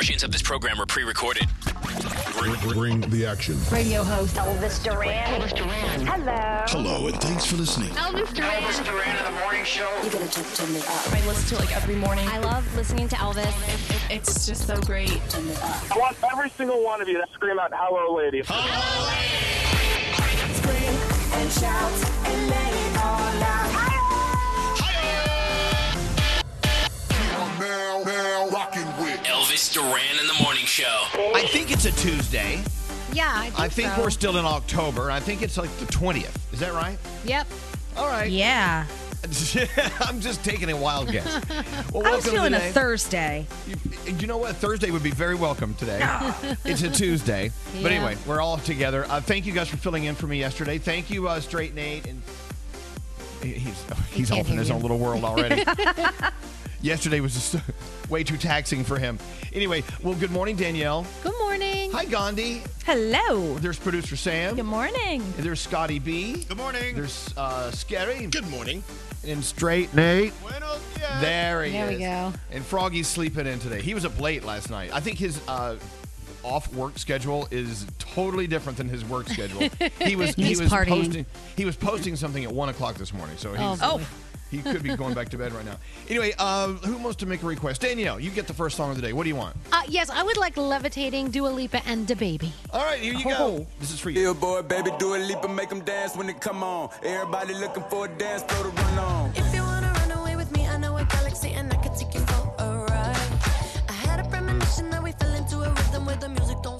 Portions of this program are pre-recorded. Bring, bring the action. Radio host Elvis Duran. Elvis Duran. Hello. Hello, and thanks for listening. Elvis Duran. Elvis Duran in the morning show. You gotta turn, turn me up. I listen to it like every morning. I love listening to Elvis. It's just so great. Turn me up. I want every single one of you to scream out "Hello, lady." Scream and shout and let it all out. Now, now, rocking Duran in the morning show. I think it's a Tuesday. Yeah, I think, I think so. we're still in October. I think it's like the 20th. Is that right? Yep. All right. Yeah. I'm just taking a wild guess. Well, I was welcome feeling to a. Thursday. You, you know what? Thursday would be very welcome today. it's a Tuesday. But anyway, we're all together. Uh, thank you guys for filling in for me yesterday. Thank you, uh, Straight Nate. And he's he's off in his you. own little world already. Yesterday was just way too taxing for him. Anyway, well, good morning, Danielle. Good morning. Hi, Gandhi. Hello. There's producer Sam. Good morning. And There's Scotty B. Good morning. There's uh, Scary. Good morning. And Straight Nate. Buenos dias. There he is. There we go. And Froggy's sleeping in today. He was up late last night. I think his uh, off work schedule is totally different than his work schedule. He was he was partying. posting he was posting something at one o'clock this morning. So he's, Oh, boy. He could be going back to bed right now. Anyway, uh, who wants to make a request? Danielle, you get the first song of the day. What do you want? Uh, yes, I would like Levitating, Dua Lipa, and Da Baby. All right, here you go. This is for you. Boy, baby, do a leap and make them dance when they come on. Everybody looking for a dance floor to run on. If you wanna run away with me, I know a galaxy and I can take you for a ride. I had a premonition that we fell into a rhythm where the music don't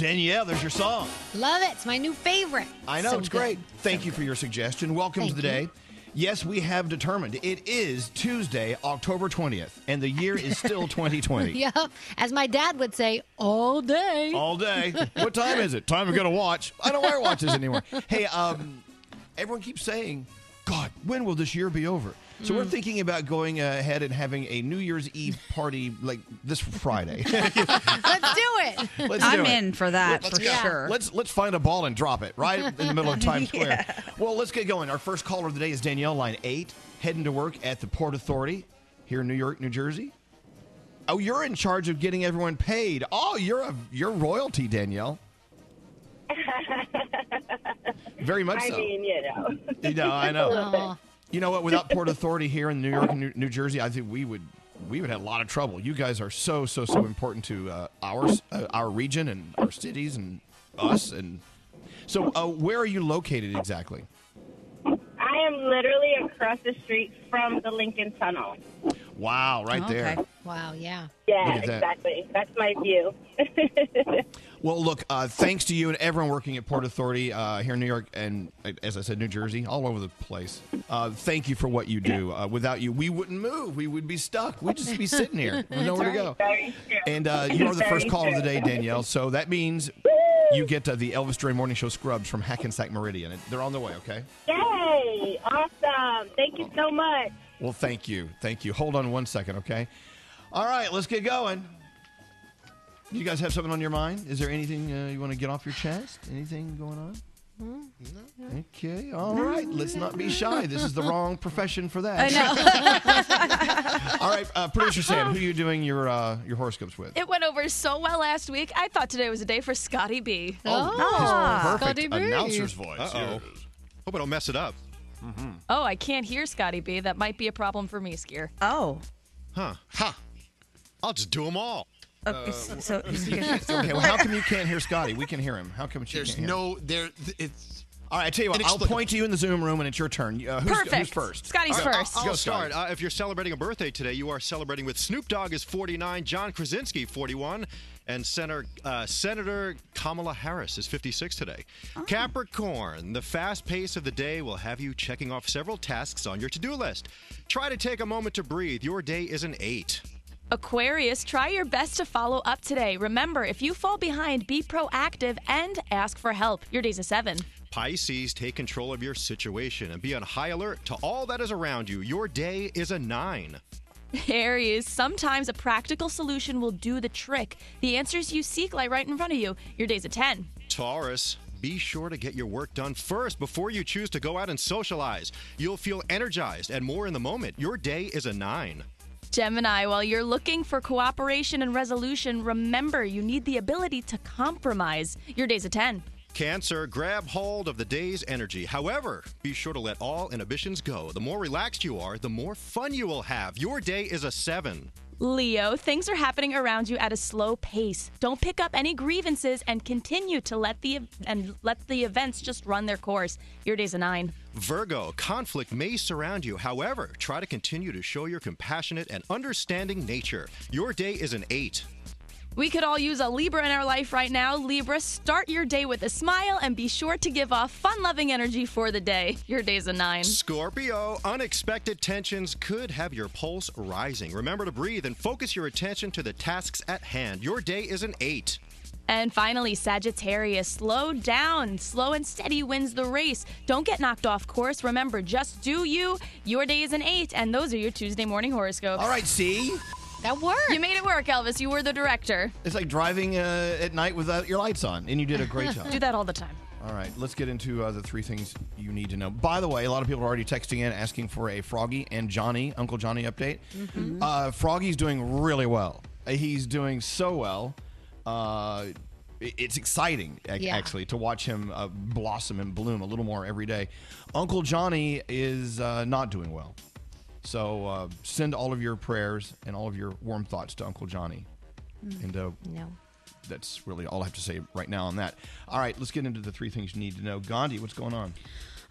Danielle, there's your song. Love it. It's my new favorite. I know, So it's good. great. Thank you for your suggestion. Welcome Thank to the you. day. Yes, we have determined it is Tuesday, October 20th, and the year is still 2020. Yep. As my dad would say, all day. All day. What time is it? Time to get a watch. I don't wear watches anymore. Hey, um, everyone keeps saying, God, when will this year be over? So Mm. we're thinking about going ahead and having a New Year's Eve party like this Friday. Let's do it. Let's I'm do it. in for that Let's for go. sure. Let's let's find a ball and drop it right in the middle of Times Square. Yeah. Well, let's get going. Our first caller of the day is Danielle, line eight, heading to work at the Port Authority here in New York, New Jersey. Oh, you're in charge of getting everyone paid. Oh, you're a you're royalty, Danielle. Very much I so. mean, you know. You know, I A little know. Bit. You know what? Without Port Authority here in New York and New, New Jersey, I think we would we would have a lot of trouble. You guys are so so so important to uh, our uh, our region and our cities and us. And so, uh, where are you located exactly? I am literally across the street from the Lincoln Tunnel. Wow, right there. Wow, yeah. Yeah, that. exactly. That's my view. Well, look, uh, thanks to you and everyone working at Port Authority uh, here in New York and, as I said, New Jersey, all over the place. Uh, thank you for what you do. Uh, without you, we wouldn't move. We would be stuck. We'd just be sitting here, with nowhere to go. And uh, you are the first call of the day, Danielle. So that means you get uh, the Elvis Duran Morning Show scrubs from Hackensack Meridian. They're on the way, okay? Yay! Awesome. Thank you so much. Well, thank you. Thank you. Hold on one second, okay? All right, let's get going. Do you guys have something on your mind? Is there anything uh, you want to get off your chest? Anything going on? Okay, all right. Let's not be shy. This is the wrong profession for that. I know. all right, uh, producer Sam, who are you doing your uh, your horoscopes with? It went over so well last week. I thought today was a day for Scotty B. Oh, Oh, his perfect Scotty B. announcer's voice. Uh-oh. Hope I don't mess it up. Oh, I can't hear Scotty B. That might be a problem for me, Skier. Oh. Huh. Ha. I'll just do them all. Okay, so, so Okay, well, how come you can't hear Scotty? We can hear him. How come she There's can't hear him? no there. It's All right, I tell you what, I'll point to you in the Zoom room, and it's your turn. Uh, who's, Perfect. who's first? Scotty's All right, first. I'll, Go, I'll Scotty. start. Uh, if you're celebrating a birthday today, you are celebrating with Snoop Dogg is 49, John Krasinski 41, and Senator uh, Senator Kamala Harris is 56 today. Capricorn, the fast pace of the day will have you checking off several tasks on your to-do list. Try to take a moment to breathe. Your day is an eight. Aquarius, try your best to follow up today. Remember, if you fall behind, be proactive and ask for help. Your day's a seven. Pisces, take control of your situation and be on high alert to all that is around you. Your day is a nine. Aries, sometimes a practical solution will do the trick. The answers you seek lie right in front of you. Your day's a 10. Taurus, be sure to get your work done first before you choose to go out and socialize. You'll feel energized and more in the moment. Your day is a nine. Gemini, while you're looking for cooperation and resolution, remember you need the ability to compromise. Your day's a 10. Cancer, grab hold of the day's energy. However, be sure to let all inhibitions go. The more relaxed you are, the more fun you will have. Your day is a seven. Leo, things are happening around you at a slow pace. Don't pick up any grievances and continue to let the and let the events just run their course. Your day's a 9. Virgo, conflict may surround you. However, try to continue to show your compassionate and understanding nature. Your day is an eight. We could all use a Libra in our life right now. Libra, start your day with a smile and be sure to give off fun loving energy for the day. Your day's a 9. Scorpio, unexpected tensions could have your pulse rising. Remember to breathe and focus your attention to the tasks at hand. Your day is an eight. And finally, Sagittarius, slow down. Slow and steady wins the race. Don't get knocked off course. Remember, just do you. Your day is an 8, and those are your Tuesday morning horoscopes. All right, see? That worked. You made it work, Elvis. You were the director. It's like driving uh, at night without your lights on, and you did a great job. Do that all the time. All right, let's get into uh, the three things you need to know. By the way, a lot of people are already texting in asking for a Froggy and Johnny, Uncle Johnny update. Mm-hmm. Uh, Froggy's doing really well. Uh, He's doing so well. Uh, it's exciting, ac- Yeah. actually, to watch him uh, blossom and bloom a little more every day. Uncle Johnny is uh, not doing well. So uh, send all of your prayers and all of your warm thoughts to Uncle Johnny. And uh, No. that's really all I have to say right now on that. All right, let's get into the three things you need to know. Gandhi, what's going on?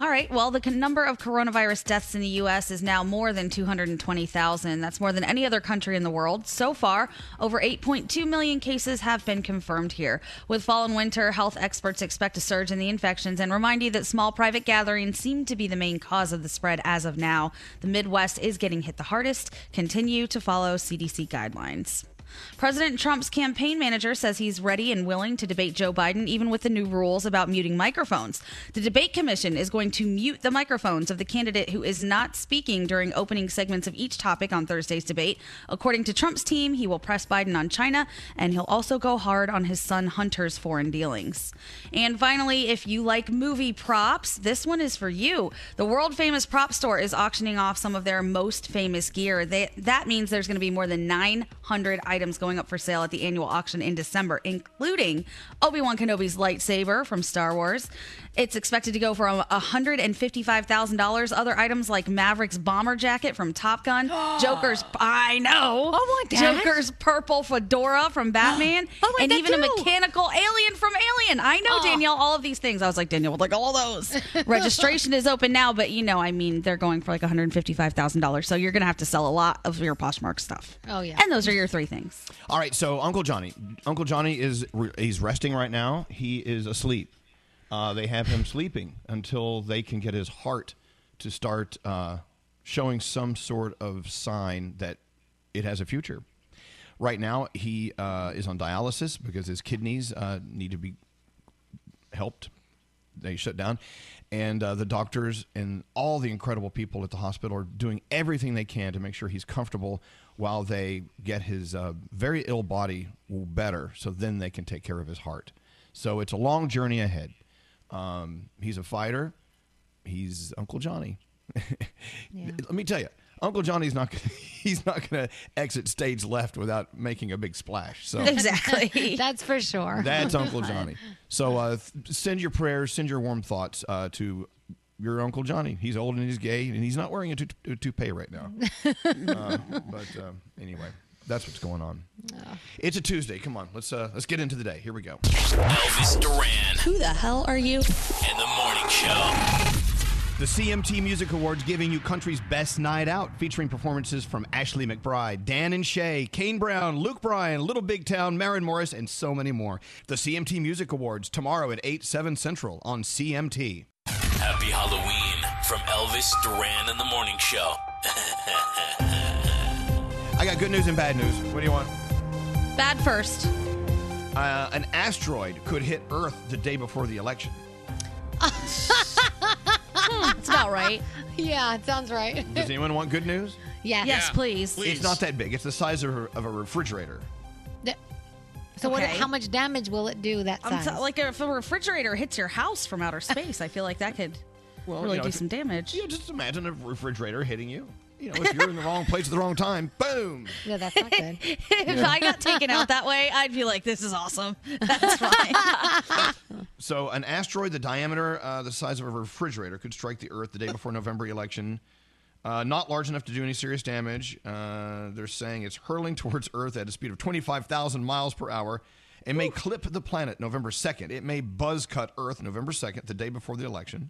All right. Well, the number of coronavirus deaths in the U.S. is now more than 220,000. That's more than any other country in the world. So far, over 8.2 million cases have been confirmed here. With fall and winter, health experts expect a surge in the infections and remind you that small private gatherings seem to be the main cause of the spread as of now. The Midwest is getting hit the hardest. Continue to follow CDC guidelines. President Trump's campaign manager says he's ready and willing to debate Joe Biden, even with the new rules about muting microphones. The debate commission is going to mute the microphones of the candidate who is not speaking during opening segments of each topic on Thursday's debate. According to Trump's team, he will press Biden on China, and he'll also go hard on his son Hunter's foreign dealings. And finally, if you like movie props, this one is for you. The world famous prop store is auctioning off some of their most famous gear. They, that means there's going to be more than 900 items going up for sale at the annual auction in December, including Obi Wan Kenobi's lightsaber from Star Wars. It's expected to go for $155,000. Other items like Maverick's bomber jacket from Top Gun, Joker's, I know. Oh my God. Joker's purple fedora from Batman, Oh, I and like even that a mechanical alien from Alien. I know, Oh. Danielle, all of these things. I was like, Danielle would like all those. Registration is open now, but you know, I mean, they're going for like $155,000. So you're going to have to sell a lot of your Poshmark stuff. Oh, yeah. And those are your three things. All right, so Uncle Johnny, Uncle Johnny is he's resting right now. He is asleep. Uh, they have him sleeping until they can get his heart to start uh, showing some sort of sign that it has a future. Right now, he uh, is on dialysis because his kidneys uh, need to be helped. They shut down. And uh, the doctors and all the incredible people at the hospital are doing everything they can to make sure he's comfortable while they get his uh, very ill body better so then they can take care of his heart. So it's a long journey ahead. Um, he's a fighter. He's Uncle Johnny. Let me tell you, Uncle Johnny's not gonna, he's not going to exit stage left without making a big splash. So Exactly. That's for sure. that's Uncle Johnny. So uh, th- send your prayers, send your warm thoughts uh, to your Uncle Johnny. He's old and he's gay, and he's not wearing a, toupee right now. uh, but uh, anyway, that's what's going on. It's a Tuesday. Come on, let's uh, let's get into the day. Here we go. Elvis Duran Who the hell are you? In the Morning Show. The CMT Music Awards giving you country's best night out, featuring performances from Ashley McBryde, Dan and Shay, Kane Brown, Luke Bryan, Little Big Town, Maren Morris, and so many more. The CMT Music Awards tomorrow at 8, 7 Central on CMT. Happy Halloween from Elvis Duran and the Morning Show. I got good news and bad news. What do you want? Bad first. Uh, an asteroid could hit Earth the day before the election. It's about right. Yeah, it sounds right. Does anyone want good news? Yeah. Yes, please. It's not that big. It's the size of a, of a refrigerator. So what? Okay. How much damage will it do? That I'm size? t- like if a refrigerator hits your house from outer space, I feel like that could really you know, do if- some damage. You know, just imagine a refrigerator hitting you. You know, if you're in the wrong place at the wrong time, boom. yeah, that's not good. if I got taken out that way, I'd be like, "This is awesome. That's fine." So, an asteroid the diameter uh, the size of a refrigerator could strike the Earth the day before November election. Uh, not large enough to do any serious damage. Uh, they're saying it's hurling towards Earth at a speed of 25,000 miles per hour It may clip the planet November 2nd. It may buzz cut Earth November 2nd, the day before the election.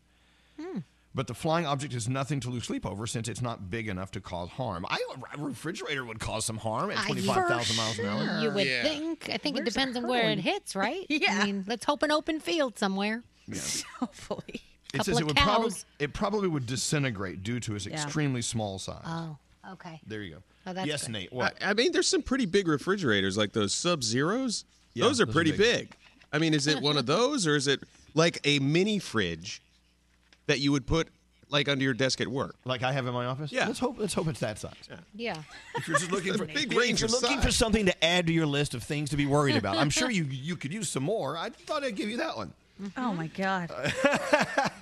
But the flying object is nothing to lose sleep over since it's not big enough to cause harm. I, a refrigerator would cause some harm at 25,000 miles an hour. You would think. I think it depends on where it hits, right? Yeah. I mean, let's hope an open field somewhere. Yeah. Hopefully. It says it would probably it probably would disintegrate due to its Yeah. extremely small size. Oh, okay. There you go. Oh, that's yes, good. Nate. What? I, I mean, there's some pretty big refrigerators, like those Sub Zeros. Yeah, those are those are pretty big. big. I mean, is it one of those, or is it like a mini fridge that you would put like under your desk at work? like I have in my office. Yeah. Let's hope. Let's hope it's that size. Yeah. If you're just looking for a big if range you're of looking size. for something to add to your list of things to be worried about, I'm sure you you could use some more. I thought I'd give you that one. Mm-hmm. Oh my god.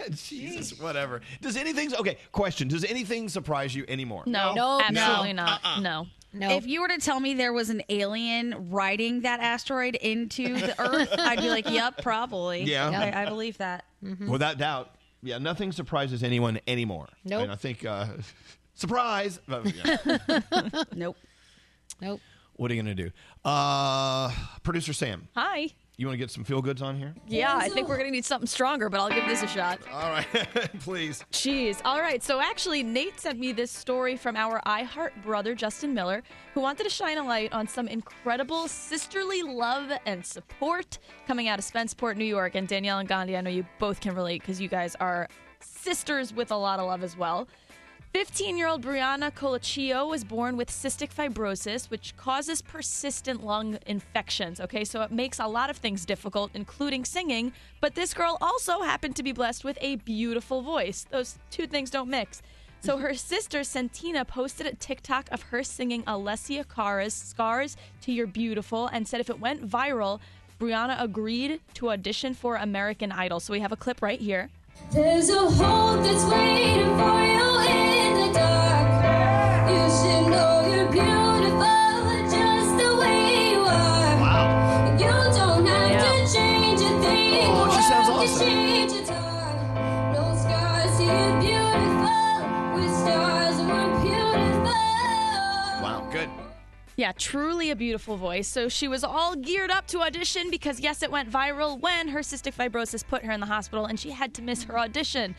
Jesus, whatever. Does anything? Okay, question. Does anything surprise you anymore? No, No, absolutely no. not. Uh-uh. No. No. If you were to tell me there was an alien riding that asteroid into the Earth, I'd be like, "Yep, probably." Yeah. Yep. I, I believe that. Mm-hmm. Without doubt. Yeah, nothing surprises anyone anymore. Nope. And I think uh, surprise. Yeah. Nope. nope. what are you gonna do? Uh, Producer Sam. Hi. You want to get some feel goods on here? Yeah, I think we're gonna need something stronger, but I'll give this a shot. All right, please. Jeez. All right. So actually, Nate sent me this story from our iHeart brother, Justin Miller, who wanted to shine a light on some incredible sisterly love and support coming out of Spenceport, New York. And Danielle and Gandhi, I know you both can relate because you guys are sisters with a lot of love as well. 15 year old Brianna Colaccio was born with cystic fibrosis, which causes persistent lung infections. Okay, so it makes a lot of things difficult, including singing. But this girl also happened to be blessed with a beautiful voice. Those two things don't mix. So her sister Santina posted a TikTok of her singing Alessia Cara's "Scars to Your Beautiful" and said if it went viral, Brianna agreed to audition for American Idol. So we have a clip right here. There's a hope that's waiting for you in the dark. You should know you're beautiful just the way you are. Wow. You don't have to change a thing. Oh, she sounds awesome. change its heart. No scars, you're beautiful. With stars, we're beautiful. Wow, good. Yeah, truly a beautiful voice. So she was all geared up to audition because, yes, it went viral when her cystic fibrosis put her in the hospital and she had to miss her audition.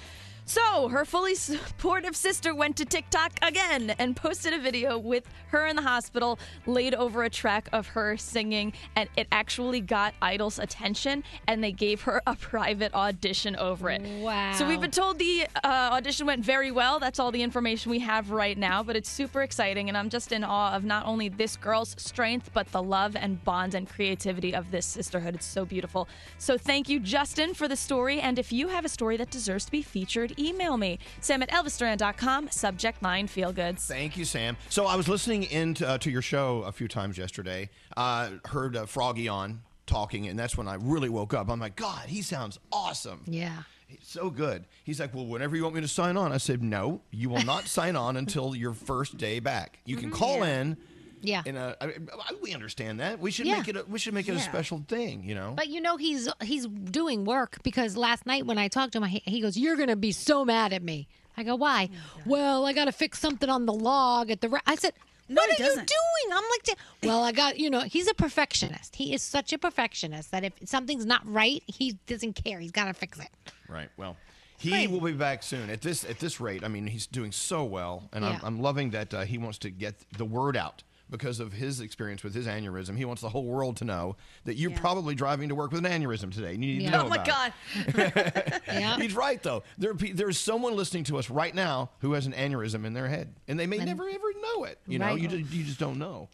So her fully supportive sister went to TikTok again and posted a video with her in the hospital, laid over a track of her singing, and it actually got Idol's attention, and they gave her a private audition over it. Wow. So we've been told the uh, audition went very well. That's all the information we have right now, but it's super exciting, and I'm just in awe of not only this girl's strength, but the love and bond and creativity of this sisterhood. It's so beautiful. So thank you, Justin, for the story. And if you have a story that deserves to be featured, email me, sam at elvisduran.com, subject line feel goods. Thank you, Sam. So I was listening in to, uh, to your show a few times yesterday. Uh, heard uh, Froggy on talking, and that's when I really woke up. I'm like, God, he sounds awesome. Yeah. He's so good. He's like, well, whenever you want me to sign on, I said, no, you will not sign on until your first day back. You can call in. Yeah. And uh, I, I- we understand that. We should Yeah. make it. A, we should make it a special thing. You know. But you know he's he's doing work because last night when I talked to him, he, he goes, "You're gonna be so mad at me." I go, "Why?" well, I got to fix something on the log at the. Re-. I said, No, "What are you doesn't. doing?" I'm like, "Well, I got you know." He's a perfectionist. He is such a perfectionist that if something's not right, he doesn't care. He's got to fix it. Right. Well, he will be back soon. At this at this rate, I mean, he's doing so well, and Yeah. I'm, I'm loving that uh, he wants to get the word out because of his experience with his aneurysm. He wants the whole world to know that you're probably driving to work with an aneurysm today. and You need Yeah. to know Oh my. God. Yeah. He's right though. There, there's someone listening to us right now who has an aneurysm in their head, and they may never ever know it. You know, you just, you just don't know.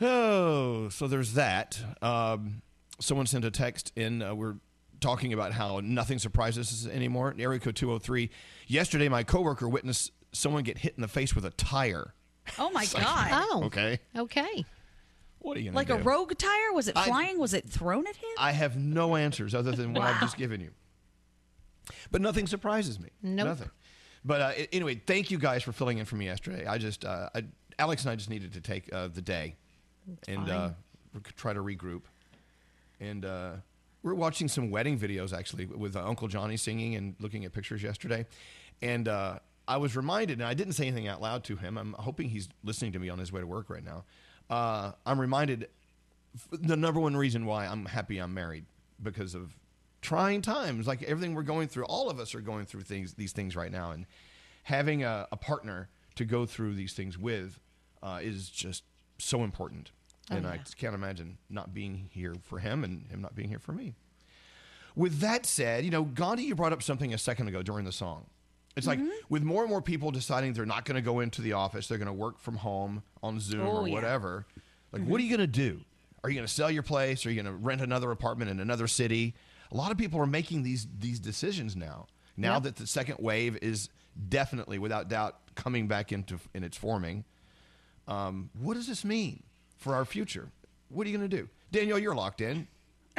Oh, so there's that. Um, someone sent a text in. Uh, we're talking about how nothing surprises us anymore. Area code 203. Yesterday, my coworker witnessed someone get hit in the face with a tire. Oh my God. Oh, Okay, okay. what are you gonna Like do? a rogue tire? Was it I- flying? Was it thrown at him? I have no answers other than what I've just given you. But nothing surprises me. Nope. Nothing. But uh, anyway, thank you guys for filling in for me yesterday. I just, uh, I, Alex and I just needed to take uh, the day and uh, try to regroup. And uh, we're watching some wedding videos actually with uh, Uncle Johnny singing and looking at pictures yesterday. And uh, I was reminded, and I didn't say anything out loud to him. I'm hoping he's listening to me on his way to work right now. Uh, I'm reminded the number one reason why I'm happy I'm married because of trying times like everything we're going through. All of us are going through things these things right now and having a, a partner to go through these things with uh, is just so important. And I just can't imagine not being here for him and him not being here for me. With that said you know Gandhi you brought up something a second ago during the song it's like with more and more people deciding they're not going to go into the office they're going to work from home on zoom Oh, or yeah. whatever like what are you going to do are you going to sell your place? Are you going to rent another apartment in another city? A lot of people are making these these decisions now. Now that the second wave is definitely, without doubt, coming back into in its forming. Um, what does this mean for our future? What are you going to do, Danielle? You're locked in.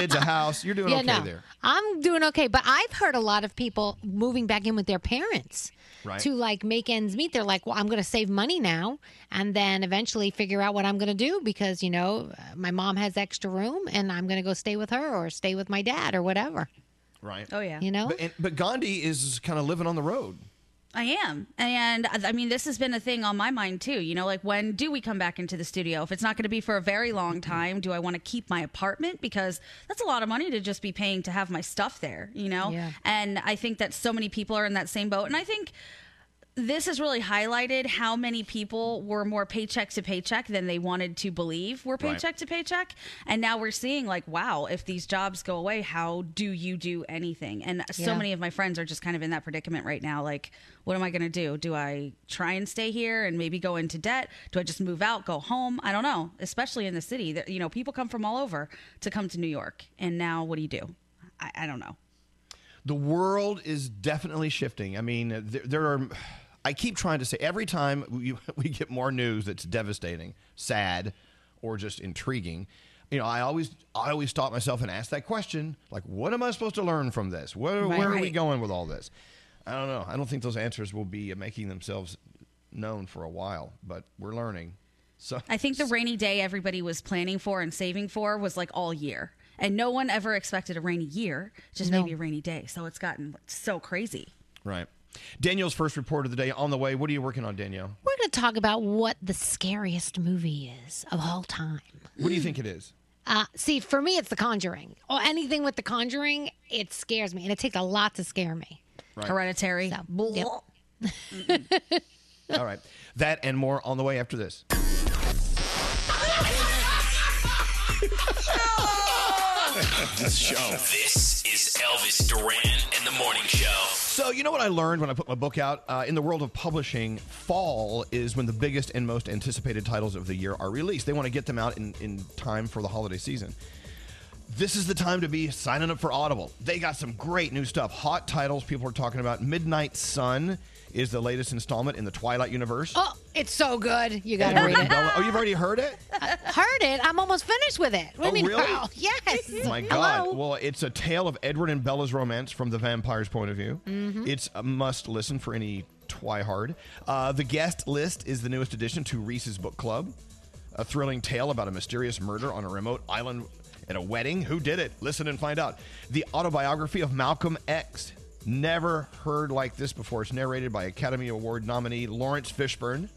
Kids, a house. You're doing yeah, okay no, there. I'm doing okay. But I've heard a lot of people moving back in with their parents Right. to like make ends meet. They're like, well, I'm going to save money now, and then eventually figure out what I'm going to do because you know uh, my mom has extra room, and I'm going to go stay with her or stay with my dad or whatever. Right. Oh yeah. You know, But, and, but Gandhi is kind of living on the road. I am. And I mean, this has been a thing on my mind too. You know, like when do we come back into the studio? If it's not going to be for a very long mm-hmm. time, do I want to keep my apartment? Because that's a lot of money to just be paying to have my stuff there, you know? Yeah. And I think that so many people are in that same boat. And I think this has really highlighted how many people were more paycheck to paycheck than they wanted to believe were Right. paycheck to paycheck. And now we're seeing, like, wow, if these jobs go away, how do you do anything? And so many of my friends are just kind of in that predicament right now. Like, what am I going to do? Do I try and stay here and maybe go into debt? Do I just move out, go home? I don't know, especially in the city. That You know, people come from all over to come to New York. And now what do you do? I, I don't know. the world is definitely shifting. I mean, there, there are. I keep trying to say every time we, we get more news that's devastating, sad, or just intriguing. You know, I always I always stop myself and ask that question, like, what am I supposed to learn from this? Where, Right. where are we going with all this? I don't know. I don't think those answers will be making themselves known for a while, but we're learning. So I think the rainy day everybody was planning for and saving for was like all year. And no one ever expected a rainy year, just No. maybe a rainy day. So it's gotten so crazy. right. Danielle's first report of the day on the way. What are you working on, Danielle? We're going to talk about what the scariest movie is of all time. What do you think it is? Uh, see, for me, it's The Conjuring. Or anything with The Conjuring, it scares me, and it takes a lot to scare me. Right. Hereditary. Yep. All right. That and more on the way after this. This show. This is Elvis Duran and the Morning Show. So, you know what I learned when I put my book out? Uh, in the world of publishing, fall is when the biggest and most anticipated titles of the year are released. They want to get them out in, in time for the holiday season. This is the time to be signing up for Audible. They got some great new stuff. Hot titles people are talking about. Midnight Sun is the latest installment in the Twilight universe. Oh, it's so good. You got to read it. Oh, you've already heard it? Heard it. I'm almost finished with it. What do you Oh, mean? really? Oh, yes. My God. Hello? Well, it's a tale of Edward and Bella's romance from the vampire's point of view. Mhm. It's a must listen for any twihard. Uh, the guest list is the newest addition to Reese's Book Club. A thrilling tale about a mysterious murder on a remote island at a wedding. Who did it? Listen and find out. The autobiography of Malcolm X. Never heard like this before. It's narrated by Academy Award nominee Laurence Fishburne.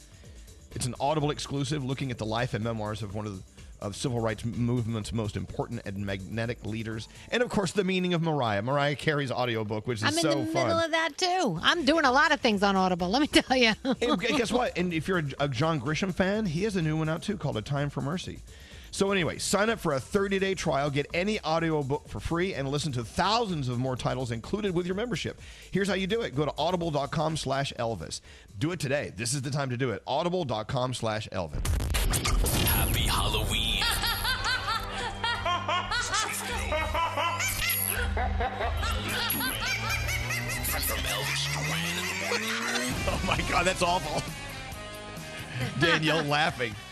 It's an Audible exclusive looking at the life and memoirs of one of the of civil rights movement's most important and magnetic leaders. And of course, the meaning of Mariah. Mariah Carey's audiobook, which is so. I'm in so the fun. middle of that too. I'm doing a lot of things on Audible. Let me tell you. and guess what? And if you're a, a John Grisham fan, he has a new one out too called A Time for Mercy. So anyway, sign up for a 30-day trial, get any audiobook for free, and listen to thousands of more titles included with your membership. Here's how you do it. Go to audible.com slash Elvis. Do it today. This is the time to do it. Audible.com slash Elvis. Happy Halloween. From Elvis Duran and the Morning Oh my God, that's awful. Danielle laughing.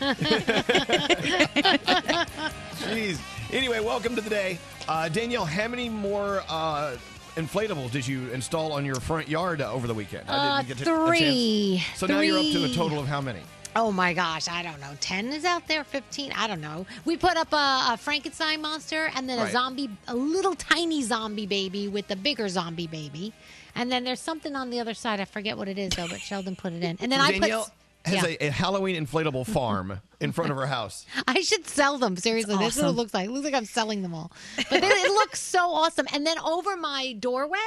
Jeez. Anyway, welcome to the day. Uh, Danielle, how many more uh, inflatables did you install on your front yard uh, over the weekend? Uh, to- a three. chance. So now you're up to a total of how many? Oh my gosh, I don't know. 10 is out there, 15, I don't know. We put up a, a Frankenstein monster and then a Right. zombie, a little tiny zombie baby with a bigger zombie baby. And then there's something on the other side. I forget what it is though, but Sheldon put it in. And then I put. Has yeah. a, a Halloween inflatable farm in front of her house. I should sell them. Seriously, this is what it looks like. It looks like I'm selling them all. But then it looks so awesome. And then over my doorway,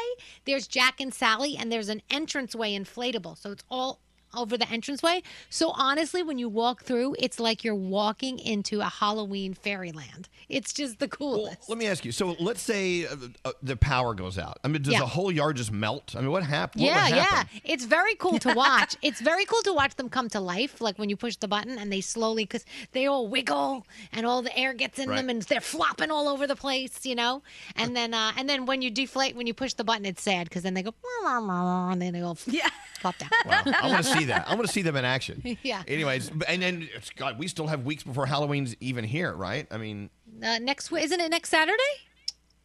there's Jack and Sally, and there's an entranceway inflatable. So it's all over the entranceway. So honestly, when you walk through, it's like you're walking into a Halloween fairyland. It's just the coolest. Let me ask you. So let's say uh, uh, the power goes out. I mean, does Yeah. the whole yard just melt? I mean, what happened? yeah, what would yeah. It's very cool to watch. it's very cool to watch them come to life, like when you push the button and they slowly, because they all wiggle and all the air gets in Right. them and they're flopping all over the place, you know. And then, uh, and then when you deflate, when you push the button, it's sad because then they go, and then they all yeah. flop down. Wow, I want to see that. I want to see them in action. Yeah. Anyways, and then it's, God, we still have weeks before Halloween's even here, right? I mean, Uh, next, w- isn't it next Saturday?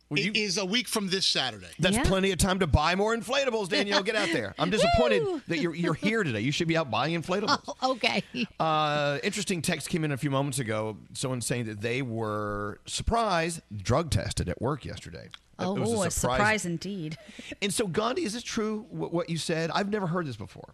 It is a week from this Saturday. That's plenty of time to buy more inflatables, Danielle. Get out there. I'm disappointed that you're you're here today. You should be out buying inflatables. okay. Uh, interesting text came in a few moments ago. Someone saying that they were surprised, drug tested at work yesterday. Oh, It was a surprise indeed. And so, Gandhi, is this true? What, what you said? I've never heard this before.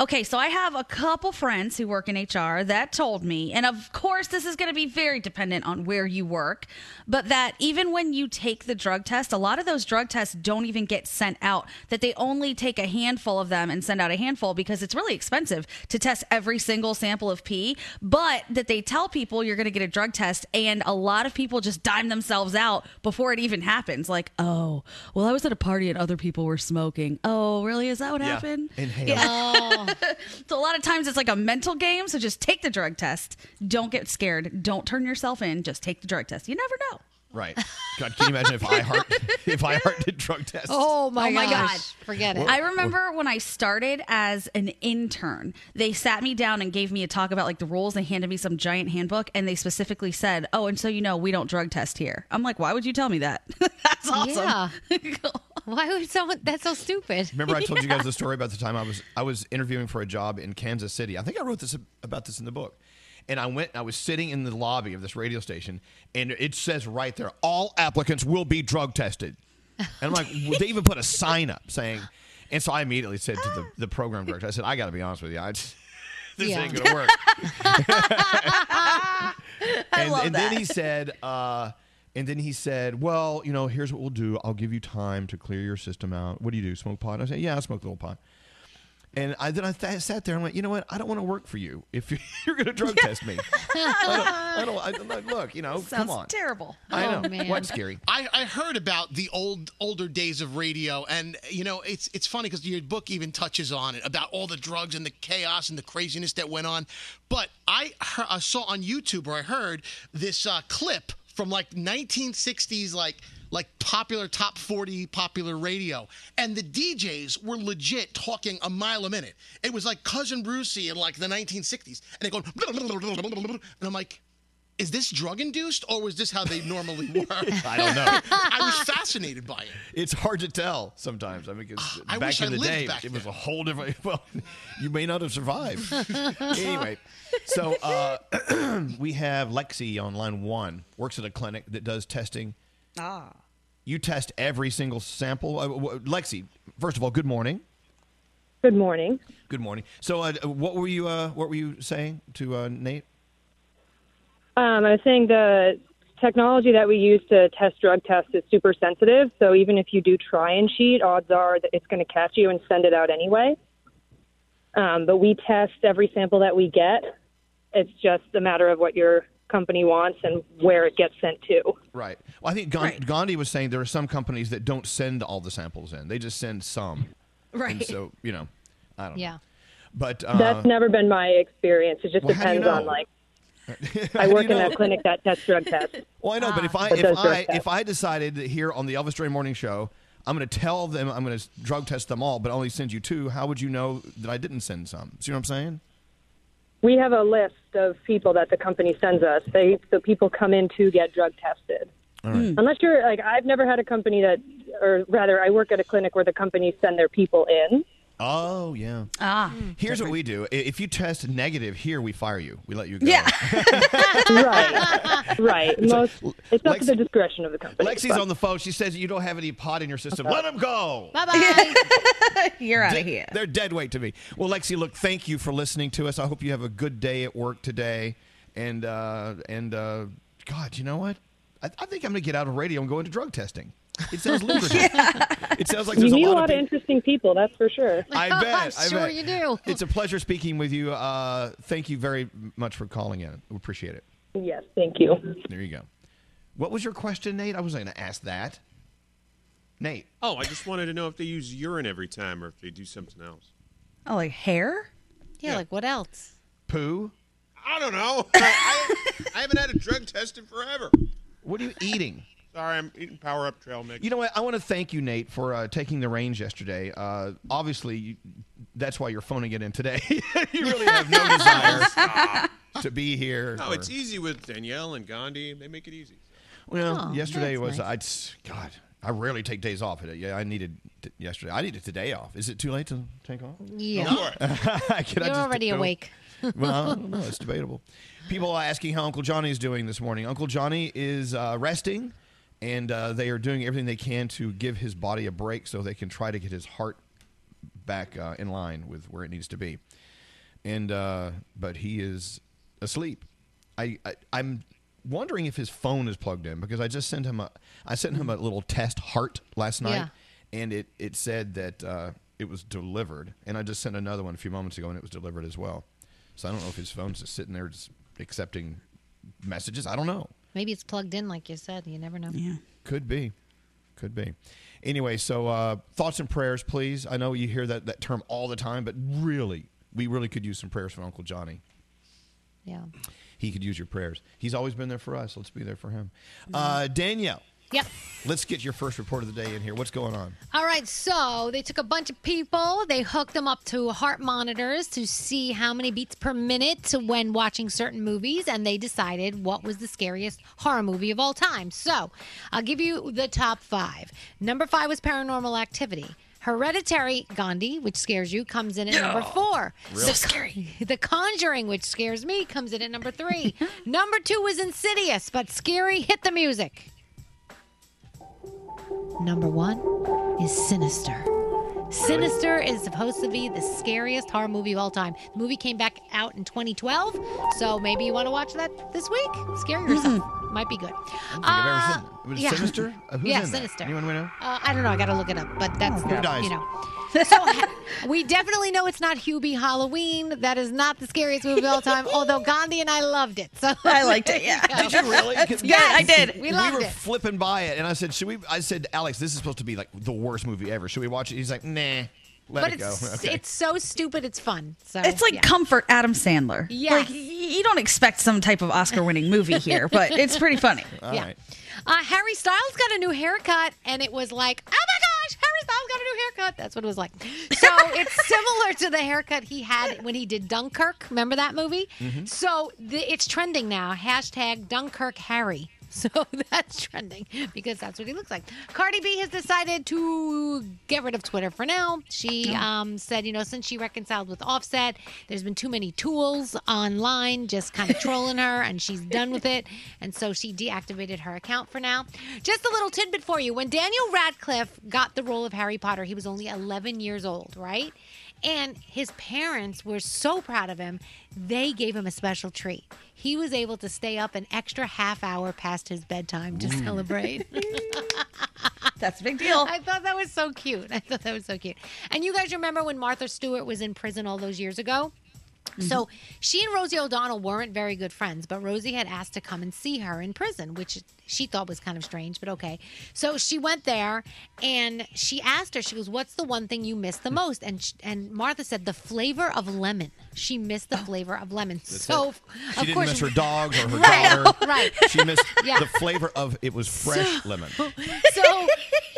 Okay, so I have a couple friends who work in HR that told me, and of course, this is going to be very dependent on where you work, but that even when you take the drug test, a lot of those drug tests don't even get sent out, that they only take a handful of them and send out a handful because it's really expensive to test every single sample of pee, but that they tell people you're going to get a drug test, and a lot of people just dime themselves out before it even happens. Like, oh, well, I was at a party and other people were smoking. Oh, really? Is that what Yeah. happened? Inhale. Yeah. Oh. so a lot of times it's like a mental game. So just take the drug test. Don't get scared. Don't turn yourself in. Just take the drug test. You never know. Right. God, can you imagine if iHeart if iHeart did drug tests? Oh my, oh my gosh. god Forget it. I remember when I started as an intern, they sat me down and gave me a talk about like the rules. They handed me some giant handbook and they specifically said, "Oh, and so you know, we don't drug test here." I'm like, "Why would you tell me that?" That's awesome. Yeah. Why would someone? That's so stupid. Remember, I told you guys the story about the time I was I was interviewing for a job in Kansas City. I think I wrote this about this in the book. And I went. I was sitting in the lobby of this radio station, and it says right there, "All applicants will be drug tested." And I'm like, well, they even put a sign up saying. And so I immediately said to the, the program director, I said, "I got to be honest with you, I just, this Yeah. ain't gonna work." I and, and then he said, uh, and then he said, well, you know, here's what we'll do. I'll give you time to clear your system out. What do you do? Smoke pot? I said, yeah, I smoke a little pot. And I then I th- sat there and went, you know what? I don't want to work for you if you're going to drug test me. I don't. I don't I, look, you know, Sounds come on. terrible. I Oh, know. What's scary? I, I heard about the old older days of radio, and you know it's it's funny because your book even touches on it about all the drugs and the chaos and the craziness that went on. But I, heard, I saw on YouTube or I heard this uh, clip from like 1960s, like like popular top 40 popular radio, and the DJs were legit talking a mile a minute. It was like Cousin Brucie in like the 1960s, and they go, and I'm like. Is this drug induced or was this how they normally were? I don't know. I was fascinated by it. It's hard to tell sometimes. I mean, 'cause I back wish in I the day, back it was a whole different. Well, you may not have survived. anyway, so uh, we have Lexi on line one. Works at a clinic that does testing. Ah. You test every single sample. Uh, w- Lexi, first of all, good morning. Good morning. Good morning. So, uh, what were you? Uh, what were you saying to uh, Nate? Um, I was saying the technology that we use to test drug tests is super sensitive. So even if you do try and cheat, odds are that it's going to catch you and send it out anyway. Um, but we test every sample that we get. It's just a matter of what your company wants and where it gets sent to. Right. Well, I think Gan- Gandhi was saying there are some companies that don't send all the samples in; they just send some. Right. And so you know, I don't know. Yeah. But uh, That's never been my experience. It just Well, how do you depends on like. I work in know? a clinic that tests drug tests. Well, I know, but if I if I if I decided that here on the Elvis Duran Morning Show, I'm going to tell them I'm going to drug test them all, but only send you two. How would you know that I didn't send some? See what I'm saying? We have a list of people that the company sends us. They so people come in to get drug tested. All right. Hmm. I'm not sure. Like I've never had a company that, or rather, I work at a clinic where the companies send their people in. Oh yeah. Ah. Here's what we do: if you test negative here, we fire you. We let you go. Yeah. right. Right. Most it's up to the discretion of the company. Lexi's but- on the phone. She says you don't have any pot in your system. Let them go. Bye bye. You're out De- of here. They're dead weight to me. Well, Lexi, look, thank you for listening to us. I hope you have a good day at work today. And uh, and uh, God, you know what? I, I think I'm going to get out of radio and go into drug testing. It sounds lucrative. It sounds like you there's meet a a lot, lot of of people. interesting people. That's for sure. I bet. I sure bet. you do. It's a pleasure speaking with you. Uh, thank you very much for calling in. We appreciate it. Yes. Thank you. There you go. What was your question, Nate? I wasn't going to ask that. Nate. Oh, I just wanted to know if they use urine every time or if they do something else. Oh, like hair? Yeah, like what else? Poo? I don't know. I, I, I haven't had a drug test in forever. What are you eating? Sorry, I'm eating Power Up Trail Mix. You know what? I want to thank you, Nate, for uh, taking the reins yesterday. Uh, obviously, you, that's why you're phoning it in today. you really have no desire to be here. No, or- it's easy with Danielle and Gandhi. They make it easy. Well, Oh, yesterday was nice. I. God, I rarely take days off. Yeah, I needed t- yesterday. I needed today off. Is it too late to take off? Yeah. Can You're just already go- awake. well, I. It's debatable. People are asking how Uncle Johnny is doing this morning. Uncle Johnny is uh, resting, and uh, they are doing everything they can to give his body a break so they can try to get his heart back uh, in line with where it needs to be. And uh, but he is asleep. I, I I'm wondering if his phone is plugged in because I just sent him a I sent him a little test heart last night, Yeah. and it it said that uh, it was delivered, and I just sent another one a few moments ago, and it was delivered as well. So I don't know if his phone's just sitting there just accepting messages. I don't know. Maybe it's plugged in, like you said. You never know. Yeah. Could be. Could be. Anyway, so uh, thoughts and prayers, please. I know you hear that, that term all the time, but really, we really could use some prayers for Uncle Johnny. Yeah. He could use your prayers. He's always been there for us. Let's be there for him. Uh, Danielle, Yep. let's get your first report of the day in here. What's going on? All right, so they took a bunch of people, they hooked them up to heart monitors to see how many beats per minute when watching certain movies, and they decided what was the scariest horror movie of all time. So I'll give you the top five. Number five was Paranormal Activity. Hereditary Gandhi, which scares you, comes in at number four. Real The- scary. The Conjuring, which scares me, comes in at number three. number two was Insidious, but scary. Hit the music. Number one is Sinister. Sinister is supposed to be the scariest horror movie of all time. The movie came back out in 2012, so maybe you want to watch that this week. Scare yourself. Might be good. I don't think I've ever seen it. Was it yeah. Sinister? Uh, who's yeah, in that? Sinister. Anyone we know? Uh, I don't know. I got to look it up, but that's Who dies? you know. So we definitely know it's not Hubie Halloween. That is not the scariest movie of all time. Although Gandhi and I loved it. So I liked it, yeah. Did you really? That's good. I did. We loved we were it. flipping by it, and I said, "Should we?" I said, "Alex, this is supposed to be like the worst movie ever. Should we watch it?" He's like, "Nah, let but it go." it's Okay. it's so stupid. It's fun. So It's like yeah. comfort Adam Sandler. Yeah, Like you don't expect some type of Oscar-winning movie here, but it's pretty funny. All yeah. right. Uh, Harry Styles got a new haircut, and it was like, my gosh, Harry Styles got a new haircut. That's what it was like. So it's similar to the haircut he had when he did Dunkirk. Remember that movie? Mm-hmm. So the, it's trending now. Hashtag Dunkirk Harry. So that's trending because that's what he looks like. Cardi B has decided to get rid of Twitter for now. She um, said, you know, since she reconciled with Offset, there's been too many tools online just kind of trolling her, and she's done with it. And so she deactivated her account for now. Just a little tidbit for you: when Daniel Radcliffe got the role of Harry Potter, he was only 11 years old, right? And his parents were so proud of him, they gave him a special treat. He was able to stay up an extra half hour past his bedtime to Mm. celebrate. That's a big deal. I thought that was so cute. I thought that was so cute. And you guys remember when Martha Stewart was in prison all those years ago? So she and Rosie O'Donnell weren't very good friends, but Rosie had asked to come and see her in prison, which she thought was kind of strange, but okay. So she went there and she asked her, she goes, What's the one thing you miss the most? And sh- and Martha said, The flavor of lemon. She missed the flavor of lemon. That's so, it. She of didn't course, miss her dogs or her Right, daughter. right. She missed Yeah. the flavor of it was fresh lemon. so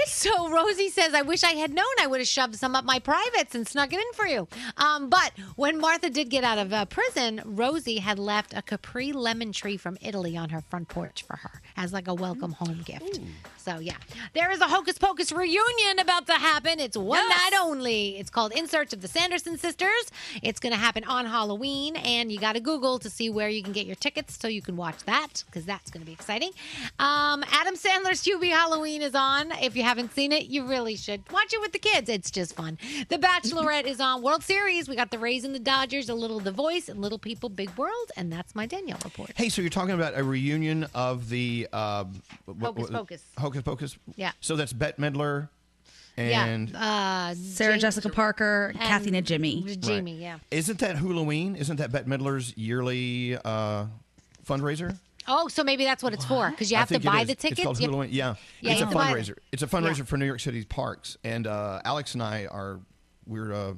so Rosie says, I wish I had known I would have shoved some up my privates and snuck it in for you. Um, but when Martha did get out of uh, prison, Rosie had left a Capri lemon tree from Italy on her front porch for her as like a welcome home gift. So yeah, there is a Hocus Pocus reunion about to happen. It's one night only. It's called In Search of the Sanderson Sisters. It's going to happen on Halloween, and you got to Google to see where you can get your tickets so you can watch that because that's going to be exciting. Um, Adam Sandler's Hubie Halloween is on. If you haven't seen it, you really should watch it with the kids. It's just fun. The Bachelorette is on World Series. We got the Rays and the Dodgers, a little The Voice, and Little People, Big World, and that's my Danielle report. Hey, so you're talking about a reunion of the uh, Hocus what- Pocus. Hocus Pocus. Yeah. So that's Bette Midler and yeah, uh, Sarah James- Jessica Parker, and Kathy Najimy. Jimmy, yeah. Isn't that Halloween? Isn't that Bette Midler's yearly uh, fundraiser? Oh, so maybe that's what it's for because you I have to think it buy is. the tickets. It's called You- Halloween. Yeah, Yeah, it's you a have to buy fundraiser. them. It's a fundraiser Yeah. for New York City's parks, and uh, Alex and I are we're uh,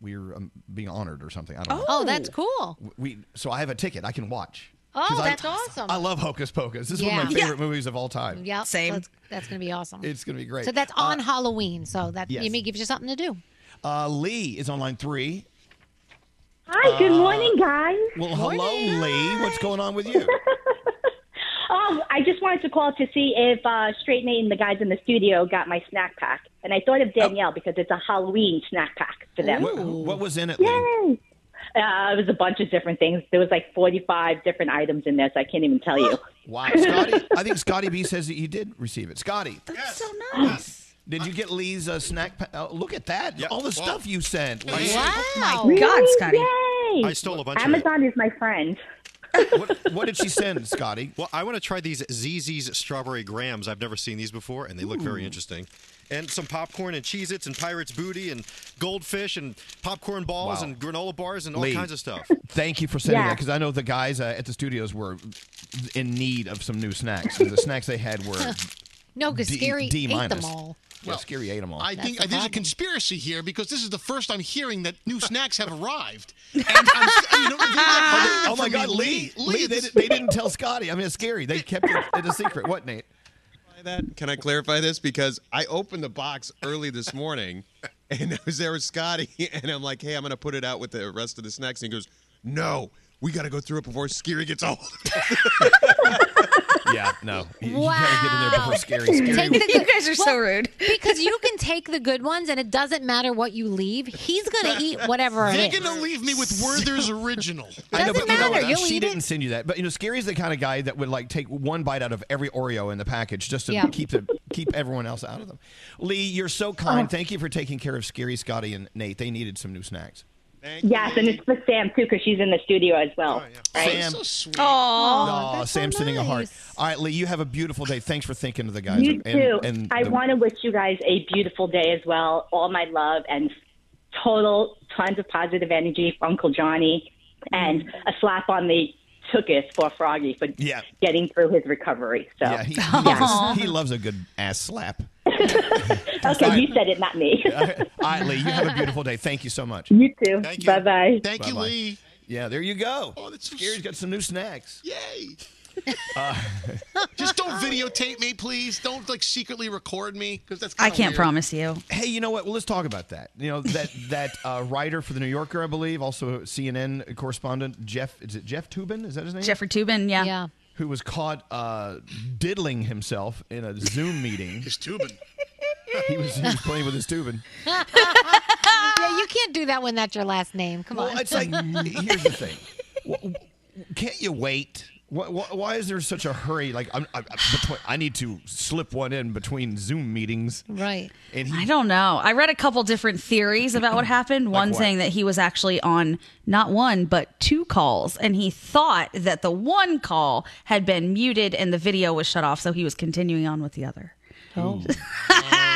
we're um, being honored or something. I don't know. Oh, that's cool. We so I have a ticket. I can watch. Oh, 'Cause I- that's awesome. I love Hocus Pocus. This is one of my Yeah. favorite movies of all time. Yeah, Same. That's, that's going to be awesome. It's going to be great. So that's on Halloween. So that yes. maybe gives you something to do. Uh, Lee is on line three. Hi, good Uh, morning, guys. Well, hello, Lee. What's going on with you? Oh, I just wanted to call to see if uh, Straight Nate and the guys in the studio got my snack pack. And I thought of Danielle because it's a Halloween snack pack for them. What, what was in it? Lee? Yay! Uh, it was a bunch of different things. There was like 45 different items in there, so I can't even tell you. Wow, Scotty. I think Scotty B says that you did receive it. Scotty, That's so nice. did you get Lee's uh, snack? Pa- uh, look at that! All the stuff you sent. Lee. my God, Scotty. Yay! I stole a bunch of. Amazon is my friend. What, what did she send, Scotty? Well, I want to try these ZZ's strawberry grams. I've never seen these before, and they look very interesting. And some popcorn and Cheez Its and Pirate's Booty and goldfish and popcorn balls Wow. and granola bars and all Lee, kinds of stuff. Thank you for sending Yeah. that because I know the guys uh, at the studios were in need of some new snacks. the snacks they had were No, because D- Scary D ate them minus. all. Yeah, scary ate them all. I think the there's a problem. conspiracy here because this is the first I'm hearing that new snacks have arrived. And I'm, you know, they're not ah! hiding oh my from God, me. Lee! Lee, they, this- di- they didn't tell Scotty. I mean, it's scary. They kept it, it a secret. What, Nate? that? Can I clarify this? Because I opened the box early this morning, and I was there with Scotty, and I'm like, "Hey, I'm gonna put it out with the rest of the snacks." And he goes, "No, we got to go through it before Scary gets old." Yeah, no. You, you gotta get in there before scary. Scary. Take the You good- guys are so rude. because you can take the good ones, and it doesn't matter what you leave. He's gonna eat whatever They're gonna leave me with Werther's original. I know, Doesn't but you know matter. what? You'll she eat didn't it. send you that. But you know, Scary's the kind of guy that would like take one bite out of every Oreo in the package just to Yeah. keep the keep everyone else out of them. Lee, you're so kind. Oh. Thank you for taking care of Scary, Scotty, and Nate. They needed some new snacks. Yes, and it's for Sam too because she's in the studio as well. Oh, right? Sam. So sweet. Aw, that's so Sam's sending a heart. All right, Lee, you have a beautiful day. Thanks for thinking of the guys. You and, too. And I the- want to wish you guys a beautiful day as well. All my love and total tons of positive energy for Uncle Johnny, and a slap on the tuchus for Froggy for Yeah. getting through his recovery. So, Yeah, he, he, loves, he loves a good ass slap. Okay, you said it, not me. All right, Lee, you have a beautiful day. Thank you so much. you too. Thank you. Bye bye. Thank you, Bye-bye. Lee. Yeah, there you go. Oh, that's so Scary's got some new snacks. Yay. Just don't videotape me, please. Don't like secretly record me because that's. I can't weird. promise you. Hey, you know what? Well, let's talk about that. You know that that uh, writer for the New Yorker, I believe, also CNN correspondent Jeff. Is it Jeff Toobin? Is that his name? Jeffrey Toobin, yeah. Yeah. Who was caught uh, diddling himself in a Zoom meeting. His tubing. he was he was playing with his tubin. yeah, you can't do that when that's your last name. Come Well, on. it's like here's the thing. W- Can't you wait? Why, why, why is there such a hurry? Like I'm, I, between, I need to slip one in between Zoom meetings. right. And I don't know. I read a couple different theories about what happened. One what? saying that he was actually on not one, but two calls, and he thought that the one call had been muted and the video was shut off, so he was continuing on with the other. Oh.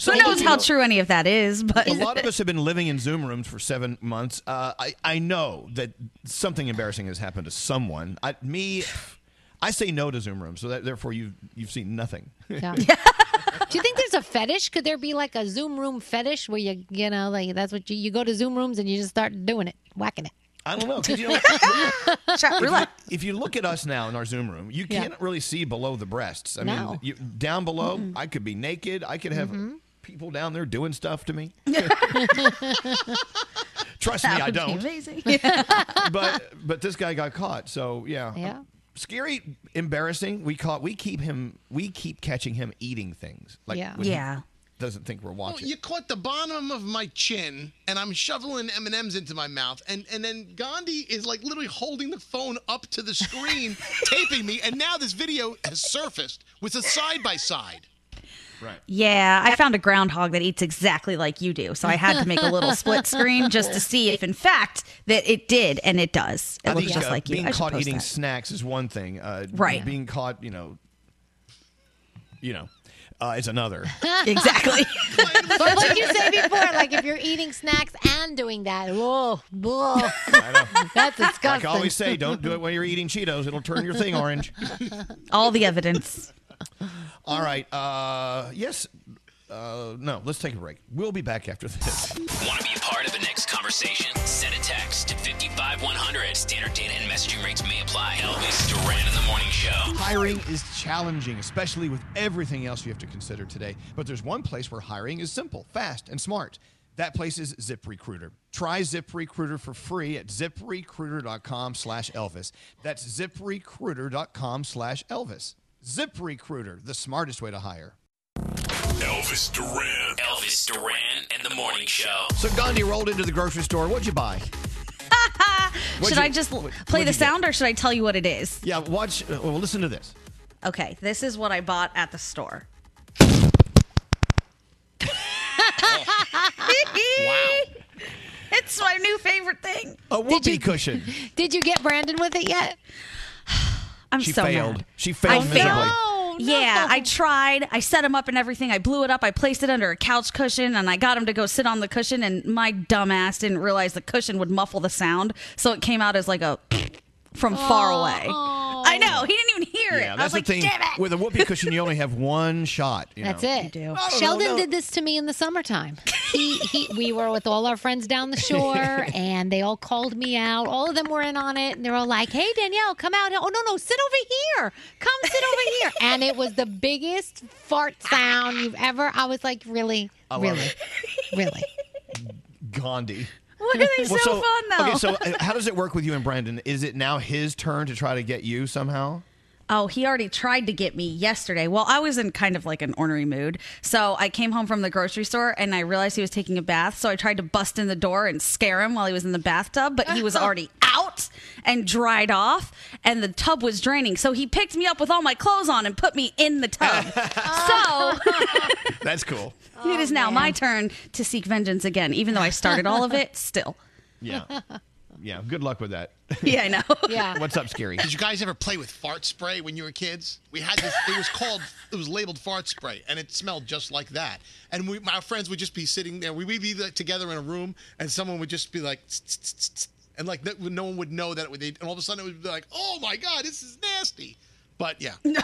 so Who knows you how know, true any of that is, but A lot of us have been living in Zoom rooms for seven months. Uh, I I know that something embarrassing has happened to someone. I, me, I say no to Zoom rooms, so that, therefore you've you've seen nothing. Yeah. Do you think there's a fetish? Could there be like a Zoom room fetish where you, you know, like that's what you, you go to Zoom rooms and you just start doing it, whacking it? I don't know. 'cause you know Chat if, you, roulette. if you look at us now in our Zoom room, you Yeah. can't really see below the breasts. I mean, you, down below, I could be naked. I could have Mm-hmm. People down there doing stuff to me. Trust me, I don't. amazing. But but this guy got caught. So yeah. Yeah. Scary, embarrassing. We caught. We keep him. We keep catching him eating things. Like Yeah. when he Yeah. doesn't think we're Well, watching. you caught the bottom of my chin, and I'm shoveling M and M's into my mouth, and and then Gandhi is like literally holding the phone up to the screen, taping me, and now this video has surfaced with a side by side. Right. Yeah, I found a groundhog that eats exactly like you do, so I had to make a little split screen just to see if, in fact, that it did, and it does. It I looks think just uh, like you. being I caught eating that. snacks is one thing. Uh, Right. Being caught, you know, you know, uh, is another. exactly. But what did you say before? Like if you're eating snacks and doing that, whoa, whoa, that's Like disgusting. I always say, don't do it when you're eating Cheetos. It'll turn your thing orange. All the evidence. All right. Uh, yes. Uh, no, let's take a break. We'll be back after this. Want to be a part of the next conversation? Send a text to 55100. Standard data and messaging rates may apply. Elvis Duran in the Morning Show. Hiring is challenging, especially with everything else you have to consider today. But there's one place where hiring is simple, fast, and smart. That place is ZipRecruiter. Try ZipRecruiter for free at ziprecruiter.com slash Elvis. That's ziprecruiter.com slash Elvis. ZipRecruiter, the smartest way to hire. Elvis Duran. Elvis Duran and the Morning Show. So Gandhi rolled into the grocery store. What'd you buy? What'd should you- I just what- play the you get? sound or should I tell you what it is? Yeah, watch. uh, Well, listen to this. Okay, this is what I bought at the store. wow. It's my new favorite thing. A whoopee cushion. Did you get Brandon with it yet? I'm She so failed. mad. She failed I miserably. Yeah, I tried. I set him up and everything. I blew it up. I placed it under a couch cushion and I got him to go sit on the cushion. And my dumbass didn't realize the cushion would muffle the sound. So it came out as like a from far away. I know. He didn't even hear it. Yeah, I that's was like, the thing. damn it. With a whoopee cushion, you only have one shot. You That's know. it. no, oh, Sheldon no. did this to me in the summertime. He, he, we were with all our friends down the shore, and they all called me out. All of them were in on it, and they're all like, "Hey, Danielle, come out! Oh no, no, sit over here! Come sit over here!" And it was the biggest fart sound you've ever. I was like, "Really, I love really, it. really." Gandhi. Why are they so, fun though? Okay, so uh, how does it work with you and Brandon? Is it now his turn to try to get you somehow? Oh, he already tried to get me yesterday. Well, I was in kind of like an ornery mood. So I came home from the grocery store and I realized he was taking a bath. So I tried to bust in the door and scare him while he was in the bathtub, but he was already out and dried off and the tub was draining. So he picked me up with all my clothes on and put me in the tub. so That's cool. it is oh, now my turn to seek vengeance again, even though I started all of it still. Yeah. Yeah. Good luck with that. Yeah, I know. Yeah. What's up, Scary? Did you guys ever play with fart spray when you were kids? We had this. It was called. It was labeled fart spray, and it smelled just like that. And we, my friends would just be sitting there. We would be like, together in a room, and someone would just be like, and like no, no one would know that it would. And all of a sudden, it would be like, "Oh my god, this is nasty." But yeah, no.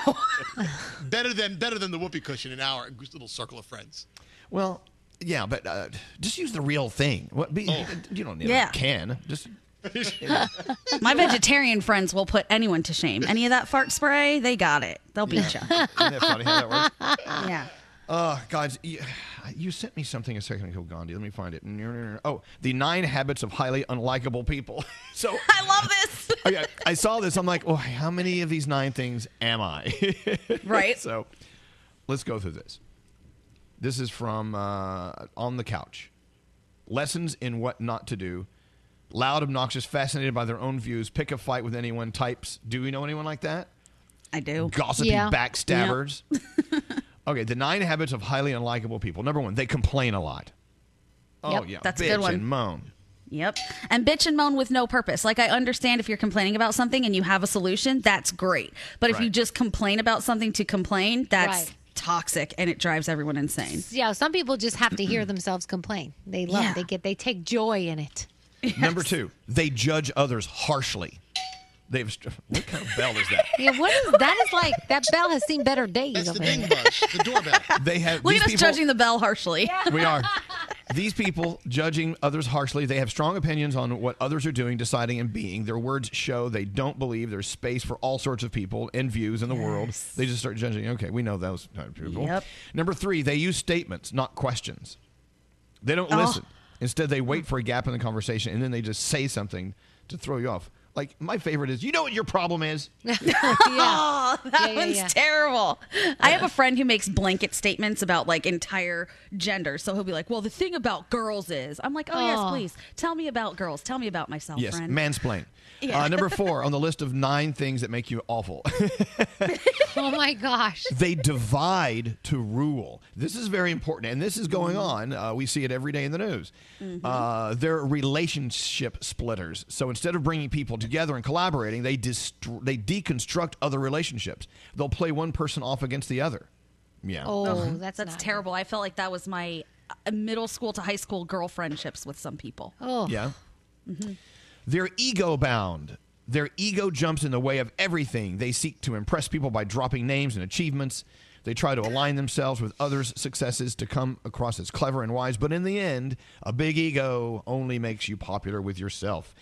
better than better than the whoopee cushion in our little circle of friends. Well, yeah, but uh, just use the real thing. What, be, Oh. You don't need Yeah. a can. Just My vegetarian friends will put anyone to shame. Any of that fart spray, they got it. They'll beat you. Isn't that funny how that works? Yeah. Oh, God. you, you sent me something a second ago, Gandhi. Let me find it. Oh, the nine habits of highly unlikable people. so I love this. okay, I saw this. I'm like, oh, how many of these nine things am I? Right. So let's go through this. This is from uh, On the Couch. Lessons in what not to do. Loud, obnoxious, fascinated by their own views, pick a fight with anyone types. Do we know anyone like that? I do. Gossipy Yeah. backstabbers. okay, the nine habits of highly unlikable people. Number one, they complain a lot. Oh, Yep, yeah. that's a bitch good one. and moan. Yep. And bitch and moan with no purpose. Like, I understand if you're complaining about something and you have a solution, that's great. But if you Right. just complain about something to complain, that's Right. toxic and it drives everyone insane. Yeah, some people just have to hear themselves complain. They love. Yeah. it. They get. They take joy in it. Number two, they judge others harshly. They've what kind of bell is that? Yeah, what is that? Is like that bell has seen better days. That's the here. ding buzz, the doorbell. They have Look these at us people, judging the bell harshly. We are. These people judging others harshly, they have strong opinions on what others are doing, deciding, and being. Their words show they don't believe there's space for all sorts of people and views in the world. They just start judging. Okay, we know those type of people. Yep. Number three, they use statements, not questions. They don't Oh. listen. Instead, they wait for a gap in the conversation and then they just say something to throw you off. Like my favorite is, you know what your problem is? Oh, that Yeah, yeah, one's yeah. terrible. I have a friend who makes blanket statements about like entire gender. So he'll be like, "Well, the thing about girls is," I'm like, "Oh, yes, please tell me about girls. Tell me about myself, yes, friend." mansplain. Yeah. Uh, number four on the list of nine things that make you awful. Oh my gosh. they divide to rule. This is very important, and this is going on. Uh, we see it every day in the news. Uh, they're relationship splitters. So instead of bringing people together and collaborating, they dist- they deconstruct other relationships. They'll play one person off against the other. Yeah. Oh, that's That's not terrible. I felt like that was my uh, middle school to high school girl friendships with some people. Oh. Yeah. Mm-hmm. They're ego bound. Their ego jumps in the way of everything. They seek to impress people by dropping names and achievements. They try to align themselves with others' successes to come across as clever and wise, but in the end, a big ego only makes you popular with yourself.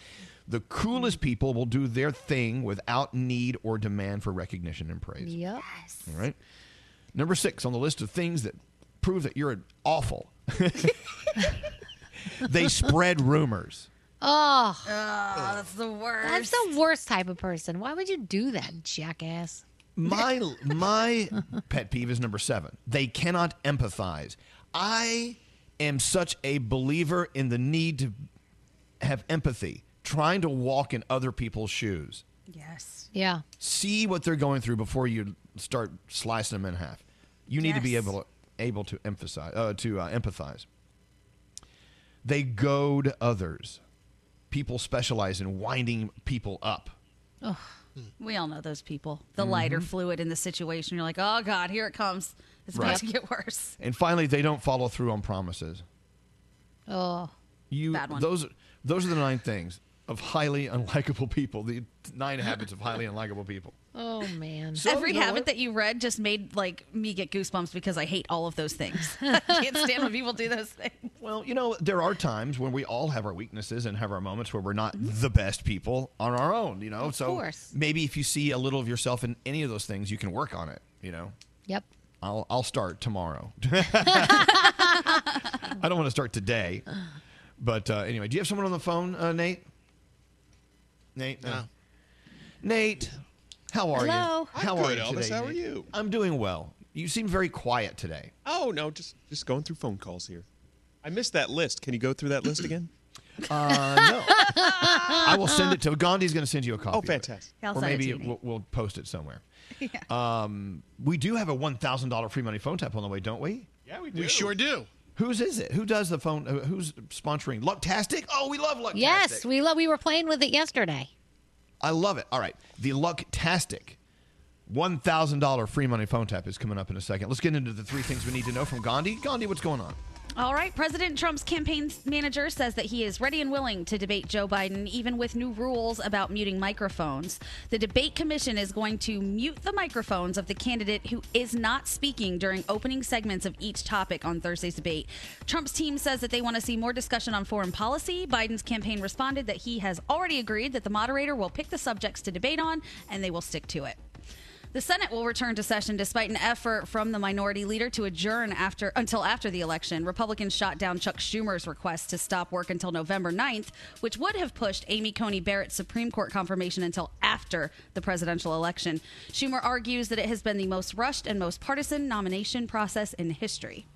The coolest people will do their thing without need or demand for recognition and praise. Yep. All right. Number six on the list of things that prove that you're awful. They spread rumors. Oh, that's the worst. That's the worst type of person. Why would you do that, jackass? My my pet peeve is number seven. They cannot empathize. I am such a believer in the need to have empathy, trying to walk in other people's shoes. Yes. Yeah. See what they're going through before you start slicing them in half. You need to be Yes. able to, able to emphasize uh, to uh, empathize. They goad others. People specialize in winding people up. Ugh. We all know those people. The lighter Mhm. fluid in the situation. You're like, oh God, here it comes. It's about Right. to get worse. And finally, they don't follow through on promises. Oh. You those those are the nine things of highly unlikable people. The nine habits of highly unlikable people. Oh man. Every you know habit what? that you read just made like me get goosebumps because I hate all of those things. I can't stand when people do those things. Well, you know, there are times when we all have our weaknesses and have our moments where we're not Mm-hmm. the best people on our own, you know? Of so course. maybe if you see a little of yourself in any of those things, you can work on it, you know? Yep. I'll I'll start tomorrow. I don't want to start today. But uh, anyway, do you have someone on the phone, uh, Nate? Nate? No. Nate, how are Hello. you? I'm How good, are you Elvis. today, How are Nate? you? I'm doing well. You seem very quiet today. Oh no, just just going through phone calls here. I missed that list. Can you go through that list again? Uh, no. I will send it to Gandhi's going to send you a copy. Oh, fantastic. Or send it maybe to you, Nate. we'll, we'll post it somewhere. Yeah. Um, we do have a one thousand dollar free money phone tap on the way, don't we? Yeah, we do. We sure do. Whose is it? Who does the phone? Uh, who's sponsoring? Lucktastic? Oh, we love Lucktastic. Yes, we love. We were playing with it yesterday. I love it. All right, the Lucktastic one thousand dollar free money phone tap is coming up in a second. Let's get into the three things we need to know from Gandhi. Gandhi, what's going on? All right. President Trump's campaign manager says that he is ready and willing to debate Joe Biden, even with new rules about muting microphones. The debate commission is going to mute the microphones of the candidate who is not speaking during opening segments of each topic on Thursday's debate. Trump's team says that they want to see more discussion on foreign policy. Biden's campaign responded that he has already agreed that the moderator will pick the subjects to debate on and they will stick to it. The Senate will return to session despite an effort from the minority leader to adjourn after until after the election. Republicans shot down Chuck Schumer's request to stop work until November 9th, which would have pushed Amy Coney Barrett's Supreme Court confirmation until after the presidential election. Schumer argues that it has been the most rushed and most partisan nomination process in history.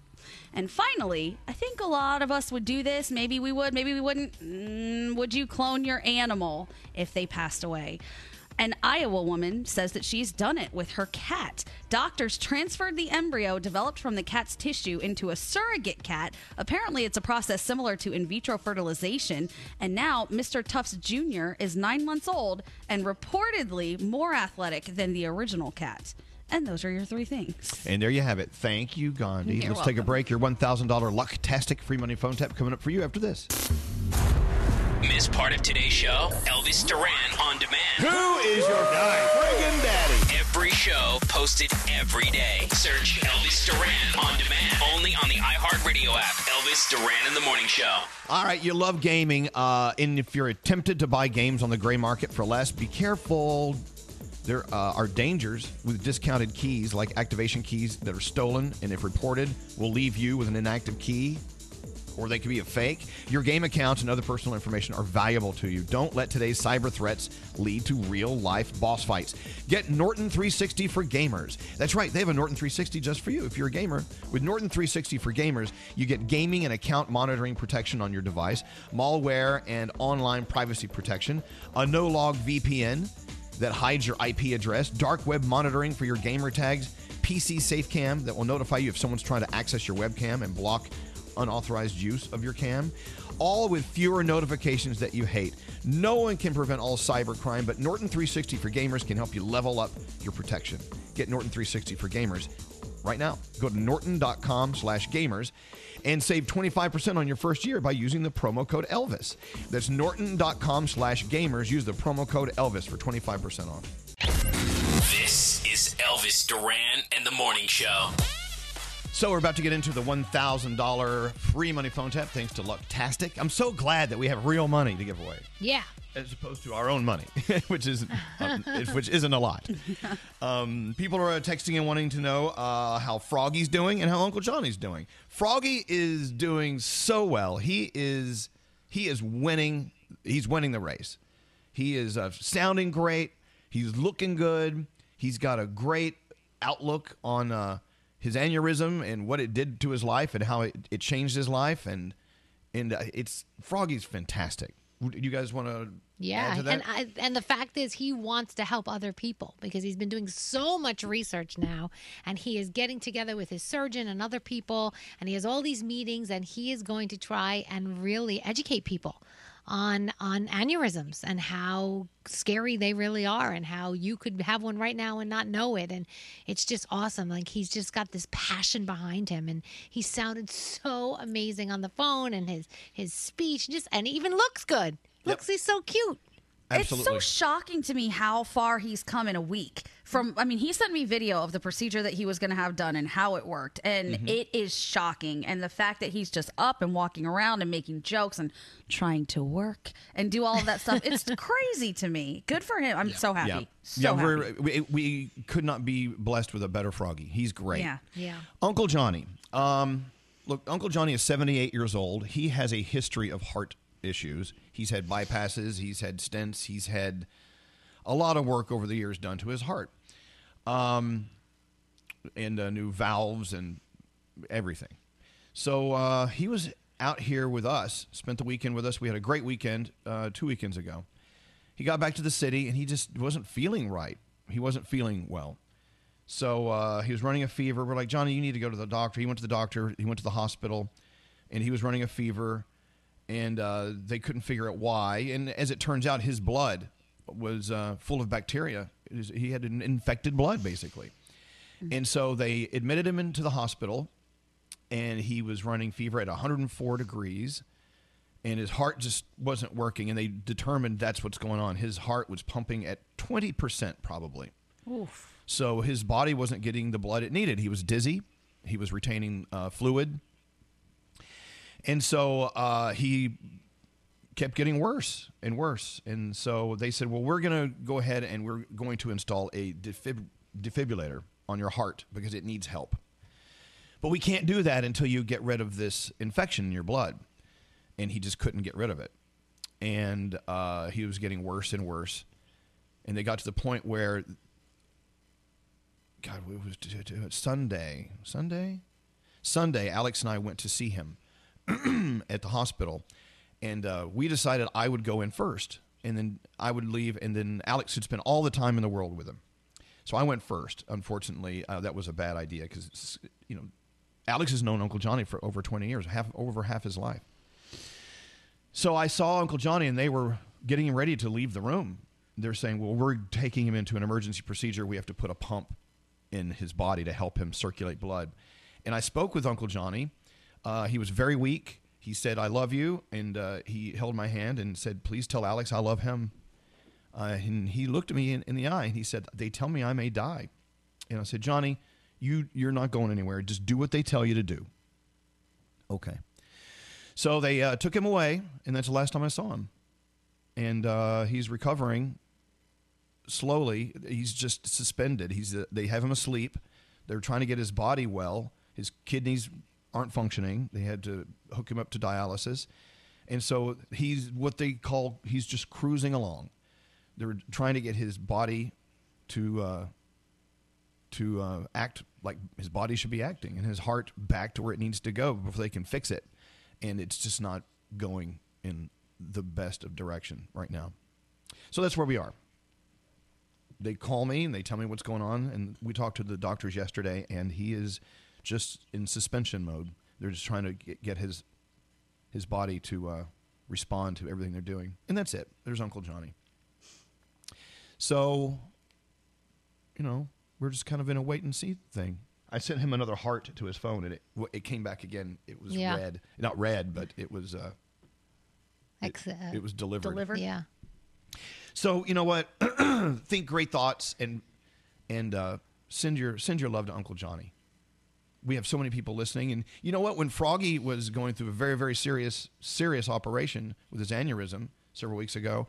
And finally, I think a lot of us would do this. Maybe we would, maybe we wouldn't. Mm, would you clone your animal if they passed away? An Iowa woman says that she's done it with her cat. Doctors transferred the embryo developed from the cat's tissue into a surrogate cat. Apparently, it's a process similar to in vitro fertilization. And now, Mr. Tufts Jr. is nine months old and reportedly more athletic than the original cat. And those are your three things. And there you have it. Thank you, Gandhi. You're Let's take a break. Your one thousand dollar Lucktastic free money phone tap coming up for you after this. Miss part of today's show? Elvis Duran on demand. Who is your guy? Friggin' daddy. Every show posted every day. Search Elvis Duran on demand. Only on the iHeartRadio app. Elvis Duran in the Morning Show. All right, you love gaming, uh, and if you're tempted to buy games on the gray market for less, be careful. There uh, are dangers with discounted keys, like activation keys that are stolen, and if reported, will leave you with an inactive key, or they could be a fake. Your game accounts and other personal information are valuable to you. Don't let today's cyber threats lead to real life boss fights. Get Norton 360 for gamers. That's right, they have a Norton 360 just for you if you're a gamer. With Norton 360 for gamers, you get gaming and account monitoring protection on your device, malware and online privacy protection, a no log VPN that hides your IP address, dark web monitoring for your gamer tags, PC SafeCam that will notify you if someone's trying to access your webcam and block unauthorized use of your cam, all with fewer notifications that you hate. No one can prevent all cybercrime, but Norton 360 for gamers can help you level up your protection. Get Norton 360 for gamers right now. Go to norton.com slash gamers and save 25% on your first year by using the promo code Elvis. That's norton.com slash gamers. Use the promo code Elvis for 25% off. This is Elvis Duran and the Morning Show. So we're about to get into the $1,000 free money phone tap thanks to Lucktastic. I'm so glad that we have real money to give away Yeah. as opposed to our own money, which is um, which isn't a lot. Um, people are texting and wanting to know uh, how Froggy's doing and how Uncle Johnny's doing. Froggy is doing so well. He is he is winning. He's winning the race. He is uh, sounding great. He's looking good. He's got a great outlook on uh, his aneurysm and what it did to his life and how it, it changed his life and and uh, it's Froggy's fantastic. You guys want to Yeah, add to that? and I, and the fact is, he wants to help other people because he's been doing so much research now, and he is getting together with his surgeon and other people, and he has all these meetings, and he is going to try and really educate people on on aneurysms and how scary they really are, and how you could have one right now and not know it, and it's just awesome. Like he's just got this passion behind him, and he sounded so amazing on the phone, and his his speech just and he even looks good. Looks he's so cute. It's so shocking to me how far he's come in a week. From I mean, he sent me video of the procedure that he was going to have done and how it worked, and Mm-hmm. Mhm. it is shocking. And the fact that he's just up and walking around and making jokes and trying to work and do all of that stuff, it's crazy to me. Good for him. I'm so happy. Yeah, So yeah, happy. we're, we we could not be blessed with a better Froggy. He's great. Yeah. Yeah. Uncle Johnny. Um, look, Uncle Johnny is 78 years old. He has a history of heart issues. He's had bypasses. He's had stents. He's had a lot of work over the years done to his heart, um, and uh, new valves and everything. So uh, he was out here with us. Spent the weekend with us. We had a great weekend uh, two weekends ago. He got back to the city and he just wasn't feeling right. He wasn't feeling well. So uh, he was running a fever. We're like, Johnny, you need to go to the doctor. He went to the doctor. He went to the hospital, and he was running a fever, and uh, they couldn't figure out why. And as it turns out, his blood was uh, full of bacteria. Was- He had an infected blood, basically. And so they admitted him into the hospital, and he was running fever at 104 degrees, and his heart just wasn't working. And they determined that's what's going on. His heart was pumping at 20% probably. Oof. So his body wasn't getting the blood it needed. He was dizzy. He was retaining uh, fluid. And so uh, he kept getting worse and worse. And so they said, well, we're going to go ahead and we're going to install a defib- defibrillator on your heart because it needs help. But we can't do that until you get rid of this infection in your blood. And he just couldn't get rid of it. And uh, he was getting worse and worse. And they got to the point where God, it was Sunday. Sunday? Sunday, Alex and I went to see him at the hospital. And uh, we decided I would go in first. And then I would leave. And then Alex would spend all the time in the world with him. So I went first. Unfortunately, uh, that was a bad idea because, you know, Alex has known Uncle Johnny for over 20 years, half over half his life. So I saw Uncle Johnny, and they were getting ready to leave the room. They're saying, "Well, we're taking him into an emergency procedure. We have to put a pump in his body to help him circulate blood." And I spoke with Uncle Johnny. Uh, he was very weak. He said, "I love you," and uh, he held my hand and said, "Please tell Alex I love him." Uh, and he looked at me in, in the eye and he said, "They tell me I may die." And I said, "Johnny, you you're not going anywhere. Just do what they tell you to do." Okay. So they uh, took him away, and that's the last time I saw him. And uh, he's recovering slowly. He's just suspended. He's uh, they have him asleep. They're trying to get his body well. His kidneys aren't functioning. They had to hook him up to dialysis, and so he's what they call he's just cruising along. They're trying to get his body to uh, to uh, act like his body should be acting, and his heart back to where it needs to go before they can fix it. And it's just not going in the best of direction right now. So that's where we are. They call me and they tell me what's going on, and we talked to the doctors yesterday, and he is just in suspension mode. They're just trying to get, get his his body to uh, respond to everything they're doing, and that's it. There's Uncle Johnny. So, you know, we're just kind of in a wait and see thing. I sent him another heart to his phone, and it it came back again. It was Yeah. red, not red, but it was uh, uh, it was delivered. Yeah. So you know what? Think great thoughts and and uh, send your send your love to Uncle Johnny. We have so many people listening. And you know what? When Froggy was going through a very, very serious, serious operation with his aneurysm several weeks ago,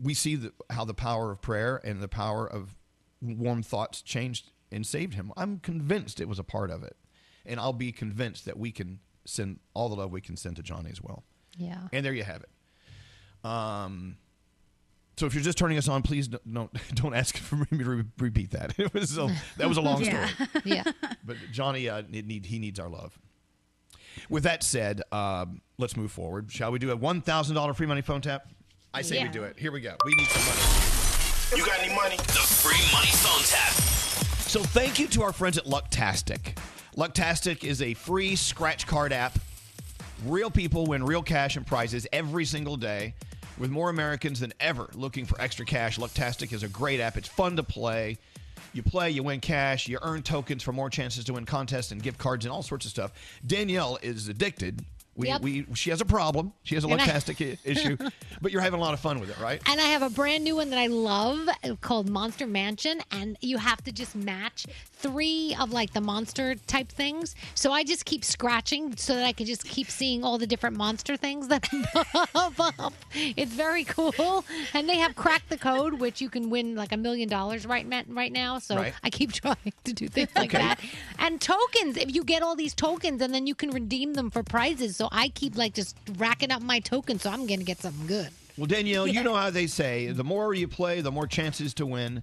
we see the, how the power of prayer and the power of warm thoughts changed and saved him. I'm convinced it was a part of it. And I'll be convinced that we can send all the love we can send to Johnny as well. Yeah. And there you have it. Um, so if you're just turning us on, please don't don't, don't ask for me to re- repeat that. It was a, that was a long story. Yeah. But Johnny, uh, need, need he needs our love. With that said, um, let's move forward. Shall we do a one thousand dollar free money phone tap? I say we Yeah. do it. Here we go. We need some money. You got any money? The free money phone tap. So thank you to our friends at Lucktastic. Lucktastic is a free scratch card app. Real people win real cash and prizes every single day. With more Americans than ever looking for extra cash, Lucktastic is a great app. It's fun to play. You play, you win cash, you earn tokens for more chances to win contests and gift cards and all sorts of stuff. Danielle is addicted. We, Yep. we, she has a problem. She has a And I- i- issue, but you're having a lot of fun with it, right? And I have a brand new one that I love called Monster Mansion. And you have to just match three of like the monster type things. So I just keep scratching so that I can just keep seeing all the different monster things that pop up. It's very cool. And they have cracked the code, which you can win like a million dollars right right now. So Right. I keep trying to do things like Okay. that. And tokens, if you get all these tokens and then you can redeem them for prizes. So I keep like just racking up my tokens. So I'm going to get something good. Well, Danielle, you know how they say the more you play, the more chances to win.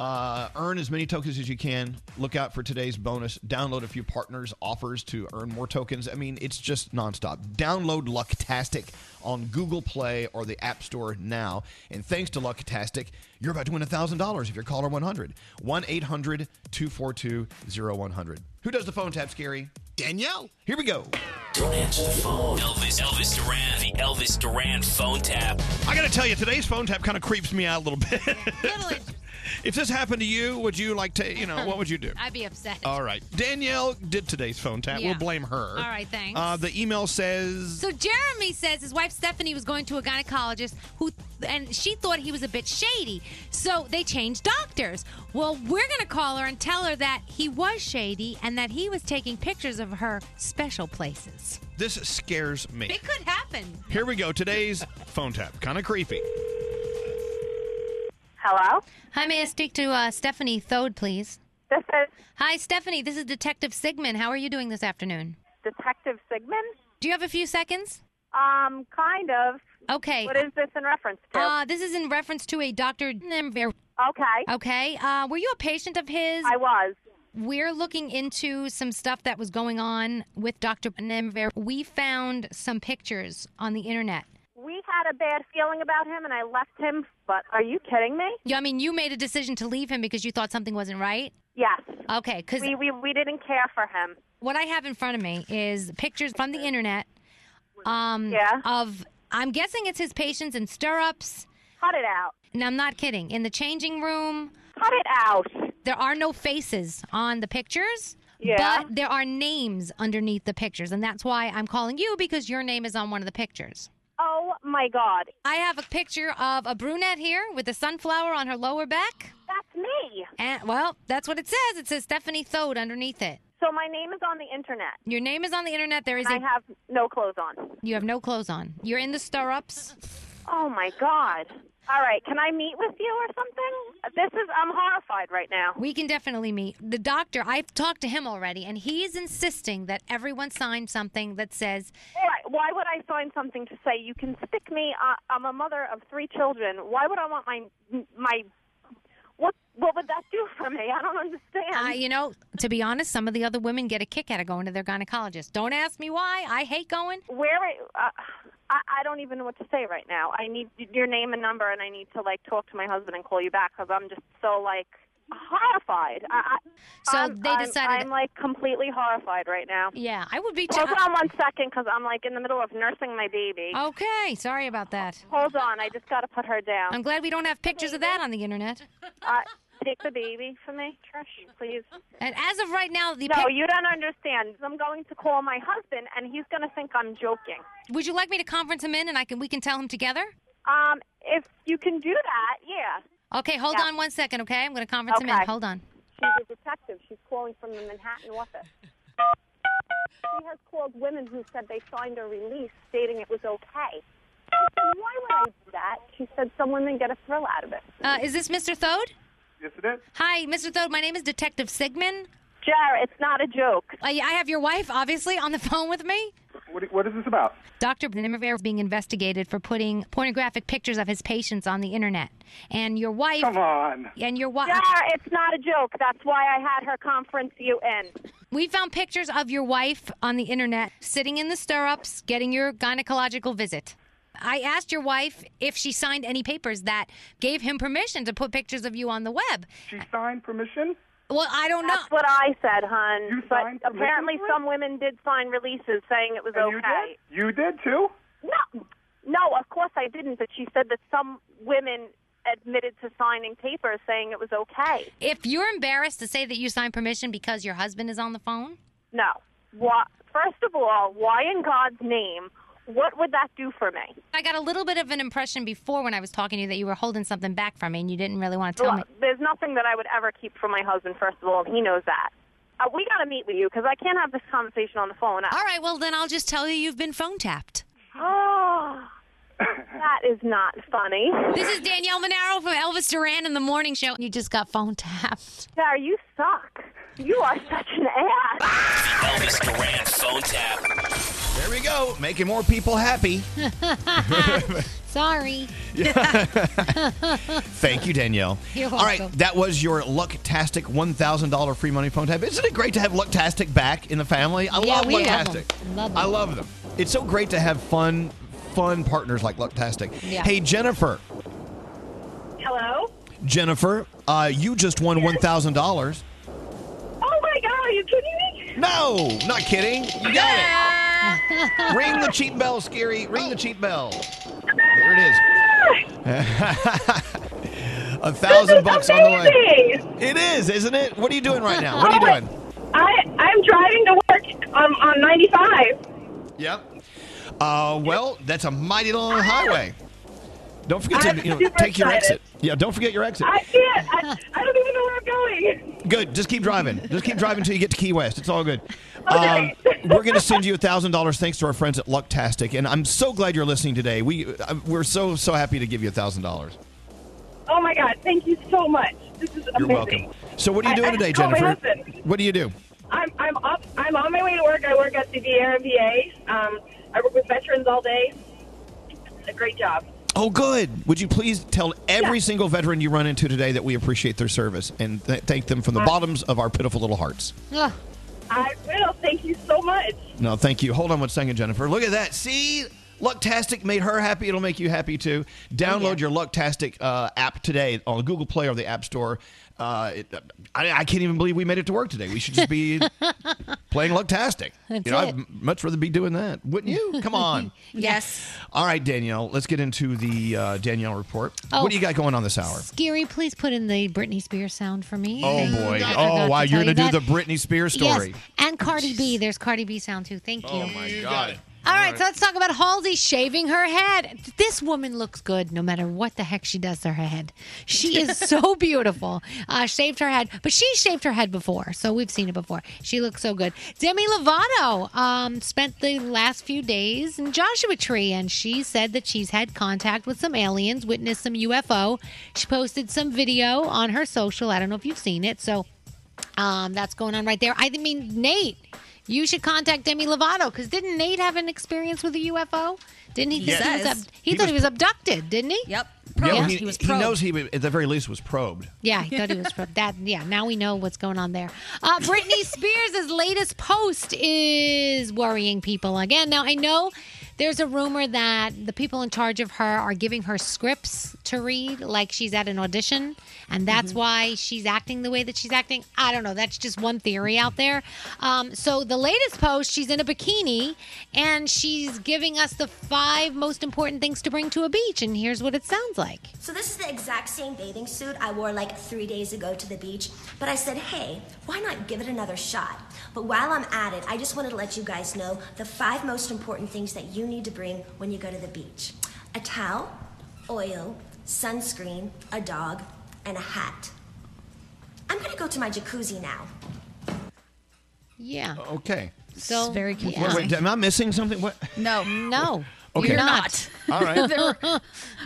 Uh, earn as many tokens as you can. Look out for today's bonus. Download a few partners' offers to earn more tokens. I mean, it's just nonstop. Download Lucktastic on Google Play or the App Store now. And thanks to Lucktastic, you're about to win $1,000 if you're caller 100. 1 800 242 0100. Who does the phone tap, Scary? Danielle. Here we go. Don't answer the phone. Elvis, Elvis Duran, the Elvis Duran phone tap. I got to tell you, today's phone tap kind of creeps me out a little bit. if this happened to you, would you like to, you know, what would you do? I'd be upset. All right. Danielle did today's phone tap. Yeah. We'll blame her. All right, thanks. Uh, the email says. So Jeremy says his wife Stephanie was going to a gynecologist who and she thought he was a bit shady. So they changed doctors. Well, we're going to call her and tell her that he was shady and that he was taking pictures of her special places. This scares me. It could happen. Here we go. Today's phone tap. Kind of creepy. Hello? Hi, may I speak to uh, Stephanie Thode, please? This is. Hi, Stephanie. This is Detective Sigmund. How are you doing this afternoon? Detective Sigmund? Do you have a few seconds? Um, kind of. Okay. What is this in reference to? Uh, this is in reference to a Dr. Nemver. Okay. Okay. Uh, were you a patient of his? I was. We're looking into some stuff that was going on with Dr. Nemver. We found some pictures on the internet. We had a bad feeling about him, and I left him. But are you kidding me? Yeah, I mean, you made a decision to leave him because you thought something wasn't right. Yes. Okay, because we, we we didn't care for him. what I have in front of me is pictures from the internet. Um, Yeah. Of I'm guessing it's his patients in stirrups. Cut it out. And I'm not kidding. In the changing room. Cut it out. There are no faces on the pictures. Yeah. But there are names underneath the pictures, and that's why I'm calling you because your name is on one of the pictures. Oh my God. I have a picture of a brunette here with a sunflower on her lower back. That's me. And well, that's what it says. It says Stephanie Thode underneath it. So my name is on the internet. Your name is on the internet. There is and a I have no clothes on. you have no clothes on. You're in the stirrups. Oh my God. All right, can I meet with you or something? This is I'm horrified right now. We can definitely meet. The doctor, I've talked to him already, and he's insisting that everyone sign something that says All right, why would I sign something to say you can stick me? Uh, I'm a mother of three children. Why would I want my my what would that do for me? I don't understand. Uh, you know, to be honest, some of the other women get a kick out of going to their gynecologist. Don't ask me why. I hate going. Where uh, I, I don't even know what to say right now. I need your name and number, and I need to like talk to my husband and call you back because I'm just so like horrified. I, So I'm- they I'm- decided- I'm, like completely horrified right now. Yeah, I would be. Too. Hold on one second because I'm like in the middle of nursing my baby. Okay, sorry about that. Hold on, I just got to put her down. I'm glad we don't have pictures of that on the internet. Uh, take the baby for me, Trish, please. And as of right now, the no, pic- you don't understand. I'm going to call my husband, and he's going to think I'm joking. would you like me to conference him in and I can we can tell him together? Um, if you can do that, yeah. Okay, hold Yeah. on one second, okay? I'm going to conference him in. Hold on. She's a detective. She's calling from the Manhattan office. She has called women who said they signed a release stating it was okay. I said, why would I do that? She said some women get a thrill out of it. Uh, is this Mr. Thode? Yes, it is. Hi, Mr. Thode. My name is Detective Sigmund. Jar, it's not a joke. I, I have your wife, obviously, on the phone with me. What, what is this about? Dr. Nimmervare is being investigated for putting pornographic pictures of his patients on the internet. And your wife. Come on. And your wife. Jar, it's not a joke. That's why I had her conference you in. We found pictures of your wife on the internet sitting in the stirrups getting your gynecological visit. I asked your wife if she signed any papers that gave him permission to put pictures of you on the web. She signed permission? Well, I don't know. That's what I said, hon. You but signed permission apparently for it? some women did sign releases saying it was And you did? You did too? No, no, of course I didn't. But she said that some women admitted to signing papers saying it was okay. If you're embarrassed to say that you signed permission because your husband is on the phone, No. Why, first of all, why in God's name? What would that do for me? I got a little bit of an impression before when I was talking to you that you were holding something back from me and you didn't really want to tell me. There's nothing that I would ever keep from my husband. First of all, and he knows that. Uh, we got to meet with you because I can't have this conversation on the phone. All right, well, then I'll just tell you you've been phone tapped. Oh, that is not funny. This is Danielle Monaro from Elvis Duran in the Morning Show. You just got phone tapped. Sarah, you suck. You are such an ass. Elvis Duran phone tap. There we go. Making more people happy. Sorry. Thank you, Danielle. You're All right, that was your Lucktastic $1,000 free money phone tap. Isn't it great to have Lucktastic back in the family? I Yeah, love we love Lucktastic. them. Love I love them. It's so great to have fun, fun partners like Lucktastic. Yeah. Hey, Jennifer. Hello? Jennifer, uh, you just won $1,000. Oh my god, are you kidding me? No, not kidding. You got it. Ring the cheap bell, Scary. Ring the cheap bell. There it is. A thousand bucks on the way. It is, isn't it? What are you doing right now? What are you doing? I I'm driving to work um, on 95. Yep. Uh, well, that's a mighty long highway. Don't forget to you know, take your exit. Yeah, don't forget your exit. I can't. I, I don't even know where I'm going. Good. Just keep driving. Just keep driving until you get to Key West. It's all good. Um, we're going to send you thousand dollars thanks to our friends at Lucktastic, and I'm so glad you're listening today. We uh, we're so so happy to give you thousand dollars. Oh my god, thank you so much. This is amazing. You're welcome. So what are you doing I today, just called my Jennifer? What do you do? I'm I'm up. I'm on my way to work. I work at the VRMVA. Um, I work with veterans all day. It's a great job. Oh, good. Would you please tell every single veteran you run into today that we appreciate their service and th- thank them from the bottoms of our pitiful little hearts? Yeah. I will. Thank you so much. No, thank you. Hold on one second, Jennifer. Look at that. See? Lucktastic made her happy. It'll make you happy too. Download your Lucktastic uh, app today on Google Play or the App Store. Uh, it, I, I can't even believe we made it to work today. We should just be playing Lucktastic. That's you know, it. I'd much rather be doing that, wouldn't you? Come on. yes. All right, Danielle. Let's get into the uh, Danielle report. Oh. What do you got going on this hour? Gary, please put in the Britney Spears sound for me. Oh Thank boy! I Oh wow! You're gonna you do that. the Britney Spears story. Yes, and Cardi B. There's Cardi B sound too. Thank you. Oh my God! All right, so let's talk about Halsey shaving her head. This woman looks good no matter what the heck she does to her head. She is so beautiful. Uh, shaved her head, but she shaved her head before, so we've seen it before. She looks so good. Demi Lovato um, spent the last few days in Joshua Tree, and she said that she's had contact with some aliens, witnessed some UFO. She posted some video on her social. I don't know if you've seen it, so um, that's going on right there. I mean, Nate, you should contact Demi Lovato because didn't Nate have an experience with a UFO? Didn't he? He think he, was ab- he He thought was- he was abducted, didn't he? Yep. Yeah, he, he knows he at the very least was probed. Yeah, he thought he was probed. that. Yeah, now we know what's going on there. Uh, Britney Spears' latest post is worrying people again. Now I know there's a rumor that the people in charge of her are giving her scripts to read, like she's at an audition, and that's why she's acting the way that she's acting. I don't know. That's just one theory out there. Um, so the latest post, she's in a bikini, and she's giving us the five most important things to bring to a beach, and here's what it sounds like. So this is the exact same bathing suit I wore like three days ago to the beach. But I said, hey, why not give it another shot? But while I'm at it, I just wanted to let you guys know the five most important things that you need to bring when you go to the beach: a towel, oil, sunscreen, a dog, and a hat. I'm gonna go to my jacuzzi now. Yeah. Okay. So very Wait, wait, am I missing something? What? No. No. Okay. You're not. All right. There were- we're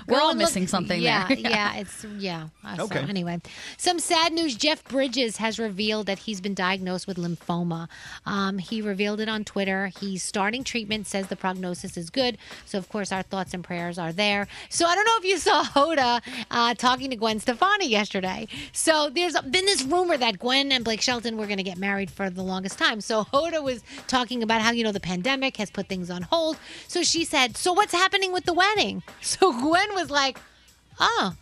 Well, all look- missing something yeah, there. Yeah, it's yeah. Uh, so Okay. anyway, some sad news. Jeff Bridges has revealed that he's been diagnosed with lymphoma. Um, he revealed it on Twitter. He's starting treatment. Says the prognosis is good. So of course our thoughts and prayers are there. So I don't know if you saw Hoda uh, talking to Gwen Stefani yesterday. So there's been this rumor that Gwen and Blake Shelton were going to get married for the longest time. So Hoda was talking about how you know the pandemic has put things on hold. So she said, "So what's happening with the wedding?" So Gwen was like, "Oh,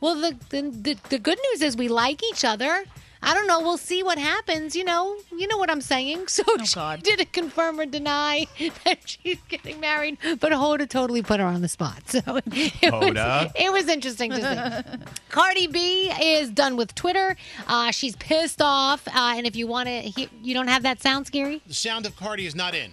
well the the the, the good news is we like each other." I don't know. We'll see what happens. You know, you know what I'm saying. So she didn't confirm or deny that she's getting married, but Hoda totally put her on the spot. So it, was, Hoda. it was interesting to see. Cardi B is done with Twitter. Uh, she's pissed off, uh, and if you want to, you don't have that sound, Scary. The sound of Cardi is not in.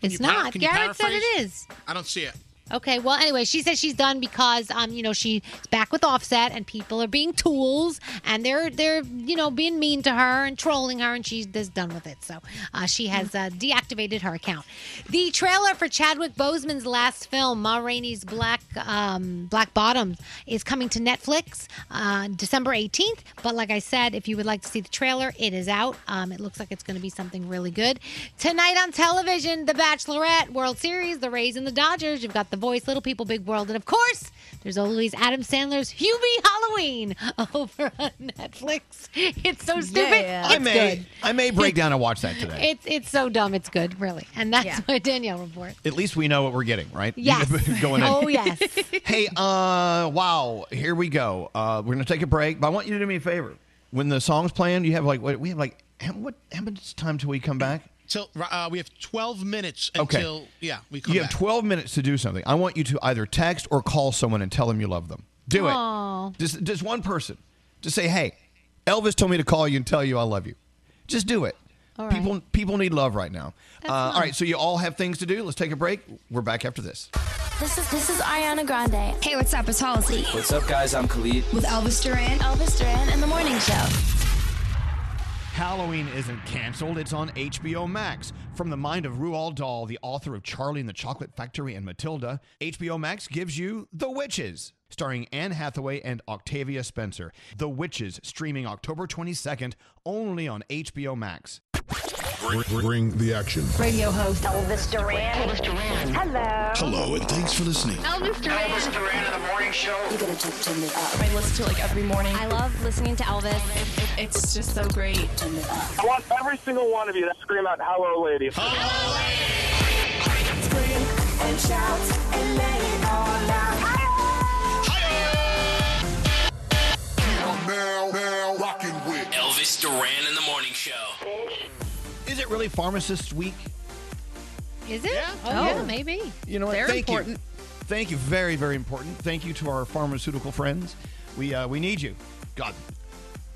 Can It's you par- not. can you Garrett said it is. I don't see it. Okay, well, anyway, she says she's done because, um, you know, she's back with Offset, and people are being tools, and they're they're you know being mean to her and trolling her, and she's just done with it. So uh, she has uh, deactivated her account. The trailer for Chadwick Boseman's last film, Ma Rainey's Black um, Black Bottoms, is coming to Netflix uh, December eighteenth. But like I said, if you would like to see the trailer, it is out. Um, it looks like it's going to be something really good. Tonight on television, The Bachelorette, World Series, the Rays and the Dodgers. You've got The Voice, Little People, Big World, and of course, there's always Adam Sandler's Hubie Halloween over on Netflix. It's so stupid. Yeah, I It's may good. I may break down and watch that today. It's it's so dumb. It's good, really, and that's my Danielle report. At least we know what we're getting, right? Yes. Going in. Oh yes. hey, uh, wow, here we go. Uh, we're gonna take a break, but I want you to do me a favor. When the song's playing, you have like what we have like how, what how much time till we come back? Till uh, we have 12 minutes Okay. until yeah we come you back. have 12 minutes to do something. I want you to either text or call someone and tell them you love them. Do Aw. it. Just, just one person. Just say, hey, Elvis told me to call you and tell you I love you. Just do it. All right. People, people need love right now. Uh, all right, so you all have things to do. Let's take a break. We're back after this. This is this is Ariana Grande. Hey, what's up? It's Halsey. What's up, guys? I'm Khalid. With Elvis Duran. Elvis Duran and the Morning Show. Halloween isn't canceled, it's on HBO Max. From the mind of Roald Dahl, the author of Charlie and the Chocolate Factory and Matilda, HBO Max gives you The Witches, starring Anne Hathaway and Octavia Spencer. The Witches, streaming October 22nd, only on HBO Max. Bring, bring the action. Radio host Elvis Duran. Elvis Duran. Hello. Hello, and thanks for listening. Elvis Duran. Elvis Duran in the morning show. You gotta just turn it up. I listen to it like every morning. I love listening to Elvis. it's just so great. I want every single one of you to scream out "Hello, lady." and shout and let it all out. Now, now, rocking with Elvis Duran in the morning show. Is it really Pharmacist Week? Is it? Yeah. Oh, yeah, maybe. You know what? They're Thank important. you. Thank you. Very, very important. Thank you to our pharmaceutical friends. We uh, we need you. God,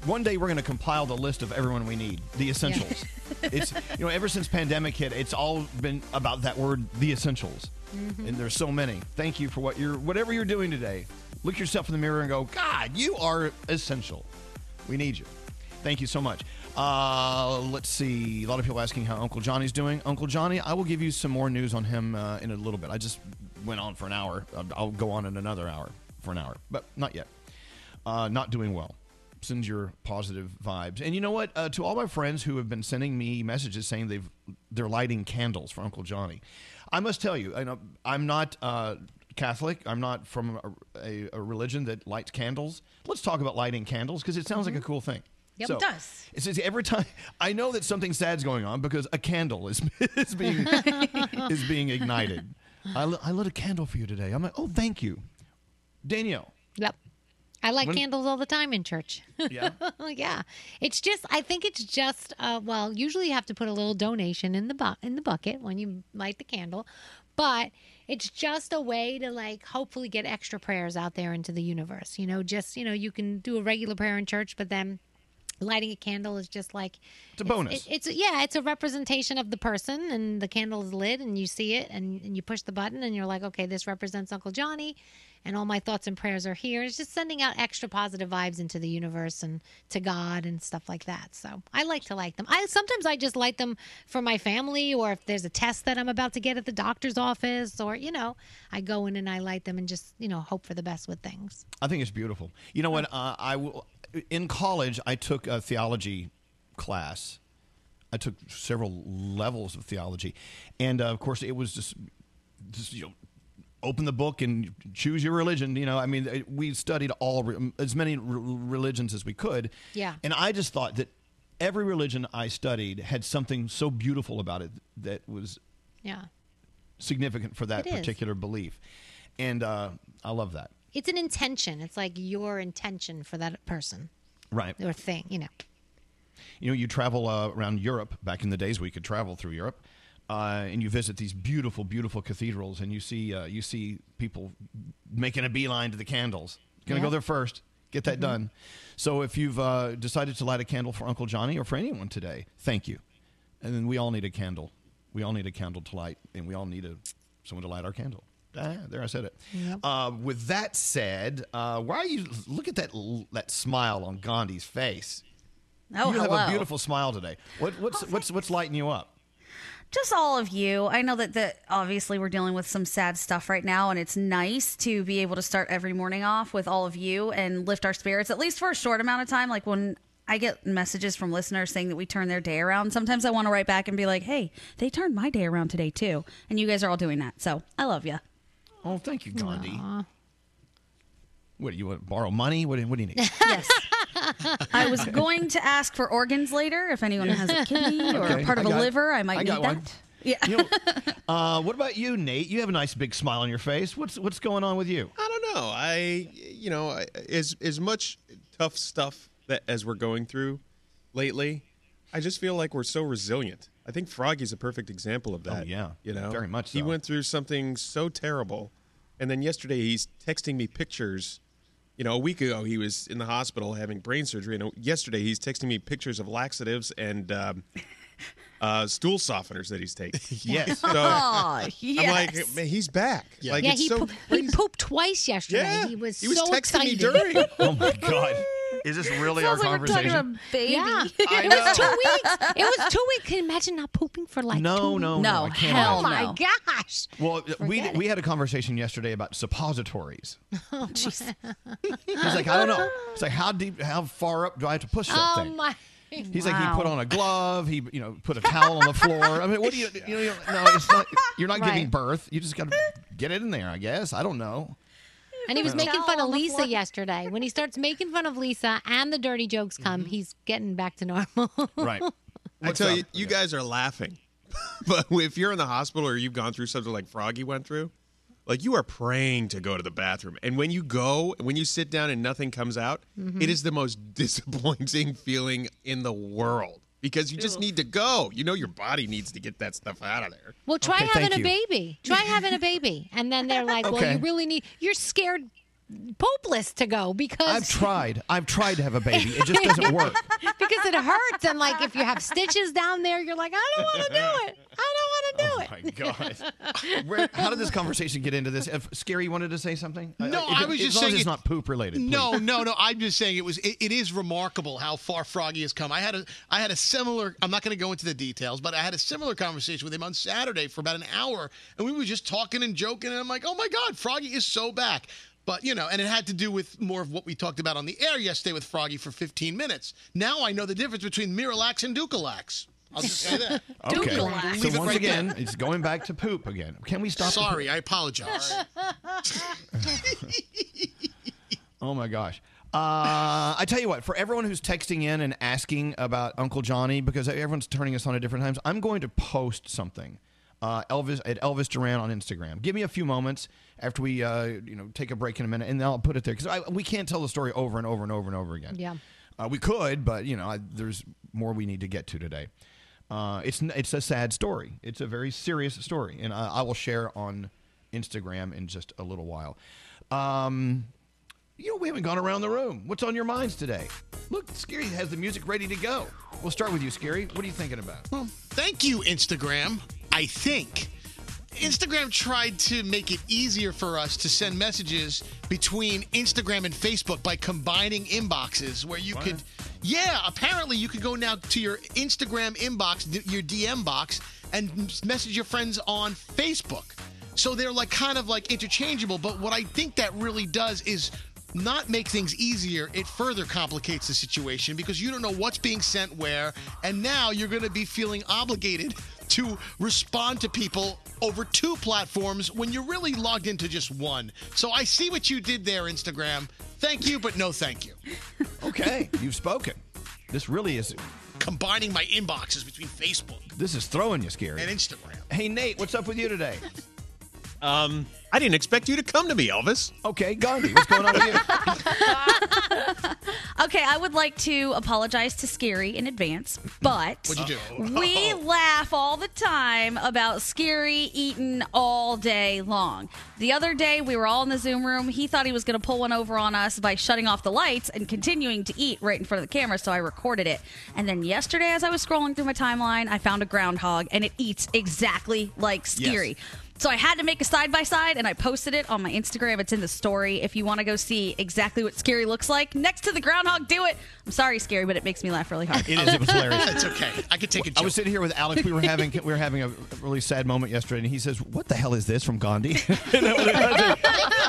one day we're going to compile the list of everyone we need, the essentials. it's you know ever since pandemic hit, it's all been about that word, the essentials, Mhm. and there's so many. Thank you for what you're whatever you're doing today. Look yourself in the mirror and go, God, you are essential. We need you. Thank you so much. Uh, let's see. A lot of people asking how Uncle Johnny's doing. Uncle Johnny, I will give you some more news on him uh, in a little bit. I just went on for an hour. I'll- I'll go on in another hour for an hour, but not yet. Uh, not doing well. Send your positive vibes. And you know what? Uh, to all my friends who have been sending me messages saying they've they're lighting candles for Uncle Johnny, I must tell you, I know I'm not uh, Catholic. I'm not from a, a, a religion that lights candles. Let's talk about lighting candles because it sounds like a cool thing. Yep, So, it does. It says every time I know that something sad's going on because a candle is is being is being ignited. I, li- I lit a candle for you today. I'm like, oh, thank you, Danielle. Yep. I light When- candles all the time in church. Yeah? yeah. It's just I think it's just uh well, usually you have to put a little donation in the bu- in the bucket when you light the candle, but it's just a way to like hopefully get extra prayers out there into the universe. You know, just, you know, you can do a regular prayer in church, but then lighting a candle is just like It's a bonus. it- it's yeah, it's a representation of the person, and the candle is lit, and you see it, and, and you push the button, and you're like, okay, this represents Uncle Johnny, and all my thoughts and prayers are here. It's just sending out extra positive vibes into the universe and to God and stuff like that. So I like to light them. I sometimes I just light them for my family, or if there's a test that I'm about to get at the doctor's office, or you know, I go in and I light them and just you know hope for the best with things. I think it's beautiful. You know what? Uh, I will. In college, I took a theology class. I took several levels of theology, and uh, of course, it was just, just you know, open the book and choose your religion. You know, I mean, we studied all as many religions as we could. Yeah. And I just thought that every religion I studied had something so beautiful about it that was Yeah. significant for that It is. particular belief, and uh, I love that. It's an intention. It's like your intention for that person Right. or thing, you know. You know, you travel uh, around Europe. Back in the days, we could travel through Europe, uh, and you visit these beautiful, beautiful cathedrals, and you see uh, you see people making a beeline to the candles. Gonna Yeah. go there first. Get that Mhm. done. So if you've uh, decided to light a candle for Uncle Johnny or for anyone today, thank you. And then we all need a candle. We all need a candle to light, and we all need a someone to light our candle. Ah, there I said it. Yep. Uh, with that said, uh, why are you look at that that smile on Gandhi's face? Oh, you have a beautiful smile today. What, what's what's what's lighting you up? Just all of you. I know that that obviously we're dealing with some sad stuff right now, and it's nice to be able to start every morning off with all of you and lift our spirits at least for a short amount of time. Like when I get messages from listeners saying that we turn their day around, sometimes I want to write back and be like, "Hey, they turned my day around today too," and you guys are all doing that. So I love you. Oh, thank you, Gandhi. What do you want? Borrow money? What, do- what do you need? yes. I was going to ask for organs later if anyone has a kidney or Okay, part of I a got it. liver. I might I need got that. one. Yeah. You know, uh, what about you, Nate? You have a nice big smile on your face. What's what's going on with you? I don't know. I, you know, I- as as much tough stuff that as we're going through lately, I just feel like we're so resilient. I think Froggy's a perfect example of that. Oh, yeah. you know, Very much He so. went through something so terrible, and then yesterday he's texting me pictures. You know, a week ago he was in the hospital having brain surgery, and yesterday he's texting me pictures of laxatives and um, uh, stool softeners that he's taking. Yes. So Aw, I'm like, man, he's back. Like yeah, it's he, so poo- he pooped twice yesterday. Yeah, he was he was so texting me excited. during. Oh my God! Is this really Sounds our like we're talking conversation? about baby. Yeah, I it was know. two weeks. It was two weeks. Can you imagine not pooping for like No, two weeks? no, no, I can't Oh imagine. my gosh. Well, we Forget we had a conversation yesterday about suppositories. Oh, jeez. He's like, I don't know. It's like, how deep, how far up do I have to push that Oh thing? my. He's like, he put on a glove. He, you know, put a towel on the floor. I mean, what do you, you know, you know, no, it's not. You're not giving birth. You just got to get it in there. I guess. I don't know. And he was making fun of Lisa yesterday. When he starts making fun of Lisa and the dirty jokes come, Mm-hmm. he's getting back to normal. Right. I What's tell up? you, you guys are laughing, but if you're in the hospital or you've gone through something like Froggy went through, like you are praying to go to the bathroom, and when you go, when you sit down and nothing comes out, Mhm. it is the most disappointing feeling in the world because you just need to go. You know your body needs to get that stuff out of there. Well, try Okay, having a you. baby. Try having a baby. And then they're like, well, you really need, you're scared popeless to go because I've tried. I've tried to have a baby. It just doesn't work. because it hurts. And like if you have stitches down there, you're like, I don't want to do it. I don't want to do it. My God. Where, how did this conversation get into this? If Scary wanted to say something? No, Uh, if- I was as just long saying as it's not poop related. No, no, no. I'm just saying it was. It, it is remarkable how far Froggy has come. I had a, I had a similar. I'm not going to go into the details, but I had a similar conversation with him on Saturday for about an hour, and we were just talking and joking, and I'm like, oh my God, Froggy is so back. But you know, and it had to do with more of what we talked about on the air yesterday with Froggy for 15 minutes. Now I know the difference between Miralax and Dulcolax. I'll just say that. Okay. Leave So it once right again, there. it's going back to poop again. Can we stop? Sorry, I apologize. Oh my gosh. Uh, I tell you what, for everyone who's texting in and asking about Uncle Johnny, because everyone's turning us on at different times, I'm going to post something. Uh, Elvis at Elvis Duran on Instagram. Give me a few moments after we, uh, you know, take a break in a minute, and then I'll put it there because we can't tell the story over and over and over and over again. Yeah. Uh, we could, but you know, I, there's more we need to get to today. Uh, it's it's a sad story. It's a very serious story, and I, I will share on Instagram in just a little while. Um, you know, we haven't gone around the room. What's on your minds today? Look, Scary has the music ready to go. We'll start with you, Scary. What are you thinking about? Thank you, Instagram. I think. Instagram tried to make it easier for us to send messages between Instagram and Facebook by combining inboxes where you could Yeah, apparently you could go now to your Instagram inbox, your DM box and message your friends on Facebook. So they're like kind of like interchangeable, but what I think that really does is not make things easier, it further complicates the situation because you don't know what's being sent where, and now you're going to be feeling obligated to respond to people over two platforms when you're really logged into just one. So I see what you did there, Instagram. Thank you, but no thank you. Okay, you've spoken. This really is combining my inboxes between Facebook This is throwing you, scary. and Instagram. Hey, Nate, what's up with you today? Um, I didn't expect you to come to me, Elvis. Okay, Gandhi, what's going on with you? Okay, I would like to apologize to Scary in advance, but What'd you do? we laugh all the time about Scary eating all day long. The other day, we were all in the Zoom room. He thought he was going to pull one over on us by shutting off the lights and continuing to eat right in front of the camera, so I recorded it. And then yesterday, as I was scrolling through my timeline, I found a groundhog, and it eats exactly like Scary. So I had to make a side by side and I posted it on my Instagram. It's in the story. If you want to go see exactly what Scary looks like next to the groundhog, do it. I'm sorry, Scary, but it makes me laugh really hard. It is. It was hilarious. It's okay. I could take a joke. I was sitting here with Alex. We were having we were having a really sad moment yesterday, and he says, "What the hell is this from Gandhi?" And I was like,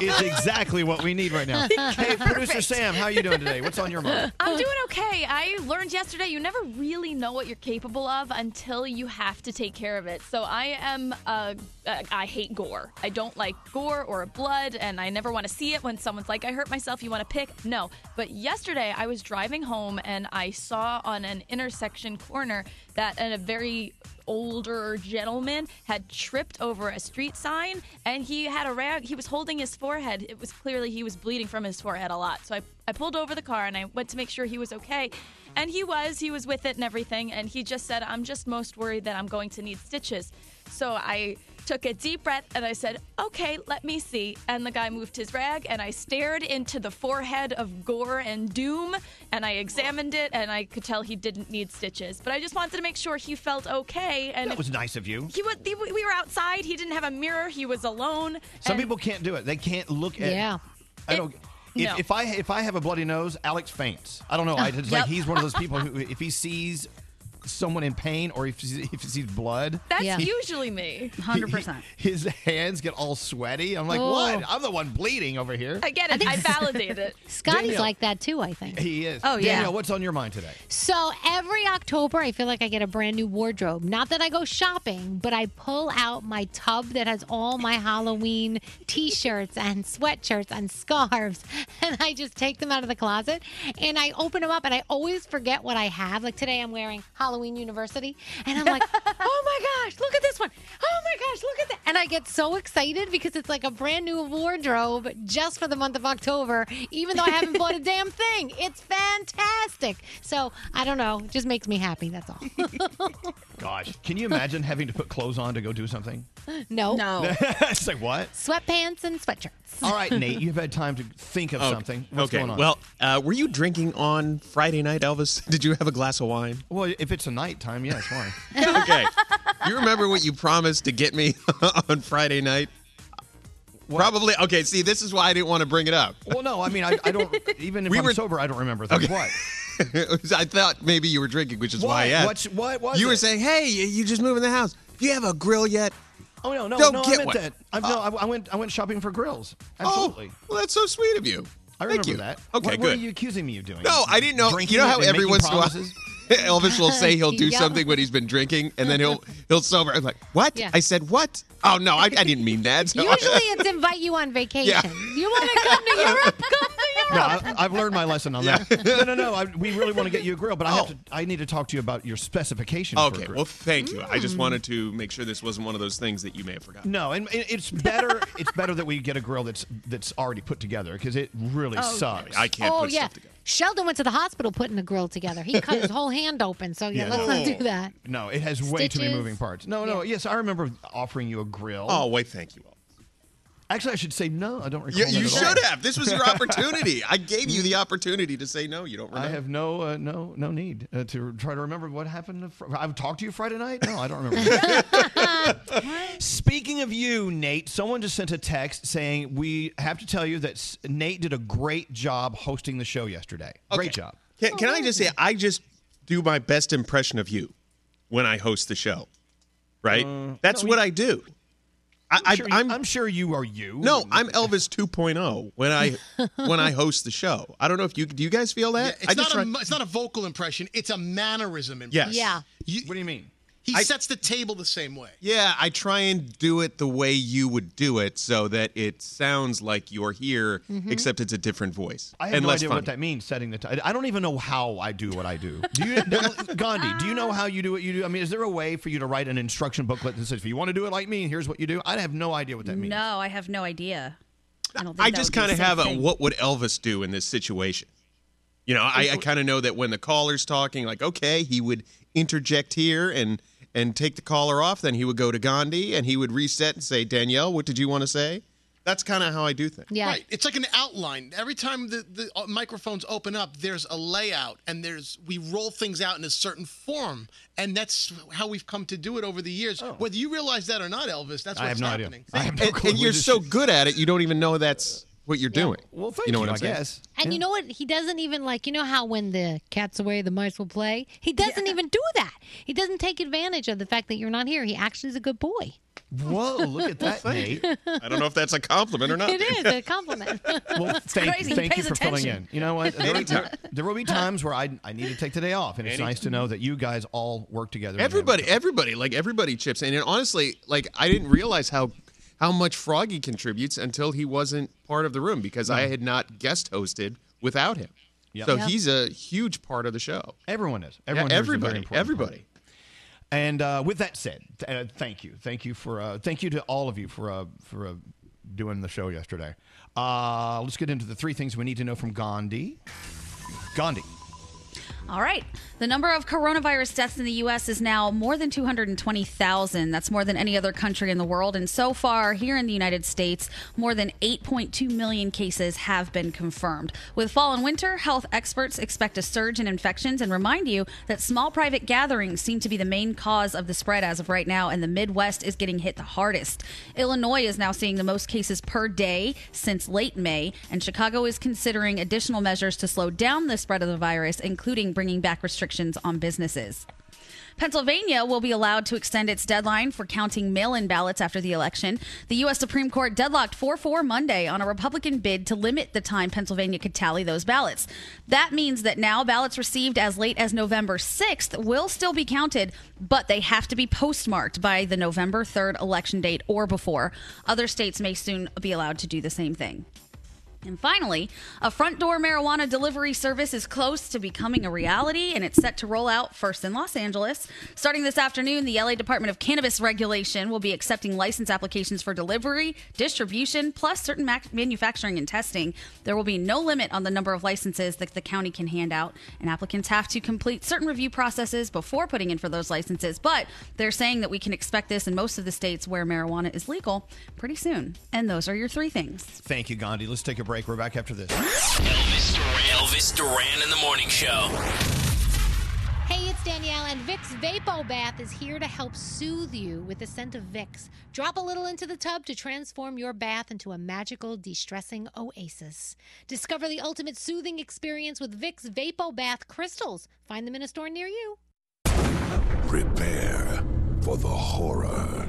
it's exactly what we need right now. Hey, producer Sam, how are you doing today? What's on your mind? I'm doing okay. I learned yesterday you never really know what you're capable of until you have to take care of it. So I am, uh, uh, I hate gore. I don't like gore or blood, and I never want to see it when someone's like, I hurt myself, you want to pick? No. But yesterday I was driving home and I saw on an intersection corner that a very older gentleman had tripped over a street sign and he had a rag he was holding his forehead. It was clearly he was bleeding from his forehead a lot. So I, I pulled over the car and i went to make sure he was okay. And he was he was with it and everything. And he just said i'm just most worried that i'm going to need stitches. So i took a deep breath and I said, okay, let me see. And the guy moved his rag and I stared into the forehead of gore and doom and I examined it and I could tell he didn't need stitches. But I just wanted to make sure he felt okay. And That was nice of you. he was, we were outside. He didn't have a mirror. He was alone. Some and- people can't do it. They can't look at. Yeah. I don't. If, no. if I if I have a bloody nose, Alex faints. I don't know. I just Yep. like he's one of those people who if he sees someone in pain or if he, if he sees blood, That's he- usually me. he- he- his hands get all sweaty. I'm like, Oh. what? I'm the one bleeding over here. I get it. I, validated it. Scotty's Danielle. like that too, I think. He is. Oh, yeah. Danielle, what's on your mind today? So every October, I feel like I get a brand new wardrobe. Not that I go shopping, but I pull out my tub that has all my Halloween t shirts and sweatshirts and scarves, and I just take them out of the closet and I open them up, and I always forget what I have. Like today, I'm wearing Halloween University, and I'm like, oh my gosh, look at this one. Oh my gosh, look at that. And I get so excited because it's like a brand new wardrobe just for the month of October, even though I haven't bought a damn thing. It's fantastic. So I don't know, it just makes me happy. That's all. Gosh, can you imagine having to put clothes on to go do something? no. No. it's like what? Sweatpants and sweatshirts. All right, Nate, you've had time to think of Okay. something. What's okay. going on? Well, uh, were you drinking on Friday night, Elvis? Did you have a glass of wine? well, if it's a nighttime, yes, why? okay. You remember what you promised to get me on Friday night? Probably. Okay. See, this is why I didn't want to bring it up. Well, no, I mean, I, I don't. Even if We I'm were- sober, I don't remember things. Okay. What? I thought maybe you were drinking, which is why I asked. What's- what was you were saying, "Hey, you just moved in the house. Do you have a grill yet?" Oh no, no, Go no! get I meant one. that. I, no, oh. I, I went. I went shopping for grills. Oh, Absolutely. Oh, well, that's so sweet of you. I Thank remember you. that. Okay, what, good. What are you accusing me of doing? No, I didn't know. Drinking you know how every once in a while? Elvis will say he'll do Yeah. something when he's been drinking, and then he'll he'll sober. I'm like, what? Yeah. I said what? Oh no, I, I didn't mean that. So- Usually it's invite you on vacation. Yeah. You want to come to Europe? Come to No, Europe. I, I've learned my lesson on that. No, no, no. I, we really want to get you a grill, but I have to. I need to talk to you about your specifications. for a Okay, grill. well, thank you. I Mm. just wanted to make sure this wasn't one of those things that you may have forgotten. No, and and it's better. it's better that we get a grill that's that's already put together because it really Oh, sucks. I can't oh put yeah. stuff together. Sheldon went to the hospital putting the grill together. He cut his whole hand open. So yeah, Yeah, let's no. not do that. No, it has way too many Stitches. moving parts. No, no. Yes, I remember offering you a grill. Oh wait, thank you. Actually, I should say no. I don't recall. You, that you at all. should have. This was your opportunity. I gave you the opportunity to say no. You don't remember. I have no uh, no no need uh, to try to remember what happened. to Fr- I've talked to you Friday night. No, I don't remember. Speaking of you, Nate, someone just sent a text saying we have to tell you that Nate did a great job hosting the show yesterday. Great job. Can, can I just say, I just do my best impression of you when I host the show, right? Uh, That's no, what you- I do. I, I'm sure, I, I'm, sure you are you. no, I'm Elvis 2.0 when I when I host the show. I don't know if you do. You guys feel that? It's I not just a try- it's not a vocal impression. It's a mannerism Yes. impression. Yeah. what do you mean? He I- sets the table the same way. Yeah, I try and do it the way you would do it, so that it sounds like you're here, Mhm. except it's a different voice I have and no less idea funny. what that means. Setting the time. I don't even know how I do what I do. Do you, Gandhi? Do you know how you do what you do? I mean, is there a way for you to write an instruction booklet that says, "If you want to do it like me, here's what you do"? I have no idea what that means. No, I have no idea. I I just kind of the same have a what would Elvis do in this situation? You know, I, I kind of know that when the caller's talking, like, okay, he would interject here and and take the caller off, then he would go to Gandhi and he would reset and say, Danielle, what did you want to say? That's kind of how I do things. Yeah. Right. It's like an outline. Every time the, the uh, microphones open up, there's a layout and there's we roll things out in a certain form. And that's how we've come to do it over the years. Whether you realize that or not, Elvis, that's what's I have no happening. idea. and, and you're so good at it, you don't even know that's what you're doing. Well, thank you know you, what I'm I saying? guess. And you know what? He doesn't even like, you know how when the cat's away, the mice will play? He doesn't even do that. He doesn't take advantage of the fact that you're not here. He actually is a good boy. Whoa, look at that, Nate. I don't know if that's a compliment or not. It is a compliment. Well, thank, crazy. Thank you pays for filling in. You know what? There, there- there will be times where I, I need to take the day off, and it's Anytime. nice to know that you guys all work together. Everybody, everybody, like everybody chips in. And honestly, like I didn't realize how how much Froggy contributes until he wasn't part of the room because I had not guest hosted without him. Yep. So Yep. he's a huge part of the show. Everyone is. Everyone here is a very everybody, important everybody. part. And uh, with that said, th- uh, thank you, thank you for uh, thank you to all of you for uh, for uh, doing the show yesterday. Uh, let's get into the three things we need to know from Gandhi. Gandhi. All right. The number of coronavirus deaths in the U.S. is now more than 220,000. That's more than any other country in the world. And so far, here in the United States, more than 8.2 million cases have been confirmed. With fall and winter, health experts expect a surge in infections and remind you that small private gatherings seem to be the main cause of the spread as of right now, and the Midwest is getting hit the hardest. Illinois is now seeing the most cases per day since late May, and Chicago is considering additional measures to slow down the spread of the virus, including bringing back restrictions on businesses. Pennsylvania will be allowed to extend its deadline for counting mail in ballots after the election. The U.S. Supreme Court deadlocked 4 4 Monday on a Republican bid to limit the time Pennsylvania could tally those ballots. That means that now ballots received as late as November 6th will still be counted, but they have to be postmarked by the November 3rd election date or before. Other states may soon be allowed to do the same thing. And finally, a front door marijuana delivery service is close to becoming a reality, and it's set to roll out first in Los Angeles. Starting this afternoon, the LA Department of Cannabis Regulation will be accepting license applications for delivery, distribution, plus certain mac- manufacturing and testing. There will be no limit on the number of licenses that the county can hand out, and applicants have to complete certain review processes before putting in for those licenses. But they're saying that we can expect this in most of the states where marijuana is legal pretty soon. And those are your three things. Thank you, Gandhi. Let's take a break. We're back after this. Elvis Duran, Elvis Duran in the morning show. Hey, it's Danielle, and Vicks Vapo Bath is here to help soothe you with the scent of Vicks. Drop a little into the tub to transform your bath into a magical, de stressing oasis. Discover the ultimate soothing experience with Vicks Vapo Bath crystals. Find them in a store near you. Prepare for the horror.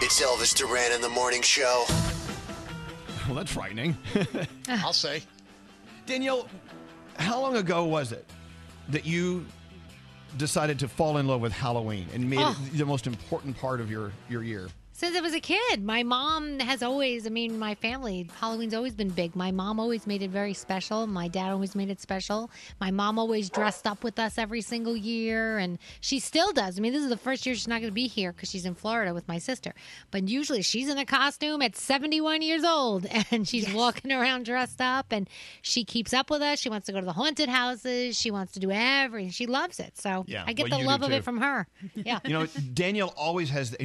It's Elvis Duran in the morning show. Well, that's frightening. I'll say. Danielle, how long ago was it that you decided to fall in love with Halloween and made Oh. it the most important part of your, your year? Since I was a kid, my mom has always, I mean, my family, Halloween's always been big. My mom always made it very special. My dad always made it special. My mom always dressed up with us every single year, and she still does. I mean, this is the first year she's not going to be here because she's in Florida with my sister. But usually she's in a costume at 71 years old, and she's walking around dressed up, and she keeps up with us. She wants to go to the haunted houses. She wants to do everything. She loves it. So Yeah, I get well, the love of too. it from her. Yeah. You know, Danielle always has,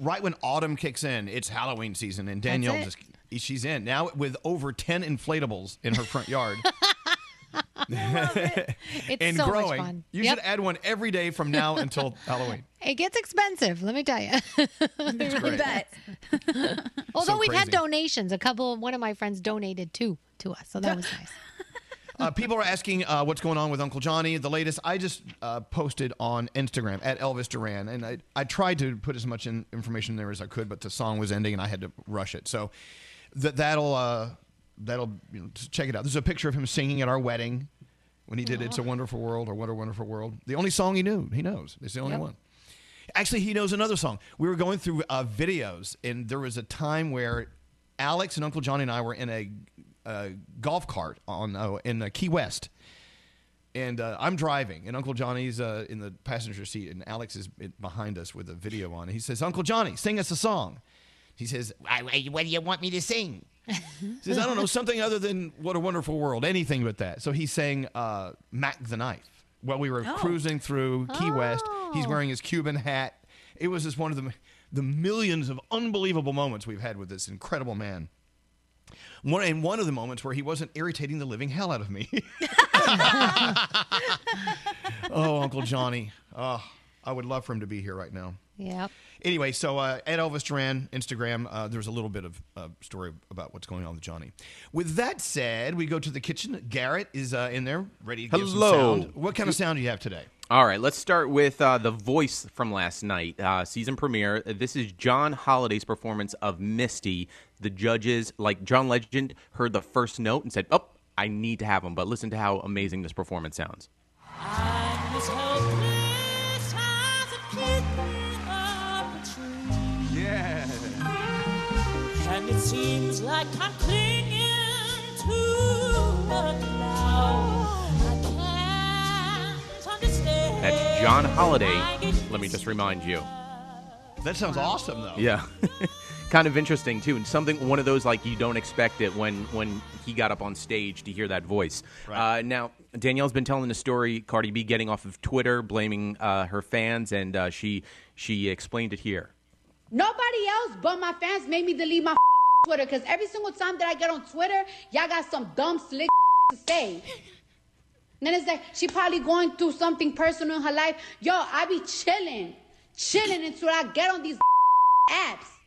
right when autumn kicks in, it's Halloween season, and Danielle just, she's in. Now with over 10 inflatables in her front yard. It's and so much growing. fun. You Yep. should add one every day from now until Halloween. It gets expensive, let me tell you. That's great. bet. Although So we've had crazy. donations, a couple. Of one of my friends donated two to us, so that was nice. Uh, people are asking uh, what's going on with Uncle Johnny. The latest, I just uh, posted on Instagram at Elvis Duran, and I, I tried to put as much in, information there as I could, but the song was ending and I had to rush it. So that that'll uh, that'll you know, check it out. There's a picture of him singing at our wedding when he did "It's a Wonderful World" or "What a Wonderful World." The only song he knew, he knows. It's the only Yep. one. Actually, he knows another song. We were going through uh, videos, and there was a time where Alex and Uncle Johnny and I were in a, a golf cart on uh, in uh, Key West, and uh, I'm driving, and Uncle Johnny's uh, in the passenger seat, and Alex is behind us with a video on. He says, "Uncle Johnny, sing us a song." He says, "I- I- "What do you want me to sing?" He says, "I don't know, something other than What a Wonderful World, anything but that." So he sang uh, "Mack the Knife" while we were Oh. cruising through Key West. He's wearing his Cuban hat. It was just one of the the millions of unbelievable moments we've had with this incredible man. One and one of the moments where he wasn't irritating the living hell out of me. oh, Uncle Johnny. Oh, I would love for him to be here right now. Yeah. Anyway, so uh, at Elvis Duran Instagram, uh, there's a little bit of uh, story about what's going on with Johnny. With that said, we go to the kitchen. Garrett is uh, in there, ready to give Hello. some sound. What kind of sound do you have today? All right, let's start with uh, the voice from last night, uh, season premiere. This is John Holiday's performance of Misty. The judges, like John Legend, heard the first note and said, "Oh, I need to have him." But listen to how amazing this performance sounds. Yeah. And it seems like I'm clinging to a cloud. I can't understand. That's John Holiday. Let me just remind you. That sounds awesome, though. Yeah. kind of interesting too, and something one of those like you don't expect it when when he got up on stage to hear that voice. Uh, now Danielle's been telling the story. Cardi B getting off of Twitter, blaming uh, her fans, and uh, she she explained it here. Nobody else but my fans made me delete my Twitter because every single time that I get on Twitter, y'all got some dumb slick to say. And then it's like she probably going through something personal in her life. Yo, I be chilling, chilling until I get on these apps.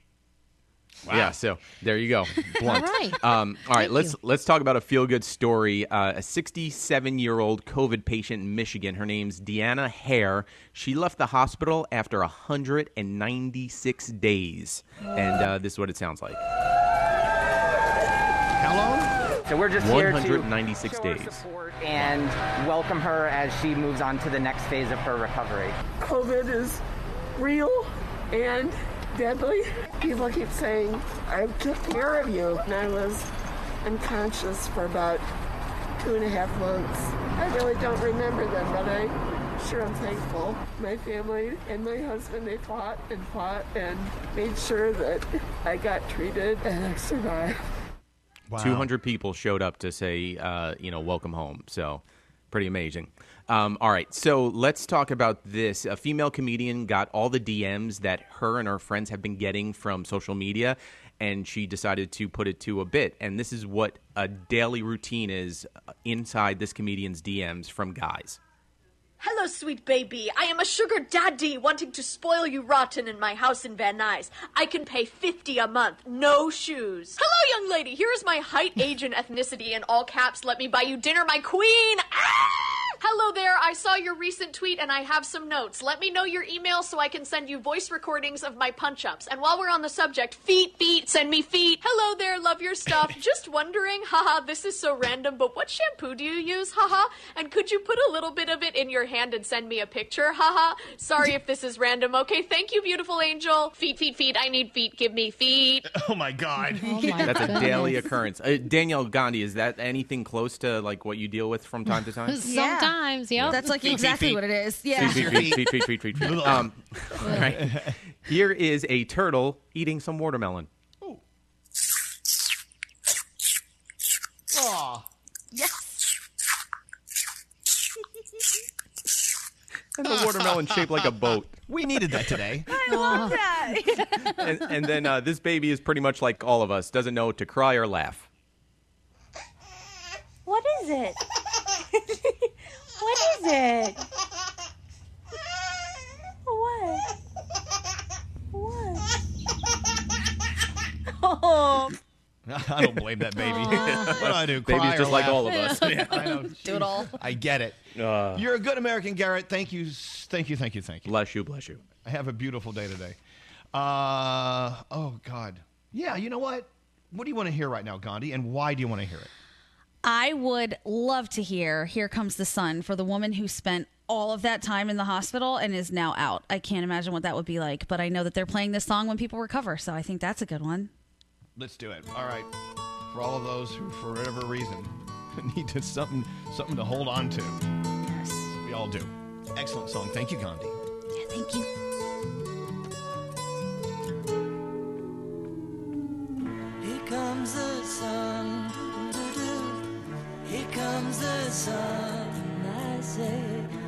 Yeah, so there you go. Blunt. All right. Um, all right, Thank let's you. let's talk about a feel good story. Uh, a 67 year old COVID patient in Michigan. Her name's Deanna Hare. She left the hospital after 196 days, and uh, this is what it sounds like. How long? So we're just here to 196 show our days. support and welcome her as she moves on to the next phase of her recovery. COVID is real and deadly. People keep saying, I took care of you. And I was unconscious for about two and a half months. I really don't remember them, but I sure am thankful. My family and my husband, they fought and fought and made sure that I got treated and I survived. Wow. 200 people showed up to say, uh, you know, welcome home. So, pretty amazing. Um, all right, so let's talk about this. A female comedian got all the DMs that her and her friends have been getting from social media, and she decided to put it to a bit. And this is what a daily routine is uh, inside this comedian's DMs from guys. Hello, sweet baby. I am a sugar daddy wanting to spoil you rotten in my house in Van Nuys. I can pay 50 a month, no shoes. Hello, young lady. Here is my height, age, and ethnicity in all caps. Let me buy you dinner, my queen. Ah! Hello there. I saw your recent tweet and I have some notes. Let me know your email so I can send you voice recordings of my punch ups. And while we're on the subject, feet, feet, send me feet. Hello there. Love your stuff. Just wondering, haha, this is so random, but what shampoo do you use? Haha. And could you put a little bit of it in your hand and send me a picture? Haha. Sorry if this is random. Okay, thank you, beautiful angel. Feet, feet, feet. I need feet. Give me feet. Oh my God. That's a daily occurrence. Uh, Danielle Gandhi, is that anything close to like what you deal with from time to time? Sometimes, yep. That's like exactly what it is. Yeah. Feet, feet, feet, feet, feet, feet, feet. Um, all right. Here is a turtle eating some watermelon. Aw. Yes. And the watermelon shaped like a boat. We needed that today. I love that. And, and then uh, this baby is pretty much like all of us, doesn't know to cry or laugh. What is it? What is it? What? What? Oh. I don't blame that baby. what do I do? Baby's Cry or just like laugh? all of us. Yeah, I know. Do it all. I get it. Uh, You're a good American, Garrett. Thank you, thank you, thank you, thank you. Bless you, bless you. I have a beautiful day today. Uh, oh God. Yeah, you know what? What do you want to hear right now, Gandhi, and why do you want to hear it? I would love to hear Here Comes the Sun for the woman who spent all of that time in the hospital and is now out. I can't imagine what that would be like, but I know that they're playing this song when people recover, so I think that's a good one. Let's do it. All right. For all of those who, for whatever reason, need to, something something to hold on to. Yes. We all do. Excellent song. Thank you, Gandhi. Yeah, thank you. Here comes the sun. Here comes the sun. and I say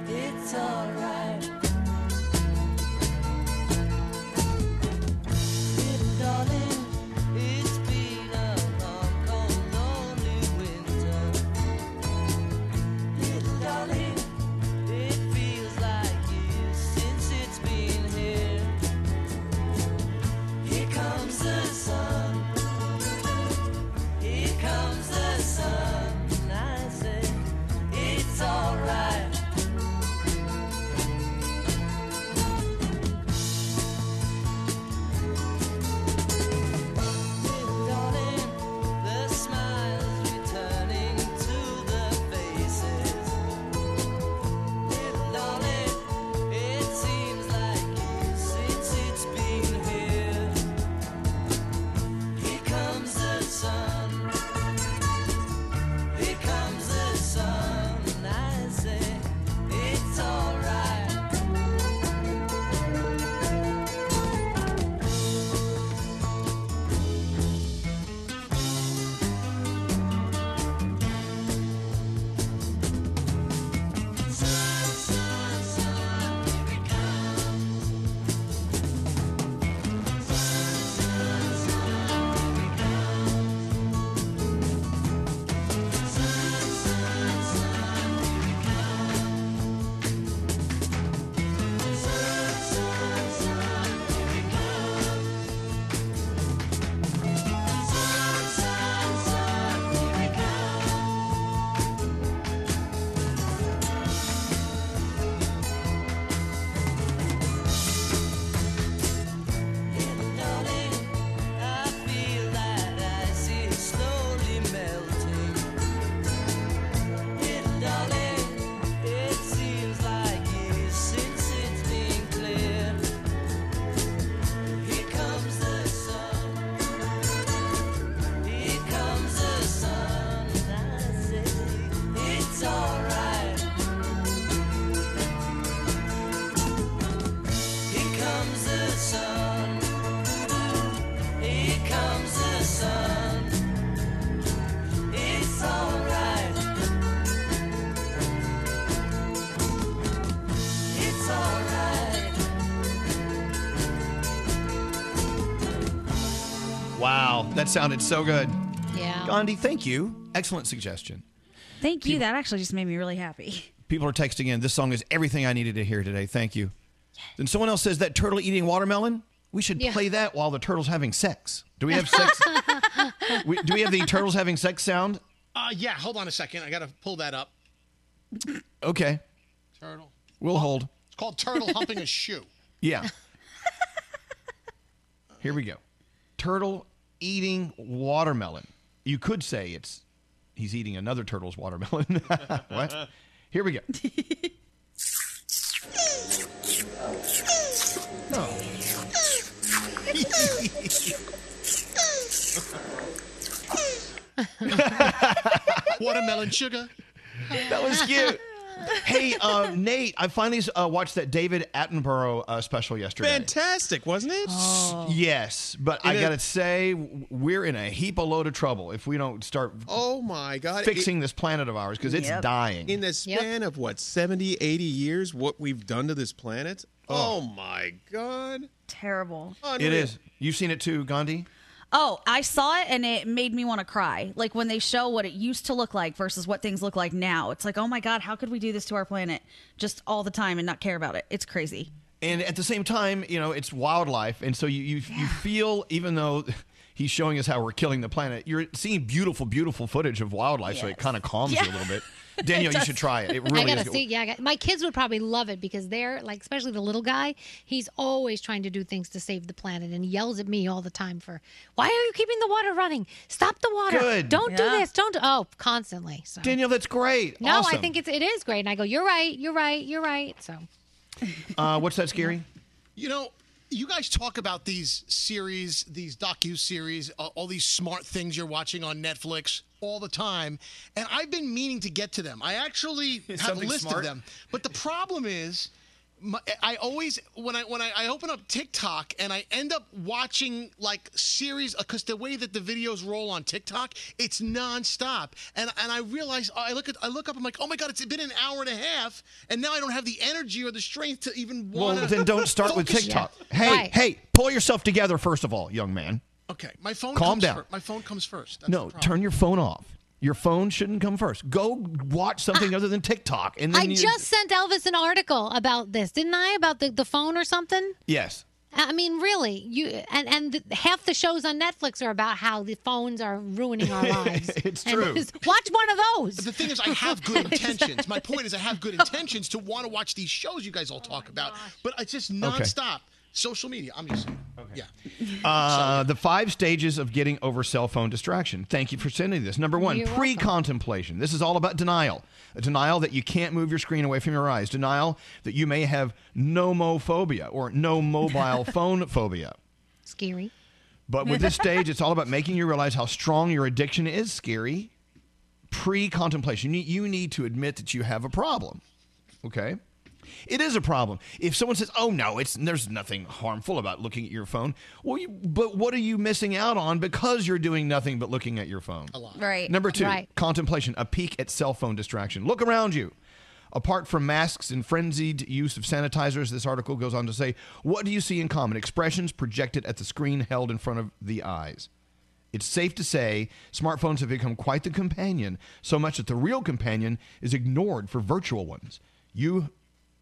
it's alright. That sounded so good. Yeah. Gandhi, thank you. Excellent suggestion. Thank you. That actually just made me really happy. People are texting in. This song is everything I needed to hear today. Thank you. Then someone else says that turtle eating watermelon. We should Yeah. play that while the turtle's having sex. Do we have sex? we, do we have the turtles having sex sound? Uh, yeah, hold on a second. I got to pull that up. Okay, Turtle. we'll hold. It's called turtle humping a shoe. Yeah. Here we go. Turtle eating watermelon. You could say it's he's eating another turtle's watermelon. what? Here we go. Oh. Watermelon sugar. That was cute. Hey, uh, Nate, I finally uh, watched that David Attenborough uh, special yesterday. Fantastic, wasn't it? Yes, but I In a- gotta say, we're in a heap of load of trouble if we don't start Oh my God! fixing this planet of ours because it's Yep. dying. In the span of what 70, 80 years, what we've done to this planet. Oh, my God! Terrible. It is. You've seen it too, Gandhi. Oh, I saw it and it made me want to cry. Like when they show what it used to look like versus what things look like now. It's like, oh my God, how could we do this to our planet just all the time and not care about it? It's crazy. And at the same time, you know, it's wildlife, and so you you, you feel even though he's showing us how we're killing the planet, you're seeing beautiful, beautiful footage of wildlife, so it kind of calms you a little bit. Danielle, you should try it. It really I gotta is. see. Yeah, I got, my kids would probably love it because they're like, especially the little guy. He's always trying to do things to save the planet, and he yells at me all the time for, "Why are you keeping the water running? Stop the water! Good. Don't do this! Don't!" Do-. Oh, constantly. So. Danielle, that's great. No, awesome. I think it's it is great, and I go, "You're right. You're right. You're right." So. Uh, what's that, scary? You know, you guys talk about these series, these docu series, uh, all these smart things you're watching on Netflix all the time, and I've been meaning to get to them. I actually have Something listed smart? them, but the problem is. My, I always when I when I, I open up TikTok and I end up watching like series uh, because the way that the videos roll on TikTok it's nonstop and and I realize I look at I look up I'm like oh my god it's been an hour and a half and now I don't have the energy or the strength to even Well, then don't start with TikTok. Hey, Right. hey, pull yourself together first of all, young man. Okay, my phone. Calm comes down. fir- my phone comes first. That's no, the turn your phone off. Your phone shouldn't come first. Go watch something ah. other than TikTok, and then I you, just sent Elvis an article about this, didn't I? About the, the phone or something. yes. I mean, really, you and and the, half the shows on Netflix are about how the phones are ruining our lives. It's And true. just watch one of those. The thing is, I have good intentions. My point is, I have good intentions to want to watch these shows you guys all talk oh about, but it's just nonstop. Social media. I'm used to. it. Yeah. Uh, the five stages of getting over cell phone distraction. Thank you for sending this. Number one, You're pre contemplation. This is all about denial. A denial that you can't move your screen away from your eyes. Denial that you may have nomophobia or no mobile phone phobia. Scary. But with this stage, it's all about making you realize how strong your addiction is scary. Pre contemplation. You, you need to admit that you have a problem. Okay? It is a problem. If someone says, "Oh no, it's there's nothing harmful about looking at your phone," well, you, but what are you missing out on because you're doing nothing but looking at your phone? A lot. Right. Number two, Right. contemplation, a peek at cell phone distraction. Look around you. Apart from masks and frenzied use of sanitizers, this article goes on to say, what do you see in common? Expressions projected at the screen held in front of the eyes. It's safe to say smartphones have become quite the companion, so much that the real companion is ignored for virtual ones. You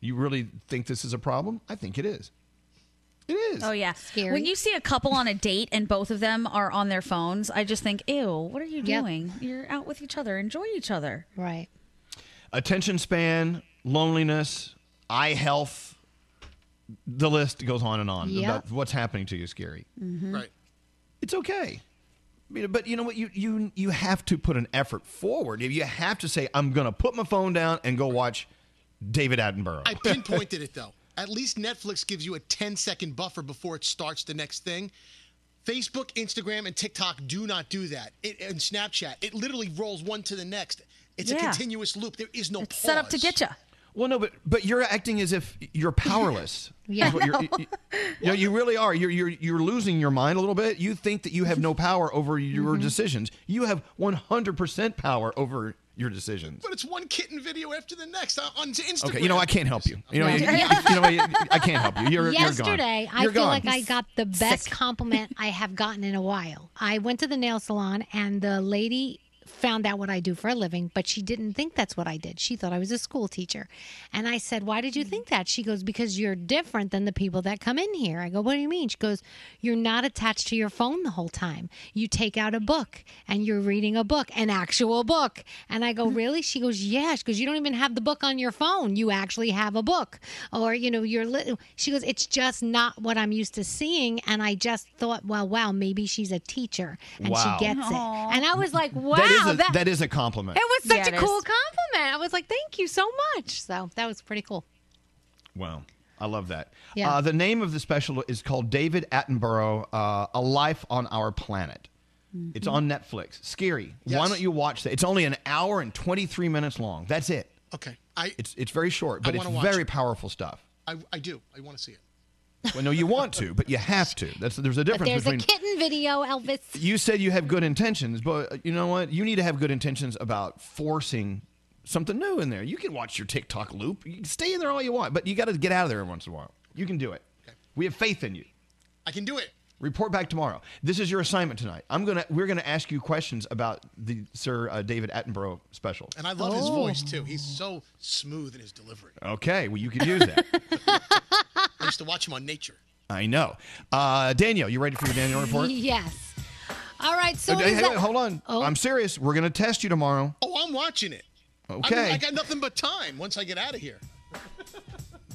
you really think this is a problem? I think it is. It is. Oh yeah. Scary. When you see a couple on a date and both of them are on their phones, I just think, ew, what are you Yep. doing? You're out with each other. Enjoy each other. Right. attention span, loneliness, eye health. The list goes on and on Yep. about what's happening to you, scary. Mm-hmm. Right. It's okay. But you know what? You you you have to put an effort forward. If you have to say, "I'm going to put my phone down and go watch David Attenborough." I pinpointed it though. At least Netflix gives you a 10 second buffer before it starts the next thing. Facebook, Instagram, and TikTok do not do that. It, and Snapchat, it literally rolls one to the next. It's a continuous loop. There is no pause. set up to get you. Well, no, but but you're acting as if you're powerless. Yeah. Is you're- No. you, you know, you really are. You're you're you're losing your mind a little bit. You think that you have no power over your Mm-hmm. decisions. You have 100% power over your decisions. But it's one kitten video after the next on on Instagram. Okay, you know I can't help you. You know, Yeah. you, you know I can't help you. You're Yesterday, you're gone. I You're feel gone. like I got the best compliment I have gotten in a while. I went to the nail salon, and the lady found out what I do for a living, but she didn't think that's what I did. She thought I was a school teacher. And I said, Why did you think that? She goes, Because you're different than the people that come in here. I go, What do you mean? She goes, You're not attached to your phone the whole time. You take out a book and you're reading a book, an actual book. And I go, Really? She goes, Yeah. She goes, You don't even have the book on your phone. You actually have a book. Or, you know, you're, li-. she goes, It's just not what I'm used to seeing. And I just thought, Well, wow, maybe she's a teacher and Wow. she gets it. And I was like, Wow. That is a, that- that is a compliment. it was such Yeah, a cool is. compliment. I was like, thank you so much. So that was pretty cool. Wow. I love that. Yeah. Uh, the name of the special is called David Attenborough, uh, A Life on Our Planet. It's Mm-hmm. on Netflix. Scary. Why don't you watch that? It's only an hour and 23 minutes long. That's it. Okay. I It's it's very short, but it's very it. powerful stuff. I, I do. I want to see it. Well, no, you want to, but you have to. That's there's a But difference there's between. a kitten video, Elvis. you said you have good intentions, but uh, you know what? You need to have good intentions about forcing something new in there. You can watch your TikTok loop. You can stay in there all you want, but you got to get out of there every once in a while. You can do it. We have faith in you. I can do it. Report back tomorrow. This is your assignment tonight. I'm gonna we're gonna ask you questions about the Sir uh, David Attenborough special. And I love his voice too. He's so smooth in his delivery. Okay, well you could use that. I used to watch him on Nature. I know. Uh, Danielle, you ready for your Daniel report? Yes. All right. So Uh, is hey, that- hold on. I'm serious. We're gonna test you tomorrow. Oh, I'm watching it. I, mean, Okay. I got nothing but time once I get out of here.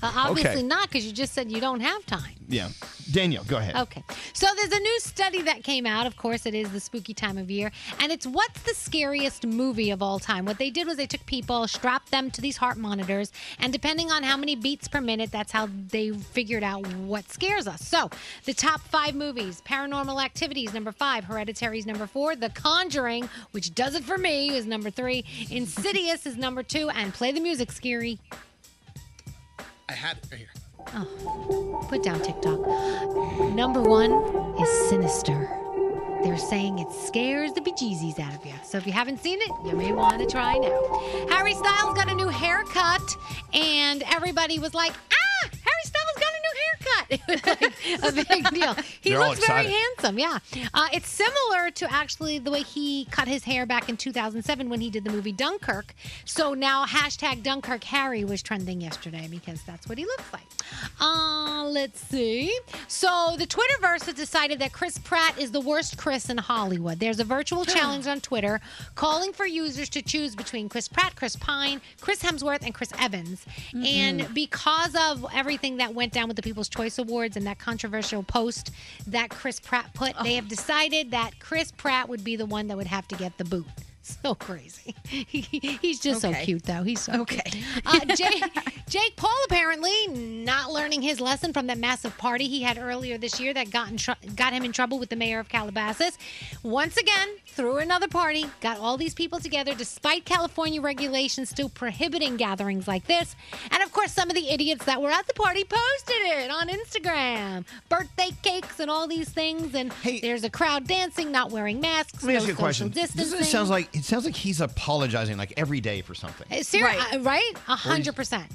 Uh, obviously Okay. not, because you just said you don't have time. Yeah. Danielle, go ahead. Okay. So there's a new study that came out. Of course, it is the spooky time of year. And it's what's the scariest movie of all time? What they did was they took people, strapped them to these heart monitors, and depending on how many beats per minute, that's how they figured out what scares us. So the top five movies Paranormal Activities, number five. Hereditary is number four. The Conjuring, which does it for me, is number three. Insidious is number two. And play the music, Scary. I had it right here. Oh, put down TikTok. Number one is Sinister. They're saying it scares the bejesus out of you. So if you haven't seen it, you may want to try now. Harry Styles got a new haircut, and everybody was like, ah, Harry Styles got a new haircut. It was like a big deal. He They're looks very handsome, yeah. Uh, it's similar to actually the way he cut his hair back in 2007 when he did the movie Dunkirk. So now hashtag Dunkirk Harry was trending yesterday because that's what he looks like. Uh, let's see. So the Twitterverse has decided that Chris Pratt is the worst Chris in Hollywood. There's a virtual challenge on Twitter calling for users to choose between Chris Pratt, Chris Pine, Chris Hemsworth, and Chris Evans. And because of everything that went down with the People's Choice Awards and that controversial post that Chris Pratt put, they have decided that Chris Pratt would be the one that would have to get the boot. So crazy. He's just so cute, though. He's so okay. Cute. Uh, Jake, Jake Paul apparently not learning his lesson from that massive party he had earlier this year that got in tr- got him in trouble with the mayor of Calabasas. Once again, threw another party, got all these people together, despite California regulations still prohibiting gatherings like this. And of course, some of the idiots that were at the party posted it on Instagram, birthday cakes and all these things. And there's a crowd dancing, not wearing masks, Let me no ask you a social question. distancing. This sounds like it sounds like he's apologizing like every day for something. Uh, Ser- uh, right? A hundred percent.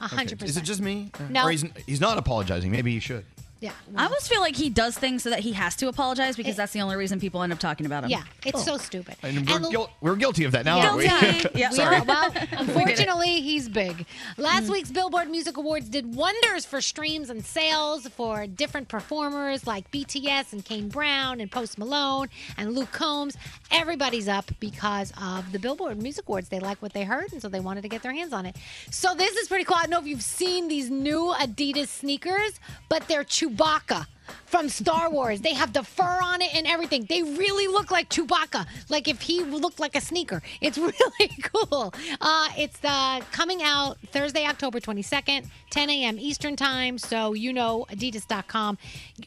A Okay. hundred Is it just me? No. Or he's he's not apologizing. Maybe he should. Yeah. I almost feel like he does things so that he has to apologize because that's the only reason people end up talking about him. Yeah, it's so stupid. And we're, And- guil- we're guilty of that now, aren't we? We Sorry. are- well, unfortunately, he's big. Last mm. week's Billboard Music Awards did wonders for streams and sales for different performers like BTS and Kane Brown and Post Malone and Luke Combs. Everybody's up because of the Billboard Music Awards. They like what they heard, and so they wanted to get their hands on it. So this is pretty cool. I don't know if you've seen these new Adidas sneakers, but they're Chewbacca from Star Wars. They have the fur on it and everything. They really look like Chewbacca, like if he looked like a sneaker. It's really cool. Uh, it's uh, coming out Thursday, October 22nd, 10 a.m. Eastern Time. So you know Adidas.com.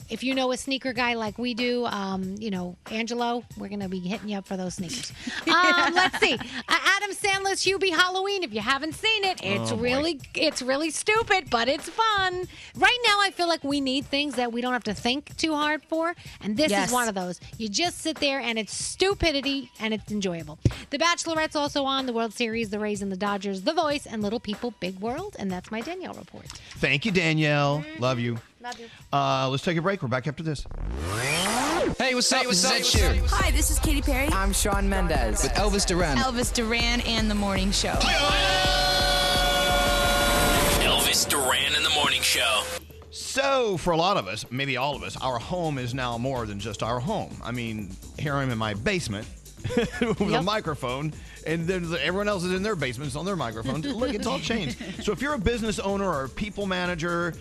If you know a sneaker guy like we do, um, you know, Angelo, we're going to be hitting you up for those sneakers. Um, let's see. Uh, Adam Sandler's Hubie Halloween. If you haven't seen it, it's Oh, boy. really it's really stupid, but it's fun. Right now, I feel like we need things that we don't have to think too hard for, and this Yes. is one of those. You just sit there, and it's stupidity, and it's enjoyable. The Bachelorette's also on the World Series, the Rays and the Dodgers, The Voice, and Little People, Big World, and that's my Danielle report. Thank you, Danielle. Love you. Love you. Uh, let's take a break. We're back after this. Hey, what's up? what's this up? is Ed Sheeran. Hi, this is Katy Perry. I'm Shawn Mendes with Elvis Duran. Elvis Duran and the Morning Show. Elvis Duran in the Morning Show. So, for a lot of us, maybe all of us, our home is now more than just our home. I mean, here I'm in my basement with a microphone, and then everyone else is in their basements on their microphones. Look, it's all changed. So, if you're a business owner or a people manager,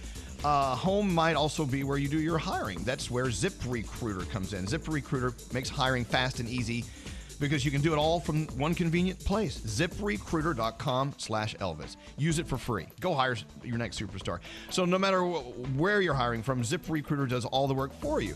uh, home might also be where you do your hiring. That's where ZipRecruiter comes in. ZipRecruiter makes hiring fast and easy because you can do it all from one convenient place. ZipRecruiter.com slash Elvis. Use it for free. Go hire your next superstar. So no matter wh- where you're hiring from, ZipRecruiter does all the work for you.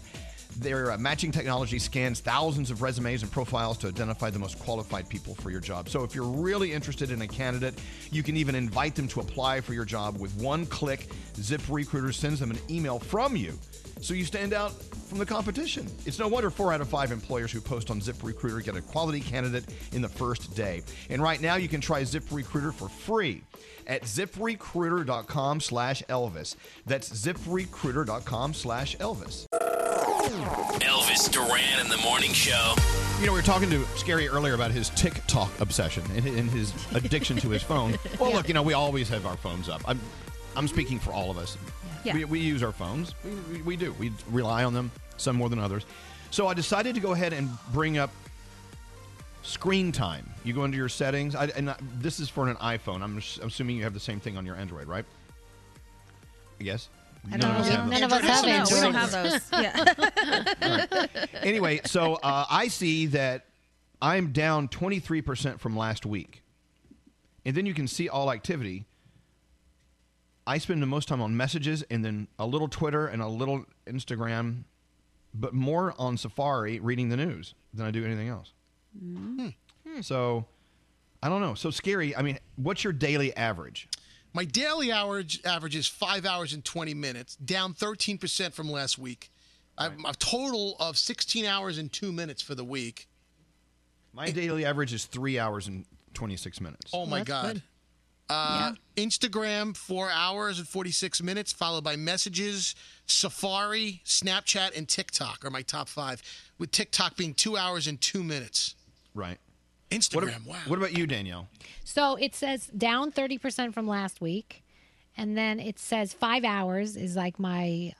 Their uh, matching technology scans thousands of resumes and profiles to identify the most qualified people for your job. So if you're really interested in a candidate, you can even invite them to apply for your job with one click. ZipRecruiter sends them an email from you so you stand out from the competition. It's no wonder four out of five employers who post on ZipRecruiter get a quality candidate in the first day. And right now, you can try ZipRecruiter for free at ZipRecruiter.com slash Elvis. That's ZipRecruiter.com slash Elvis. Elvis Duran in the morning show. You know, we were talking to Scary earlier about his TikTok obsession and, and his addiction to his phone. Well, look, you know, we always have our phones up. I'm, I'm speaking for all of us. Yeah. We, we use our phones. We, we, we do. We rely on them, some more than others. So I decided to go ahead and bring up screen time. You go into your settings, I, and I, this is for an iPhone. I'm ass- assuming you have the same thing on your Android, right? Yes. I don't know. None of us have No, we don't have those. Yeah. anyway, so uh, I see that I'm down 23% from last week. And then you can see all activity. I spend the most time on messages and then a little Twitter and a little Instagram, but more on Safari reading the news than I do anything else. Hmm. So I don't know. So scary. I mean, what's your daily average? My daily average average is five hours and 20 minutes, down 13% from last week. I've a total of 16 hours and two minutes for the week. My daily average is three hours and 26 minutes. Oh my that's God. good. Uh, Instagram, four hours and 46 minutes, followed by messages, Safari, Snapchat, and TikTok are my top five, with TikTok being two hours and two minutes. Right. Instagram, What, wow. what about you, Danielle? So it says down 30% from last week. And then it says five hours is like my,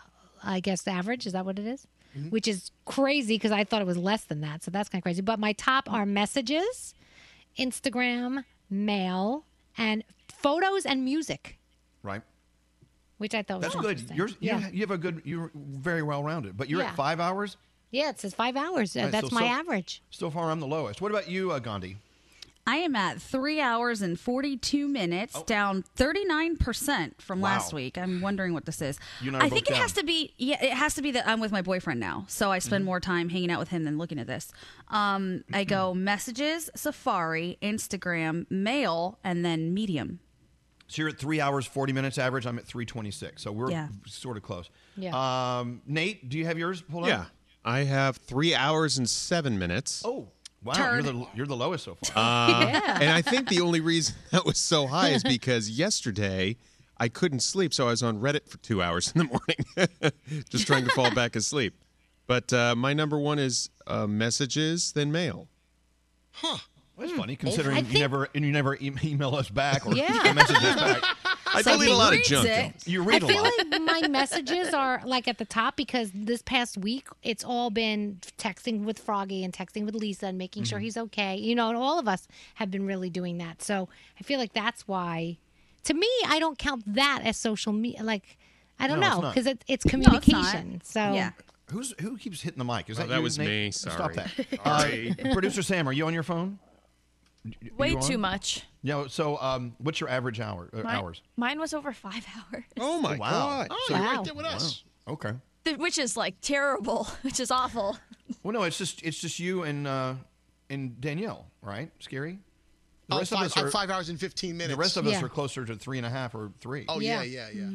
I guess, average. Is that what it is? Mm-hmm. Which is crazy because I thought it was less than that. So that's kind of crazy. But my top are messages, Instagram, mail, and photos and music, Right. which I thought That's was good. interesting. You're, you, yeah. you have a good. You're very well rounded. But you're Yeah. at five hours. Yeah, it says five hours. Right, that's so- my so- average. So far, I'm the lowest. What about you, uh, Gandhi? I am at three hours and 42 minutes, down 39% from last week. I'm wondering what this is. I are I both think it down. has to be, yeah, it has to be that I'm with my boyfriend now. So I Mm-hmm. spend more time hanging out with him than looking at this. Um, I go messages, Safari, Instagram, mail, and then Medium. So you're at three hours, 40 minutes average. I'm at 326. So we're Yeah. sort of close. Yeah. Um, Nate, do you have yours pulled up? Yeah. up? I have three hours and seven minutes. Oh, wow. Turd. You're the, you're the lowest so far. Uh, Yeah. And I think the only reason that was so high is because yesterday I couldn't sleep, so I was on Reddit for two hours in the morning, just trying to fall back asleep. But uh, my number one is uh, messages, then mail. Huh. That's funny, considering I you think- never and you never e- email us back or Yeah. message us back. I So delete he a lot of reads junk. it. though. You read I a feel lot. like my messages are like at the top because this past week it's all been texting with Froggy and texting with Lisa and making Mm-hmm. sure he's okay. You know, and all of us have been really doing that. So I feel like that's why, to me, I don't count that as social media. Like I don't No, it's know not. because it, it's No, it's not. communication. So Yeah. Who's who keeps hitting the mic? Is Oh, that that you, was Nate? me. Stop Sorry. that. Sorry. Uh, Producer Sam, are you on your phone? You Way on? too much. Yeah. So, um, what's your average hour uh, Mine- hours? Mine was over five hours. Oh my wow. god! Oh, So you're Wow. right there with us. Okay. Th- Which is like terrible, which is awful. Well, no, it's just it's just you and uh, and Danielle, right? Scary. The Oh, rest five, of us are I'm five hours and 15 minutes. the rest of us Yeah. are closer to three and a half or three. Oh, yeah, Yeah. yeah, yeah.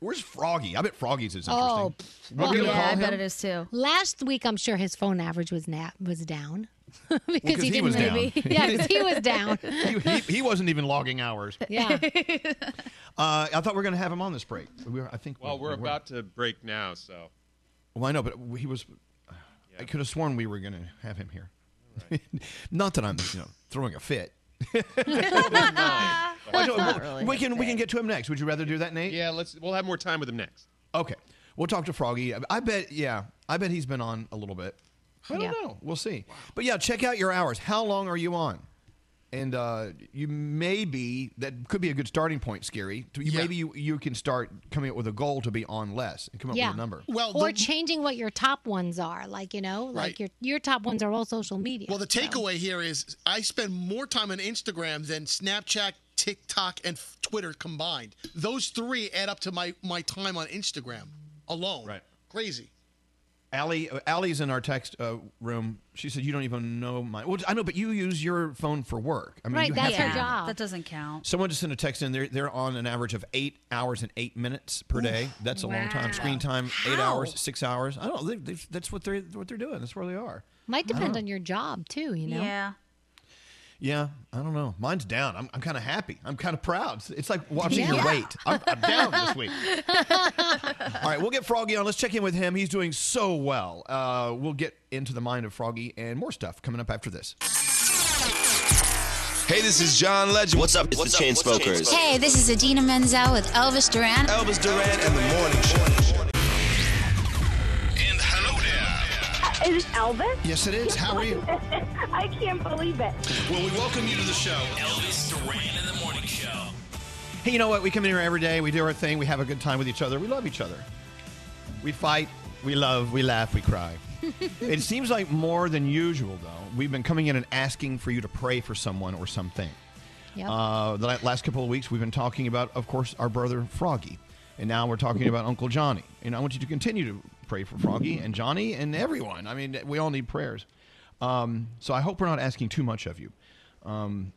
Where's Froggy? I bet Froggy's is interesting. Oh, We're Oh, gonna yeah, call I him? bet it is too. last week I'm sure his phone average was na- was down because 'cause he he didn't was down. maybe. yeah, because he was down. he, he, he wasn't even logging hours. Yeah. Uh, I thought we were going to have him on this break. We were, I think. Well, we're about to break now, so Well, I know, but he was. I could have sworn we were going to have him here. Not that I'm, you know, throwing a fit. Well, we- really we a can we can get to him next. Would you rather do that, Nate? yeah, let's. We'll have more time with him next. Okay. We'll talk to Froggy. I bet. Yeah, I bet he's been on a little bit. I don't Yeah. know. We'll see. But yeah, check out your hours. How long are you on? And uh, you may be that could be a good starting point. Scary. You, Yeah. Maybe you you can start coming up with a goal to be on less and come up Yeah. with a number. Well, or the, changing what your top ones are. Like, you know, like Right. your your top ones are all social media. well, the so. takeaway here is I spend more time on Instagram than Snapchat, TikTok, and f- Twitter combined. Those three add up to my, my time on Instagram alone. Right. Crazy. Allie, uh, Allie's in our text uh, room. She said you don't even know my. Well, I know, but you use your phone for work. I mean, Right, you that's have her to. job. That doesn't count. Someone just sent a text in. They're they're on an average of eight hours and eight minutes per day. That's a long time. Screen time eight How? hours, six hours. I don't. know. They, they, that's what they're what they're doing. That's where they are. Might depend on your job too, you know. Yeah. Yeah, I don't know. Mine's down. I'm, I'm kind of happy. I'm kind of proud. It's, it's like watching your weight. I'm, I'm down this week. All right, we'll get Froggy on. Let's check in with him. He's doing so well. Uh, we'll get into the mind of Froggy and more stuff coming up after this. Hey, this is John Legend. What's up? It's the Chainsmokers. Hey, this is Idina Menzel with Elvis Duran. Elvis Duran and the Morning Show. Is it Elvis? Yes, it is. How are you? I can't believe it. Well, we welcome you to the show. Elvis Duran in the morning show. Hey, you know what? We come in here every day. We do our thing. We have a good time with each other. We love each other. We fight. We love. We laugh. We cry. it seems like more than usual, though. We've been coming in and asking for you to pray for someone or something. Yep. Uh, the last couple of weeks, we've been talking about, of course, our brother Froggy, and now we're talking about Uncle Johnny. And I want you to continue to pray for Froggy and Johnny and everyone. I mean, we all need prayers. Um, so I hope we're not asking too much of you. Um,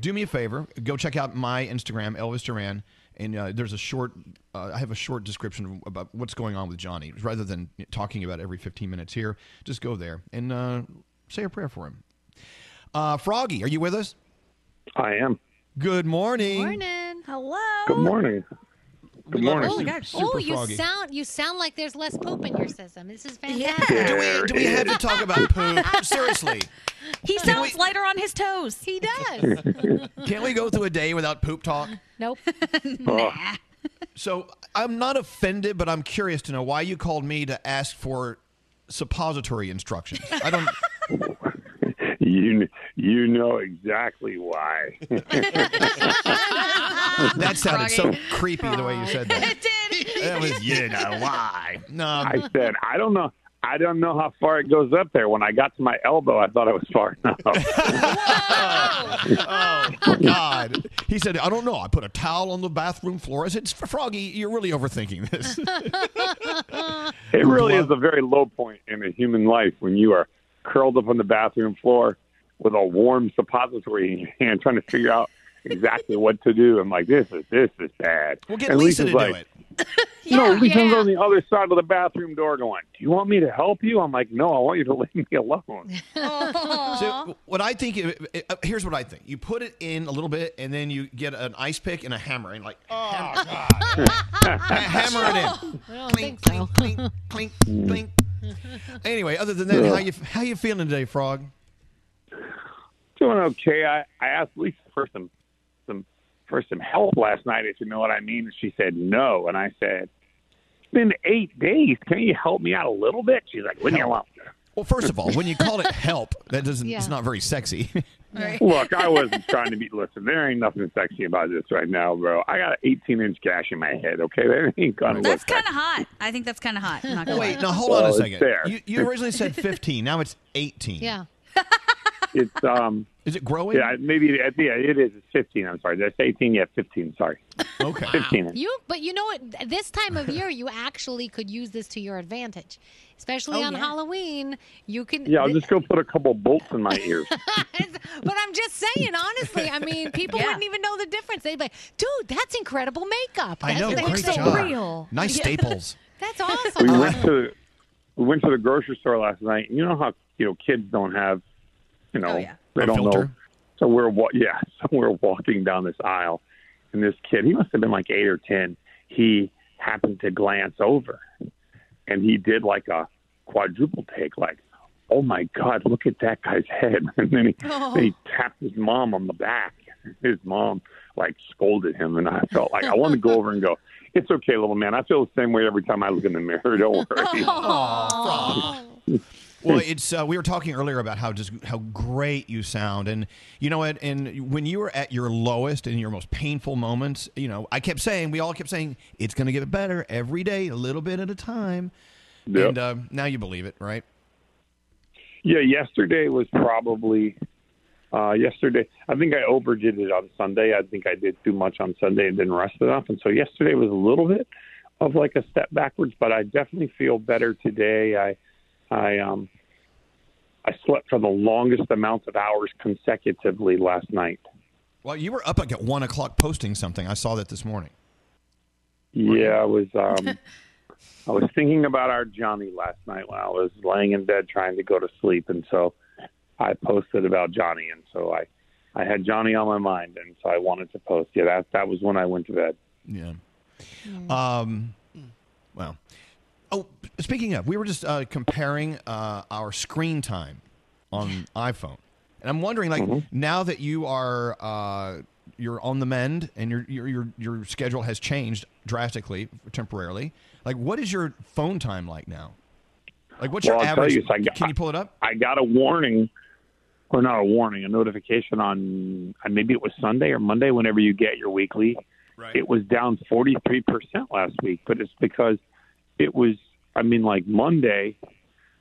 do me a favor, go check out my Instagram, Elvis Duran, and uh, there's a short. Uh, I have a short description about what's going on with Johnny, rather than talking about every 15 minutes here. Just go there and uh, say a prayer for him. Uh, Froggy, are you with us? I am. Good morning. Morning. Hello. Good morning. Good morning. Oh, oh Super oh, you froggy. sound you sound like there's less poop in your system. This is fantastic. Do we, do we have to talk about poop? Seriously. He sounds lighter on his toes. He does. Can't we go through a day without poop talk? nope. So I'm not offended, but I'm curious to know why you called me to ask for suppository instructions. I don't. You you know exactly why. that sounded so creepy the way you said that. It did. That was you know why. No, I um, said I don't know. I don't know how far it goes up there. When I got to my elbow, I thought it was far enough. oh God! He said, "I don't know. I put a towel on the bathroom floor." I said, "Froggy, you're really overthinking this." it really is a very low point in a human life when you are curled up on the bathroom floor with a warm suppository in your hand, trying to figure out exactly what to do. I'm like, this is this is bad. We'll get And Lisa Lisa's to like, do it. No, Lisa's on the other side of the bathroom door going, Do you want me to help you? I'm like, No, I want you to leave me alone. So what I think, uh, here's what I think: you put it in a little bit, and then you get an ice pick and a hammer, and like, oh God, hammer it in. I don't think clink, clink. Anyway, other than that, how you how you feeling today, Frog? Doing okay. I, I asked Lisa for some some for some help last night, if you know what I mean. And she said no. And I said, It's been eight days. Can you help me out a little bit? She's like, Leave me alone. Well, first of all, when you call it help, that doesn't it's not very sexy. Look, I wasn't trying to be. Listen, there ain't nothing sexy about this right now, bro. I got an 18 inch gash in my head. Okay, that ain't gonna That's kind of hot. I think that's kind of hot. I'm not gonna Wait, lie. now hold on a it's second. there. You, you originally said 15. Now it's 18. Yeah. It's um. Is it growing? Yeah, maybe. Yeah, it is. It's 15. I'm sorry. That's 18? Yeah, 15. Sorry. Okay. 15. You, but you know what? This time of year, you actually could use this to your advantage, especially Oh, on yeah. Halloween. You can. Yeah, I'll just go put a couple bolts in my ears. But I'm just saying, honestly. I mean, people wouldn't even know the difference. They'd be like, "Dude, that's incredible makeup." I That's know. Great makes it job. real." Nice Yeah. staples. That's awesome. we went to we went to the grocery store last night. You know how you know kids don't have, you know, oh, they A don't know. filter? So we're wa- yeah, so we're walking down this aisle, and this kid, he must have been like eight or ten. He happened to glance over, and he did like a quadruple take, like, "Oh my God, look at that guy's head!" And then he, Oh. then he oh. tapped his mom on the back. His mom like scolded him, and I felt like I want to go over and go. It's okay, little man. I feel the same way every time I look in the mirror. Don't worry. Well, it's uh, we were talking earlier about how just how great you sound, and you know what? And when you were at your lowest and your most painful moments, you know, I kept saying, we all kept saying, it's going to get better every day, a little bit at a time. Yep. And uh, now you believe it, right? Yeah, yesterday was probably uh yesterday. I think I overdid it on Sunday. I think I did too much on Sunday and didn't rest enough, and so yesterday was a little bit of like a step backwards. But I definitely feel better today. I I um I slept for the longest amount of hours consecutively last night. Well, you were up like at one o'clock posting something. I saw that this morning. Yeah, I was um I was thinking about our Johnny last night when I was laying in bed trying to go to sleep and so I posted about Johnny, and so I I had Johnny on my mind, and so I wanted to post. Yeah, that that was when I went to bed. Yeah. Um, well, oh, speaking of, we were just uh, comparing uh, our screen time on iPhone, and I'm wondering, like, now that you are uh, you're on the mend and your your your schedule has changed drastically temporarily, like, what is your phone time like now? Like, what's Well, your I'll average? you, so I got- Can you pull it up? I got a warning, or not a warning, a notification on uh, maybe it was Sunday or Monday. Whenever you get your weekly, it was down forty three percent last week. But it's because it was. I mean, like Monday,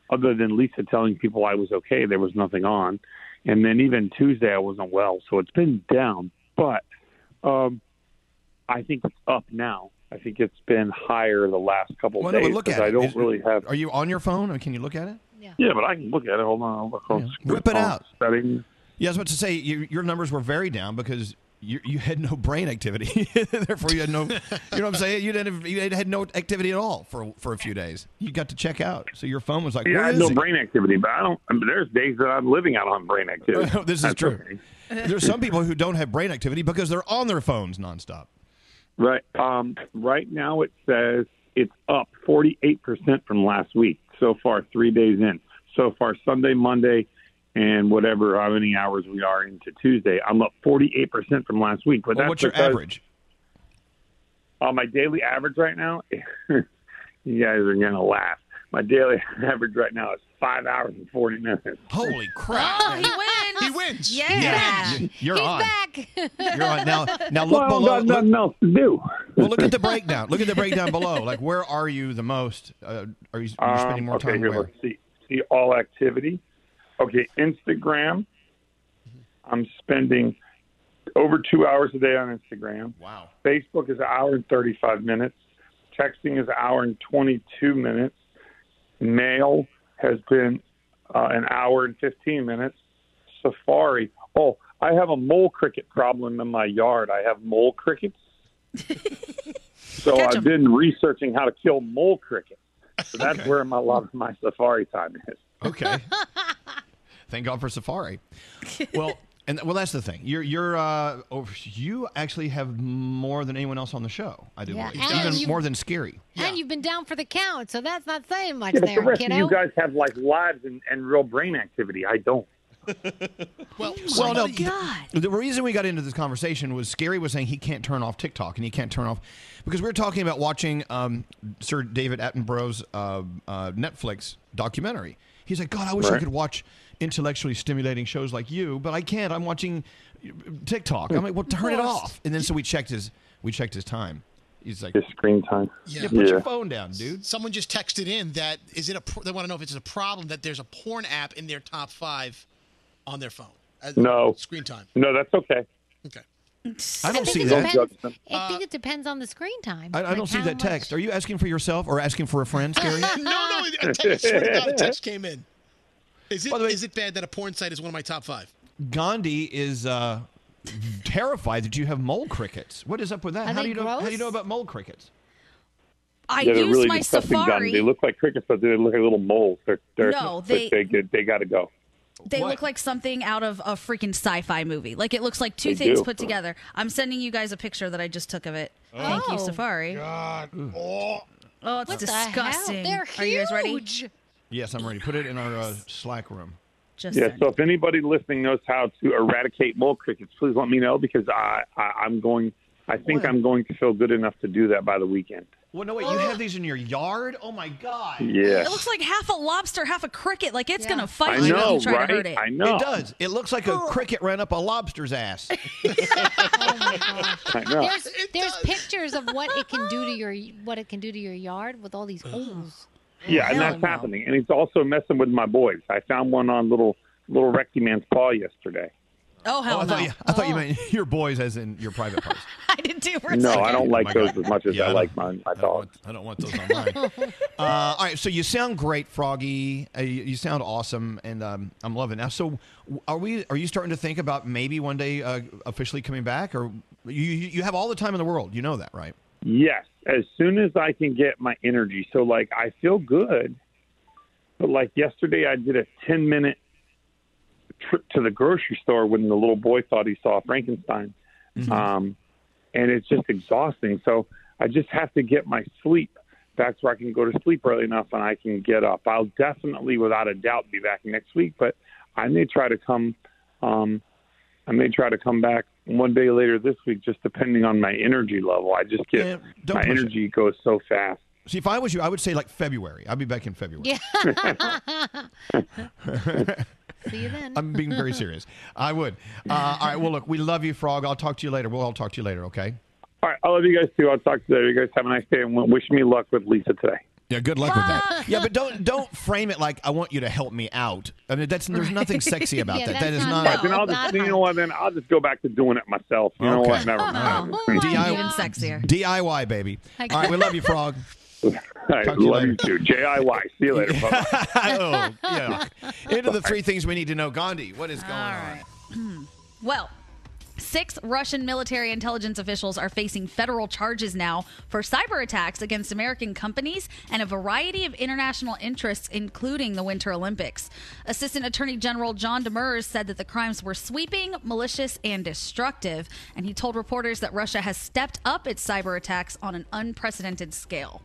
other than Lisa telling people I was okay, there was nothing on, and then even Tuesday I wasn't well, so it's been down. But um, I think it's up now. I think it's been higher the last couple Well, no, days but look at I don't Is- really have. Are you on your phone? Or can you look at it? Yeah, yeah, but I can look at it. Hold on, I'll look on Whip it out. Settings. Yeah, I was about to say you, your numbers were very down because you, you had no brain activity. Therefore, you had no. You know what I'm saying? You didn't. Have, you had no activity at all for for a few days. You got to check out. So your phone was like, yeah, I "Where have is no it?" brain activity, but I don't. I mean, there's days that I'm living out on brain activity. this is That's true. okay. There's some people who don't have brain activity because they're on their phones nonstop. Right. Um, right now it says it's up 48% from last week so far, three days in. So far, Sunday, Monday, and whatever, how many hours we are into Tuesday, I'm up 48% from last week. But Well, that's what's your because, average? Uh, my daily average right now, you guys are going to laugh. My daily average right now is five hours and 40 minutes. Holy crap! Oh, he wins. he wins. Yeah. Yeah, you're He's on. back. You're on now. Now look Well, below. I've got nothing else to do. well, look at the breakdown. Look at the breakdown below. Like, where are you the most? Uh, are you, are you spending Um, more okay, time here, where? let's see. See all activity. Okay, Instagram. I'm spending over two hours a day on Instagram. Wow. Facebook is an hour and 35 minutes. Texting is an hour and 22 minutes. Mail has been uh, an hour and 15 minutes. Safari. Oh, I have a mole cricket problem in my yard. I have mole crickets. so I've been researching how to kill mole crickets. So that's where my, a lot of my safari time is. Okay. Thank God for Safari. Well, and well, that's the thing. You're you're uh, over, you actually have more than anyone else on the show. I do Yeah, believe, and even you- more than Scary. And you've been down for the count, so that's not saying much Yeah, there, the rest kiddo. of you guys have like lives and, and real brain activity. I don't. Well, Well, no. somebody- The, the reason we got into this conversation was Scary was saying he can't turn off TikTok and he can't turn off because we were talking about watching um, Sir David Attenborough's uh, uh, Netflix documentary. He's like, God, I wish I could watch intellectually stimulating shows like you, but I can't. I'm watching TikTok. I'm like, well, turn it off. And then so we checked his we checked his time. He's like, His screen time. yeah, yeah put your phone down, dude. Someone just texted in that is it a pro- they want to know if it's a problem that there's a porn app in their top five on their phone. No. screen time. No, that's okay. Okay. I don't think see it that. depends- uh, I think it depends on the screen time. I, I Like don't see how that much- text. Are you asking for yourself or asking for a friend, Scary? no, no, a text, swear to God, a text came in. Is it is it bad that a porn site is one of my top five? Gandhi is uh, terrified that you have mole crickets. What is up with that? Are how they do you know? How do you know about mole crickets? I yeah, they're use really my disgusting guns. Safari. They look like crickets, but they look like little moles. They're, they're No, they- they they, they got to go. They look like something out of a freaking sci-fi movie. Like it looks like two They things do. put together. I'm sending you guys a picture that I just took of it. Thank you, Oh. Safari. God. Oh. Oh, it's What the hell? disgusting. They're Are you guys ready? Huge. Yes, I'm ready. Put it in our uh, Slack room. Just Yeah. sent. So if anybody listening knows how to eradicate mole crickets, please let me know because I, I I'm going. I think What? I'm going to feel good enough to do that by the weekend. Well, no, wait. You have these in your yard? Oh my God! Yeah. It looks like half a lobster, half a cricket. Like it's gonna fight I you know, if you try right? to hurt it. I know. It does. It looks like a cricket ran up a lobster's ass. I know. There's there's pictures of what it can do to your what it can do to your yard with all these holes. Yeah, and that's no. happening, and he's also messing with my boys. I found one on little little Recty man's paw yesterday. Oh hell oh, I no! thought you, I thought you meant your boys, as in your private parts. I did too. For a No, second. I don't like my those God. as much as Yeah, I I don't- like my my dogs. I don't want those on mine. uh, all right, so you sound great, Froggy. Uh, you, you sound awesome, and um, I'm loving it. Now, so are we? Are you starting to think about maybe one day uh, officially coming back, or you you you have all the time in the world? You know that, right? Yes, as soon as I can get my energy. So like I feel good, but like yesterday I did a 10 minute trip to the grocery store when the little boy thought he saw Frankenstein, um, and it's just exhausting. So I just have to get my sleep back where I can go to sleep early enough and I can get up. I'll definitely, without a doubt, be back next week, but I may try to come. Um, I may try to come back one day later this week, just depending on my energy level. I just get Yeah, don't my push it. energy goes so fast. See, if I was you, I would say like February. I'll be back in February. See you then. I'm being very serious. I would. Uh, all right. Well, look, we love you, Frog. I'll talk to you later. We'll all talk to you later. Okay. All right, I love you guys too. I'll talk to you later. You guys have a nice day, and wish me luck with Lisa today. Yeah. Good luck with that. Yeah, but don't don't frame it like I want you to help me out. I mean, that's there's nothing sexy about that. That is not. Right, then I'll just, you know what? Then I'll just go back to doing it myself. You know Okay. what? Never mind. Even sexier. DIY, baby. All right. We love you, Frog. All right, Talk to you love you too. J I Y. See you later. Bye. oh, yeah. Into the three things we need to know. Gandhi, what is going on? Well, six Russian military intelligence officials are facing federal charges now for cyber attacks against American companies and a variety of international interests, including the Winter Olympics. Assistant Attorney General John Demers said that the crimes were sweeping, malicious, and destructive, and he told reporters that Russia has stepped up its cyber attacks on an unprecedented scale.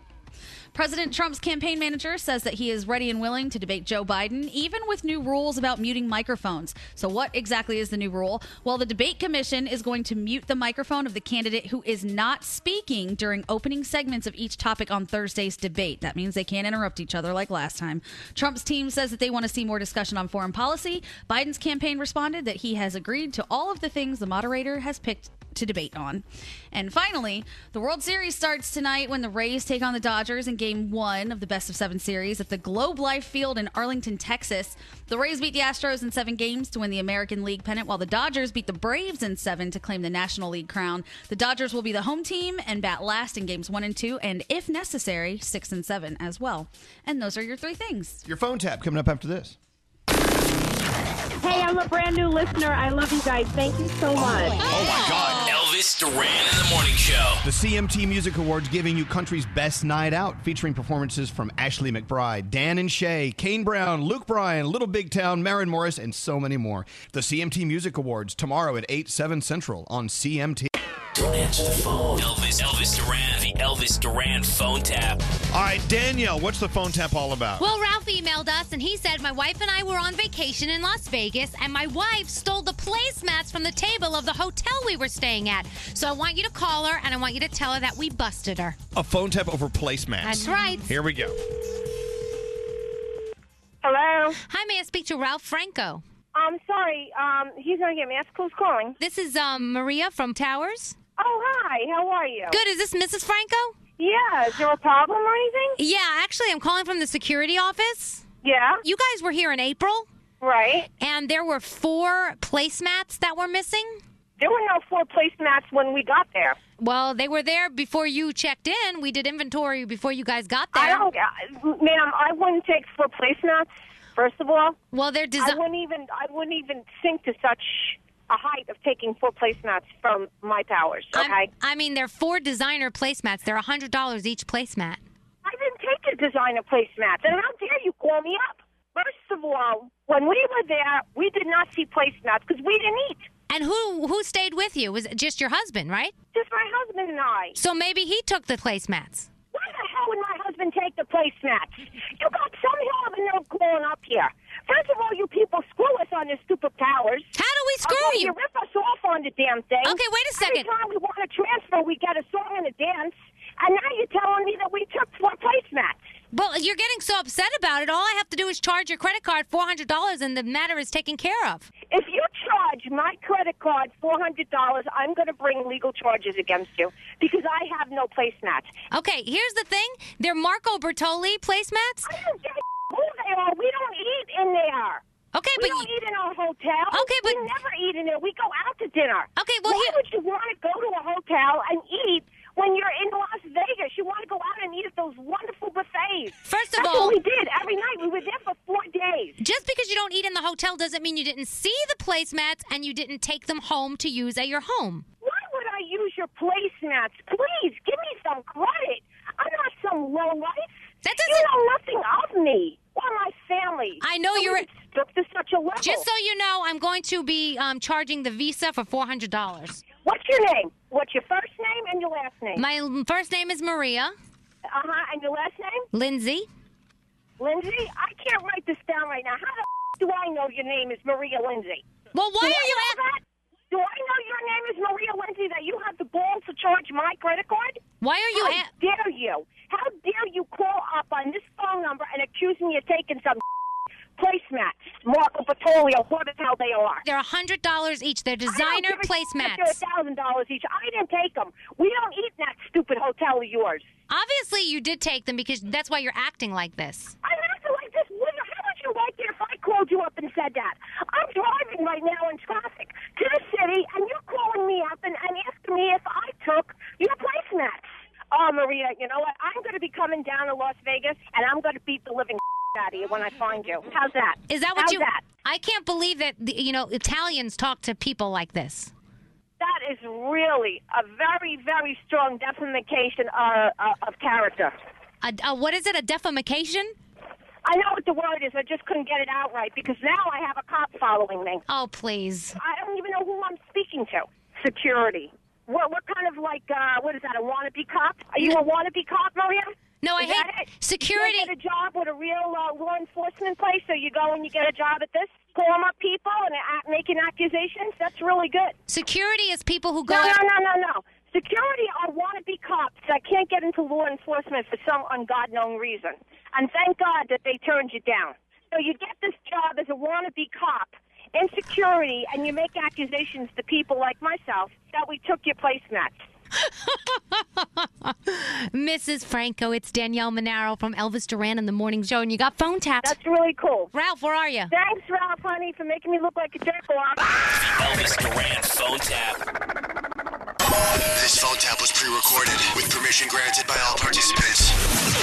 President Trump's campaign manager says that he is ready and willing to debate Joe Biden, even with new rules about muting microphones. So, what exactly is the new rule? Well, the debate commission is going to mute the microphone of the candidate who is not speaking during opening segments of each topic on Thursday's debate. That means they can't interrupt each other like last time. Trump's team says that they want to see more discussion on foreign policy. Biden's campaign responded that he has agreed to all of the things the moderator has picked to debate on. And finally, the World Series starts tonight when the Rays take on the Dodgers in game one of the best of seven series at the Globe Life Field in Arlington, Texas. The Rays beat the Astros in seven games to win the American League pennant, while the Dodgers beat the Braves in seven to claim the National League crown. The Dodgers will be the home team and bat last in games one and two, and if necessary, six and seven as well. And those are your three things. Your phone tap coming up after this. Hey, I'm a brand new listener. I love you guys. Thank you so much. Oh my God. Elvis Duran in the morning show. The CMT Music Awards giving you country's best night out, featuring performances from Ashley McBryde, Dan and Shay, Kane Brown, Luke Bryan, Little Big Town, Maren Morris, and so many more. The CMT Music Awards tomorrow at 8, 7 Central on CMT. Don't answer the phone. Elvis, Elvis Duran, the Elvis Duran phone tap. All right, Danielle, what's the phone tap all about? Well, Ralph emailed us and he said, My wife and I were on vacation in Las Vegas and my wife stole the placemats from the table of the hotel we were staying at. So I want you to call her and I want you to tell her that we busted her. A phone tap over placemats. That's right. Here we go. Hello. Hi, may I speak to Ralph Franco? I'm sorry. Um, he's gonna get me. Ask who's calling. This is um, Maria from Towers. Oh, hi. How are you? Good. Is this Mrs. Franco? Yeah. Is there a problem or anything? Yeah, actually, I'm calling from the security office. Yeah. You guys were here in April. Right. And there were four placemats that were missing. There were no four placemats when we got there. Well, they were there before you checked in. We did inventory before you guys got there. I don't, uh, ma'am. I wouldn't take four placemats. First of all, well, they're I wouldn't even. I wouldn't even think to such a height of taking four placemats from my powers. Okay. I'm- I mean, they're four designer placemats. They're hundred dollars each placemat. I didn't take a designer placemats, and how dare you call me up? First of all, when we were there, we did not see placemats because we didn't eat. And who who stayed with you? Was it just your husband, right? Just my husband and I. So maybe he took the placemats. Why the hell would my husband take the placemats? You got some hell of a nerve calling up here. First of all, you people screw us on your stupid powers. How do we uh, screw okay, you? You rip us off on the damn thing. Okay, wait a second. Every time we want to transfer, we get a song and a dance, and now you're telling me that we took four placemats. Well, you're getting so upset about it. All I have to do is charge your credit card four hundred dollars, and the matter is taken care of. If you charge my credit card four hundred dollars, I'm going to bring legal charges against you because I have no placemats. Okay, here's the thing: they're Marco Bertoli placemats. I don't give a who they are. We don't eat in there. Okay, we but don't eat in our hotel. Okay, but we never eat in there. We go out to dinner. Okay, well, why here- would you want to go to a hotel and eat when you're in Las Vegas? You want to go out and eat at those wonderful buffets. First of That's all- what we did every night. We were there for four days. Just because you don't eat in the hotel doesn't mean you didn't see the placemats and you didn't take them home to use at your home. Why would I use your placemats? Please give me some credit. I'm not some low life. That You know nothing of me or my family. I know So you're to such a level. Just so you know, I'm going to be um, charging the Visa for four hundred dollars. What's your name? What's your first name and your last name? My first name is Maria Uh huh. And your last name? Lindsay. Lindsay. I can't write this down right now. How the f- do I know your name is Maria Lindsay? Well, why do are I you that? Do I know your name is Maria Lindsay? That you have the balls to charge my credit card? Why are you? How dare you? How dare you call up on this phone number and accuse me of taking some placemats, Marco Petrolio, what the hell they are? They're hundred dollars each. They're designer placemats. They're a thousand dollars each. I didn't take them. We don't eat in that stupid hotel of yours. Obviously, you did take them because that's why you're acting like this. I'm acting like this. How would you like it if I called you up and said that? I'm driving right now in traffic to the city, and you're calling me up and, and asking me if I took your placemats. Oh, Maria, you know what? I'm going to be coming down to Las Vegas, and I'm going to beat the living out of you when I find you. How's that? Is that what How's you? That? I can't believe that you know Italians talk to people like this. That is really a very, very strong defamation uh, uh, of character. A, a, what is it? A defamation? I know what the word is. I just couldn't get it out right because now I have a cop following me. Oh, please. I don't even know who I'm speaking to. Security. What, what kind of like, uh, what is that, a wannabe cop? Are you a wannabe cop, Maria? No, I Is that hate it? security. You get a job with a real uh, law enforcement place, so you go and you get a job at this, calling up people and uh, making accusations. That's really good. Security is people who go. No, no, no, no, no. Security are wannabe cops that can't get into law enforcement for some unknown reason. And thank God that they turned you down. So you get this job as a wannabe cop in security, and you make accusations to people like myself that we took your placemats. Mrs. Franco, it's Danielle Monaro from Elvis Duran in the Morning Show, and you got phone tapped. That's really cool. Ralph, where are you? Thanks, Ralph, honey, for making me look like a jerk off. Elvis Duran phone tap. This phone tap was pre-recorded with permission granted by all participants.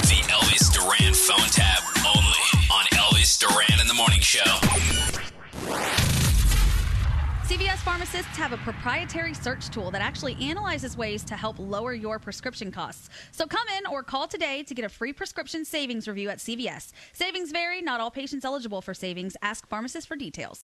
The Elvis Duran phone tap only on Elvis Duran in the Morning Show. CVS pharmacists have a proprietary search tool that actually analyzes ways to help lower your prescription costs. So come in or call today to get a free prescription savings review at CVS. Savings vary, not all patients eligible for savings. Ask pharmacists for details.